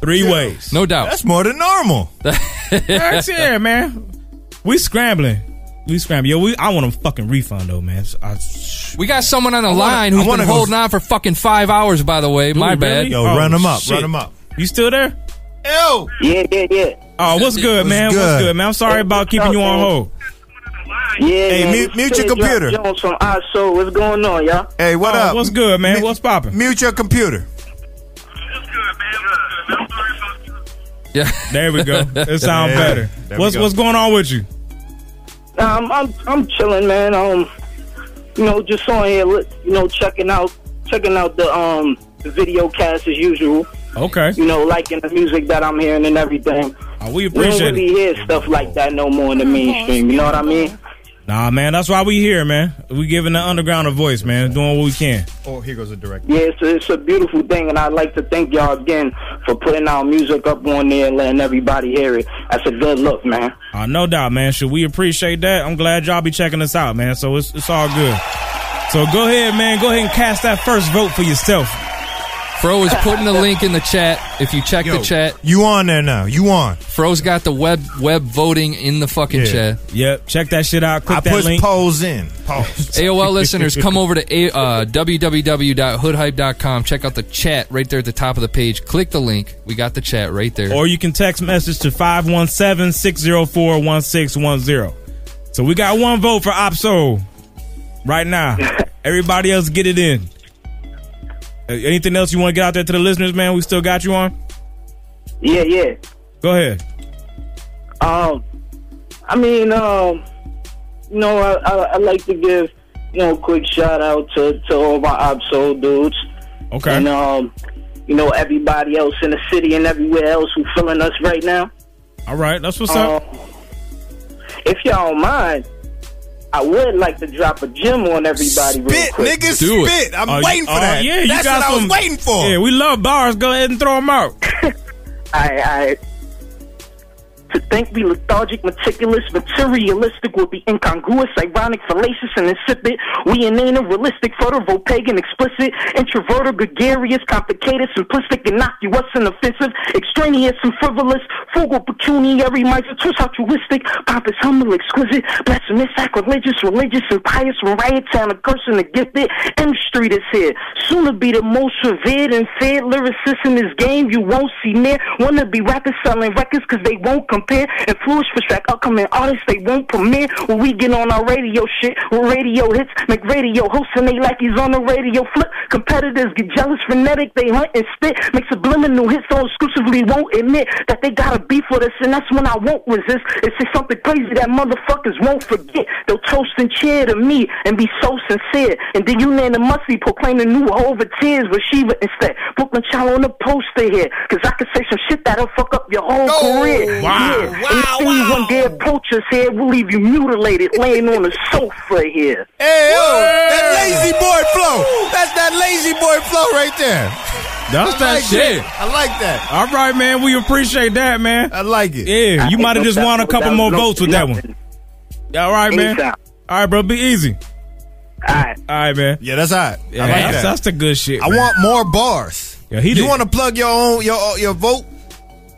Three ways. No doubt. That's more than normal. That's it, man. We scrambling. We scrambling. Yo, we I want a fucking refund though, man. I, We got someone on the wanna- line I who's wanna been go- holding on for fucking five hours, by the way. My Dude, bad. really? Yo, Oh, run 'em up. shit. them up. You still there? Ew. Yeah, yeah, yeah. Oh, what's good, man? What's good? good, man? I'm sorry about keeping you on hold. Yeah, Hey, man. mute- mute your computer. Jones from ISO. What's going on, y'all? Hey, what Oh, up? What's good, man? What's popping? Mute your computer. What's good, man? Yeah. There we go. It sounds Yeah, better. there we What's go. what's going on with you? Um, I'm I'm chilling, man. Um, you know, just on here, li- you know, checking out checking out the um the video cast as usual. Okay. You know, liking the music that I'm hearing and everything. Oh, we We don't appreciate really it. hear stuff like that no more in the mainstream. You know what I mean? Nah, man, that's why we here, man. We giving the underground a voice, man. Doing what we can. Oh, here goes the director. Yeah, it's a, it's a beautiful thing, and I'd like to thank y'all again for putting our music up on there and letting everybody hear it. That's a good look, man. Uh, no doubt, man. Should we appreciate that? I'm glad y'all be checking us out, man. So it's it's all good. So go ahead, man. Go ahead and cast that first vote for yourself. Fro is putting the link in the chat. If you check Yo, the chat, You on there now? You on? Fro's got the web web voting in the fucking Yeah. chat. Yep. Check that shit out. Click I that link. polls in. Polls. AOL listeners, come over to a, uh, www.hoodhype.com. Check out the chat right there at the top of the page. Click the link. We got the chat right there. Or you can text message to 517-604-1610. So we got one vote for Opso right now. Everybody else get it in. Uh, Anything else you want to get out there to the listeners, man? We still got you on? Yeah, yeah. Go ahead. Um, I mean, um, you know, I, I, I like to give, you know, a quick shout out to, to all my Absol dudes. Okay. And, um, you know, everybody else in the city and everywhere else who's feeling us right now. All right. That's what's up. Um, if y'all don't mind, I would like to drop a gem on everybody real quick. nigga, Do it. spit. I'm Oh, waiting for oh, that. Yeah, you That's got what I was waiting for. Yeah, we love bars. Go ahead and throw them out. I, I to think we lethargic, meticulous, materialistic would be incongruous, ironic, fallacious, and insipid. We inane, realistic, photo, pagan, explicit, introverted, gregarious, complicated, simplistic, innocuous, and offensive, extraneous and frivolous, frugal, pecuniary, miser, altruistic, pompous, humble, exquisite, blasphemous, sacrilegious, religious, and pious, riot town, a cursing, the gifted. M Street is here. Soon to be the most revered and fed lyricist in this game you won't see near. Wanna be rappers selling records cause they won't compare. Influence for track upcoming artists they won't premiere. When we get on our radio shit, with radio hits, make radio hosts and they like he's on the radio flip. Competitors get jealous, frenetic, they hunt and spit. Make subliminal hits so exclusively won't admit that they gotta beef with us and that's when I won't resist. It's just something crazy that motherfuckers won't forget. They'll toast and cheer to me and be so sincere. And then you unanimously proclaim the new over tears with Shiva instead. Brooklyn Child on the poster here. Cause I can say some shit that'll fuck up your whole career. Wow, Yeah. Anything you one day approach us here, we'll leave you mutilated laying on the sofa here. Hey, yo, that lazy boy flow. That's that lazy boy flow right there. That's I that like shit. that. I like that. All right, man. We appreciate that, man. I like it. Yeah, you might have just won a couple more votes with that one. All right, man. Anytime. All right, bro. Be easy. All right. All right, man. Yeah, that's all right. Yeah, I like that's, that. that's the good shit. I man. want more bars. Yeah, he you want to plug your own your your vote?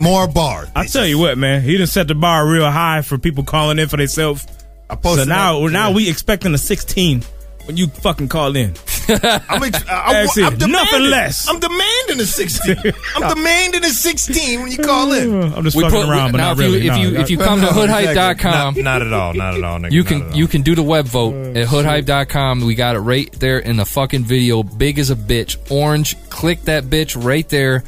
More bars. I tell you what, man. He done set the bar real high for people calling in for themselves. I So posted now, that. now Yeah. we expecting a 16 when you fucking call in. I'm, ex- I, That's. I'm demanding, Nothing less. I'm demanding a 16. I'm demanding a 16 when you call in. I'm just We fucking put- around, but now not if you- really. if you- no. if you come to hoodhype.com. Not, not at all. Not at all. Nigga, You can all. you can do the web vote oh, at hoodhype.com. We got it right there in the fucking video, big as a bitch, orange. Click that bitch right there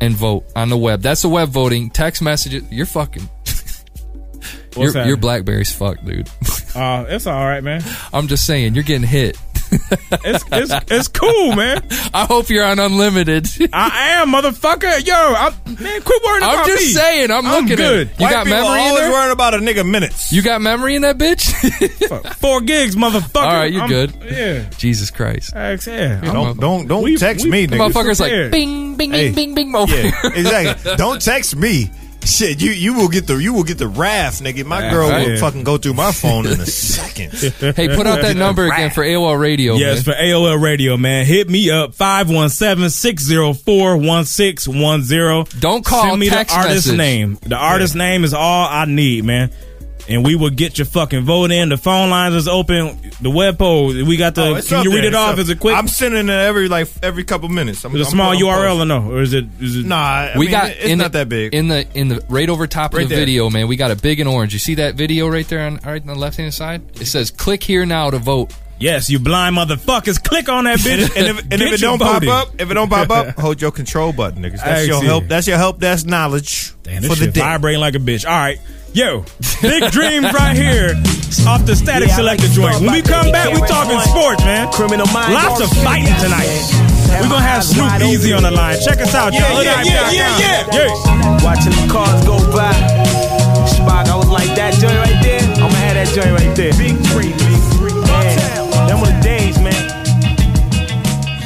and vote on the web. That's the web voting. Text messages. You're fucking. Your, your BlackBerry's fucked, dude. Uh, it's all right, man. I'm just saying, you're getting hit. It's it's it's cool, man. I hope you're on unlimited. I am, motherfucker. Yo, I'm, man, quit worrying about it. I'm just me. saying, I'm looking at good. it. You got people memory in always there? worrying about a nigga minutes. You got memory in that bitch? Four gigs, motherfucker. All right, you're I'm- good. Yeah. Jesus Christ. Heck yeah. I'm- Don't don't don't We- text we- me, nigga. motherfucker's like, prepared. bing, bing, Hey. bing, bing, bing. over Yeah, exactly. Don't text me. Shit, you you will get the you will get the wrath, nigga. My girl Right. will fucking go through my phone in a second. Hey, put out that number again for AOL Radio. Yes, man. for AOL Radio, man. Hit me up 517-604-1610. Don't call, Send me text the artist message. name. The artist name is all I need, man. And we will get your fucking vote in. The phone lines is open. The web poll. We got the. Oh, can you read there. it It's off? up. Is it quick? I'm sending it every like every couple minutes. I'm, Is it a I'm- small I'm URL posting. or no? Or is it? Is it? Nah, I we mean, got it's in not the, that big. in the in the right over top of the there. video, man. We got a big and orange. You see that video right there on right on the left hand side? It says "Click here now to vote." Yes, you blind motherfuckers. Click on that bitch. and if, and if it don't pop up, if it don't pop up, hold your control button, niggas. That's your Actually. help. That's your help. That's knowledge Damn, this for the shit day. vibrating like a bitch. All right. Yo, big dreams right here off the static Yeah, I like selector joint. When we come back, we talking on. sports, man. Criminal minds Lots of fighting tonight. We're gonna have Snoop Easy on the line. Check us out, Yeah, y'all. yeah, yeah, yeah, yeah. Watching the cars go by. Spock, I was like that joint right there. I'ma have that joint right there. Big dream, big dream. Man, them were the days, man.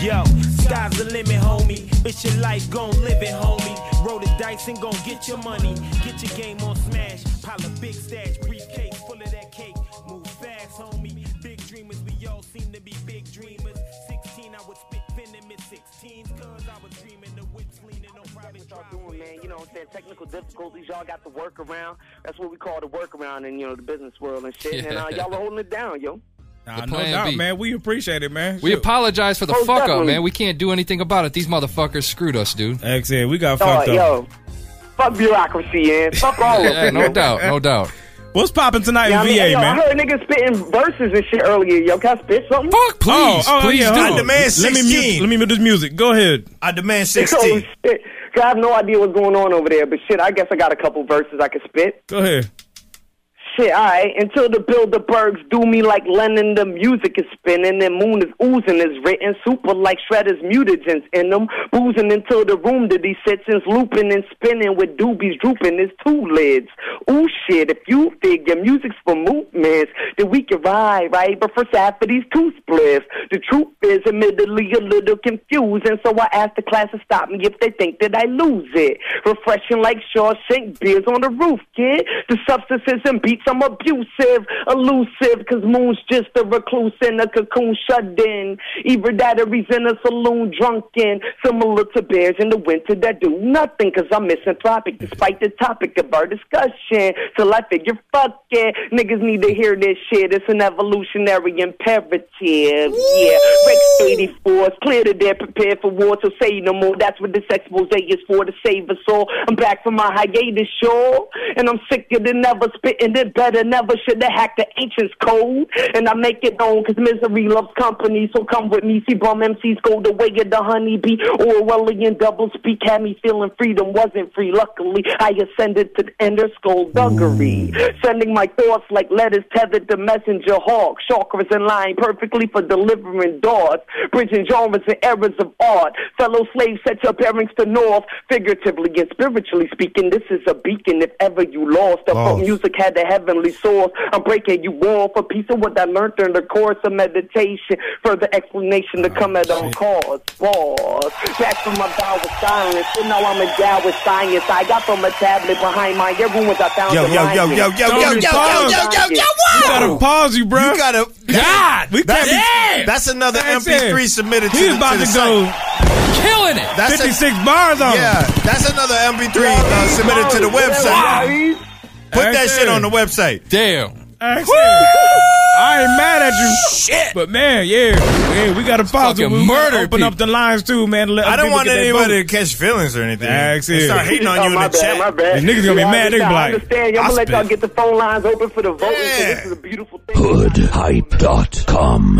Yo, sky's the limit, homie. It's your life, gon' live it, homie. Roll the dice and gon' get your money. Get your game on smash. Pile a big stash, briefcase full of that cake. Move fast, homie. Big dreamers, we all seem to be big dreamers. 16, I would spit venomous 16s, cause I was dreaming the whips leaning on private doing, man. You know what I'm saying? Technical difficulties, y'all got the workaround. That's what we call the workaround in, you know, the business world and shit. And uh, y'all are holding it down, yo. Nah, The no doubt, B. man. We appreciate it, man. We Shit. apologize for the Oh, fuck up, man. We can't do anything about it. These motherfuckers screwed us, dude. Like I we got Oh, fucked up. yo. Fuck bureaucracy, man. Fuck all of Yeah, it. no doubt, no doubt. What's popping tonight Yeah, I in mean, VA, hey, yo, man? I heard niggas spitting verses and shit earlier. Yo, can I spit something? Fuck, oh, oh, please, oh, oh, please yeah, do. I on. demand Let me 16. mute. Let me mute this music. Go ahead. I demand Oh, 16. shit. 'Cause I have no idea what's going on over there, but shit, I guess I got a couple verses I can spit. Go ahead. Shit, alright. Until the Bilderbergs do me like Lennon, the music is spinning and moon is oozing is written. Super like shredders, mutagens in them. Boozing until the room that he sits in's looping and spinning with doobies drooping his two lids. Ooh shit, if you figure music's for movements, then we can ride, right? But first half these two splits. The truth is admittedly a little confusing, so I asked the class to stop me if they think that I lose it. Refreshing like Shawshank beers on the roof, kid. The substances and beats I'm abusive, elusive, cause moon's just a recluse in a cocoon shut in. Either that or he's in a saloon drunken, similar to bears in the winter that do nothing, cause I'm misanthropic despite the topic of our discussion. Till I figure, fuck it, niggas need to hear this shit. It's an evolutionary imperative. Yeah, Rex 84 is clear that they're prepared for war, so say no more. That's what this expose is for, to save us all. I'm back from my hiatus, sure, and I'm sicker than ever, spitting it better. Never should have hacked the ancients code, and I make it known because misery loves company. So come with me, see bum MCs go the way of the honeybee. Orwellian double speak had me feeling freedom wasn't free. Luckily, I ascended to the inner skullduggery, mm. sending my thoughts like letters tethered to messenger hawk. Chakras in line perfectly for delivering darts, bridging genres and eras of art. Fellow slaves set your bearings to north, figuratively and spiritually speaking. This is a beacon if ever you lost. Lost. music had the heavenly source. I'm breaking you off a piece of what I learned during the course of meditation. Further explanation to come at on cause. Pause. Back from my vow of silence. And now I'm endowed with science. I got from a tablet behind my earrooms. I found Yo, the yo, yo, lion. yo, yo, yo, Don't yo, yo, pause. yo, yo, yo, You wow. gotta pause you, bro. You gotta. God, we That's, can't be. that's another That's MP3 it. submitted to He's the, about to to the go site. Killing it. That's a- 56 bars on Yeah, him. that's another MP3 uh, submitted to the website. Put that shit it. on the website. Damn. That's. I ain't mad at you. Shit. But man, yeah, yeah, we got to pause. fucking We murder Open up the lines too, man. to let I don't want anybody to catch feelings or anything. That's They it. start hating on Oh, you in my the bad, chat. my bad. These niggas gonna be Yeah, mad. They gonna be I understand. Y'all gonna let y'all get the phone lines open for the voting. 'cause This is a beautiful thing. Hoodhype.com.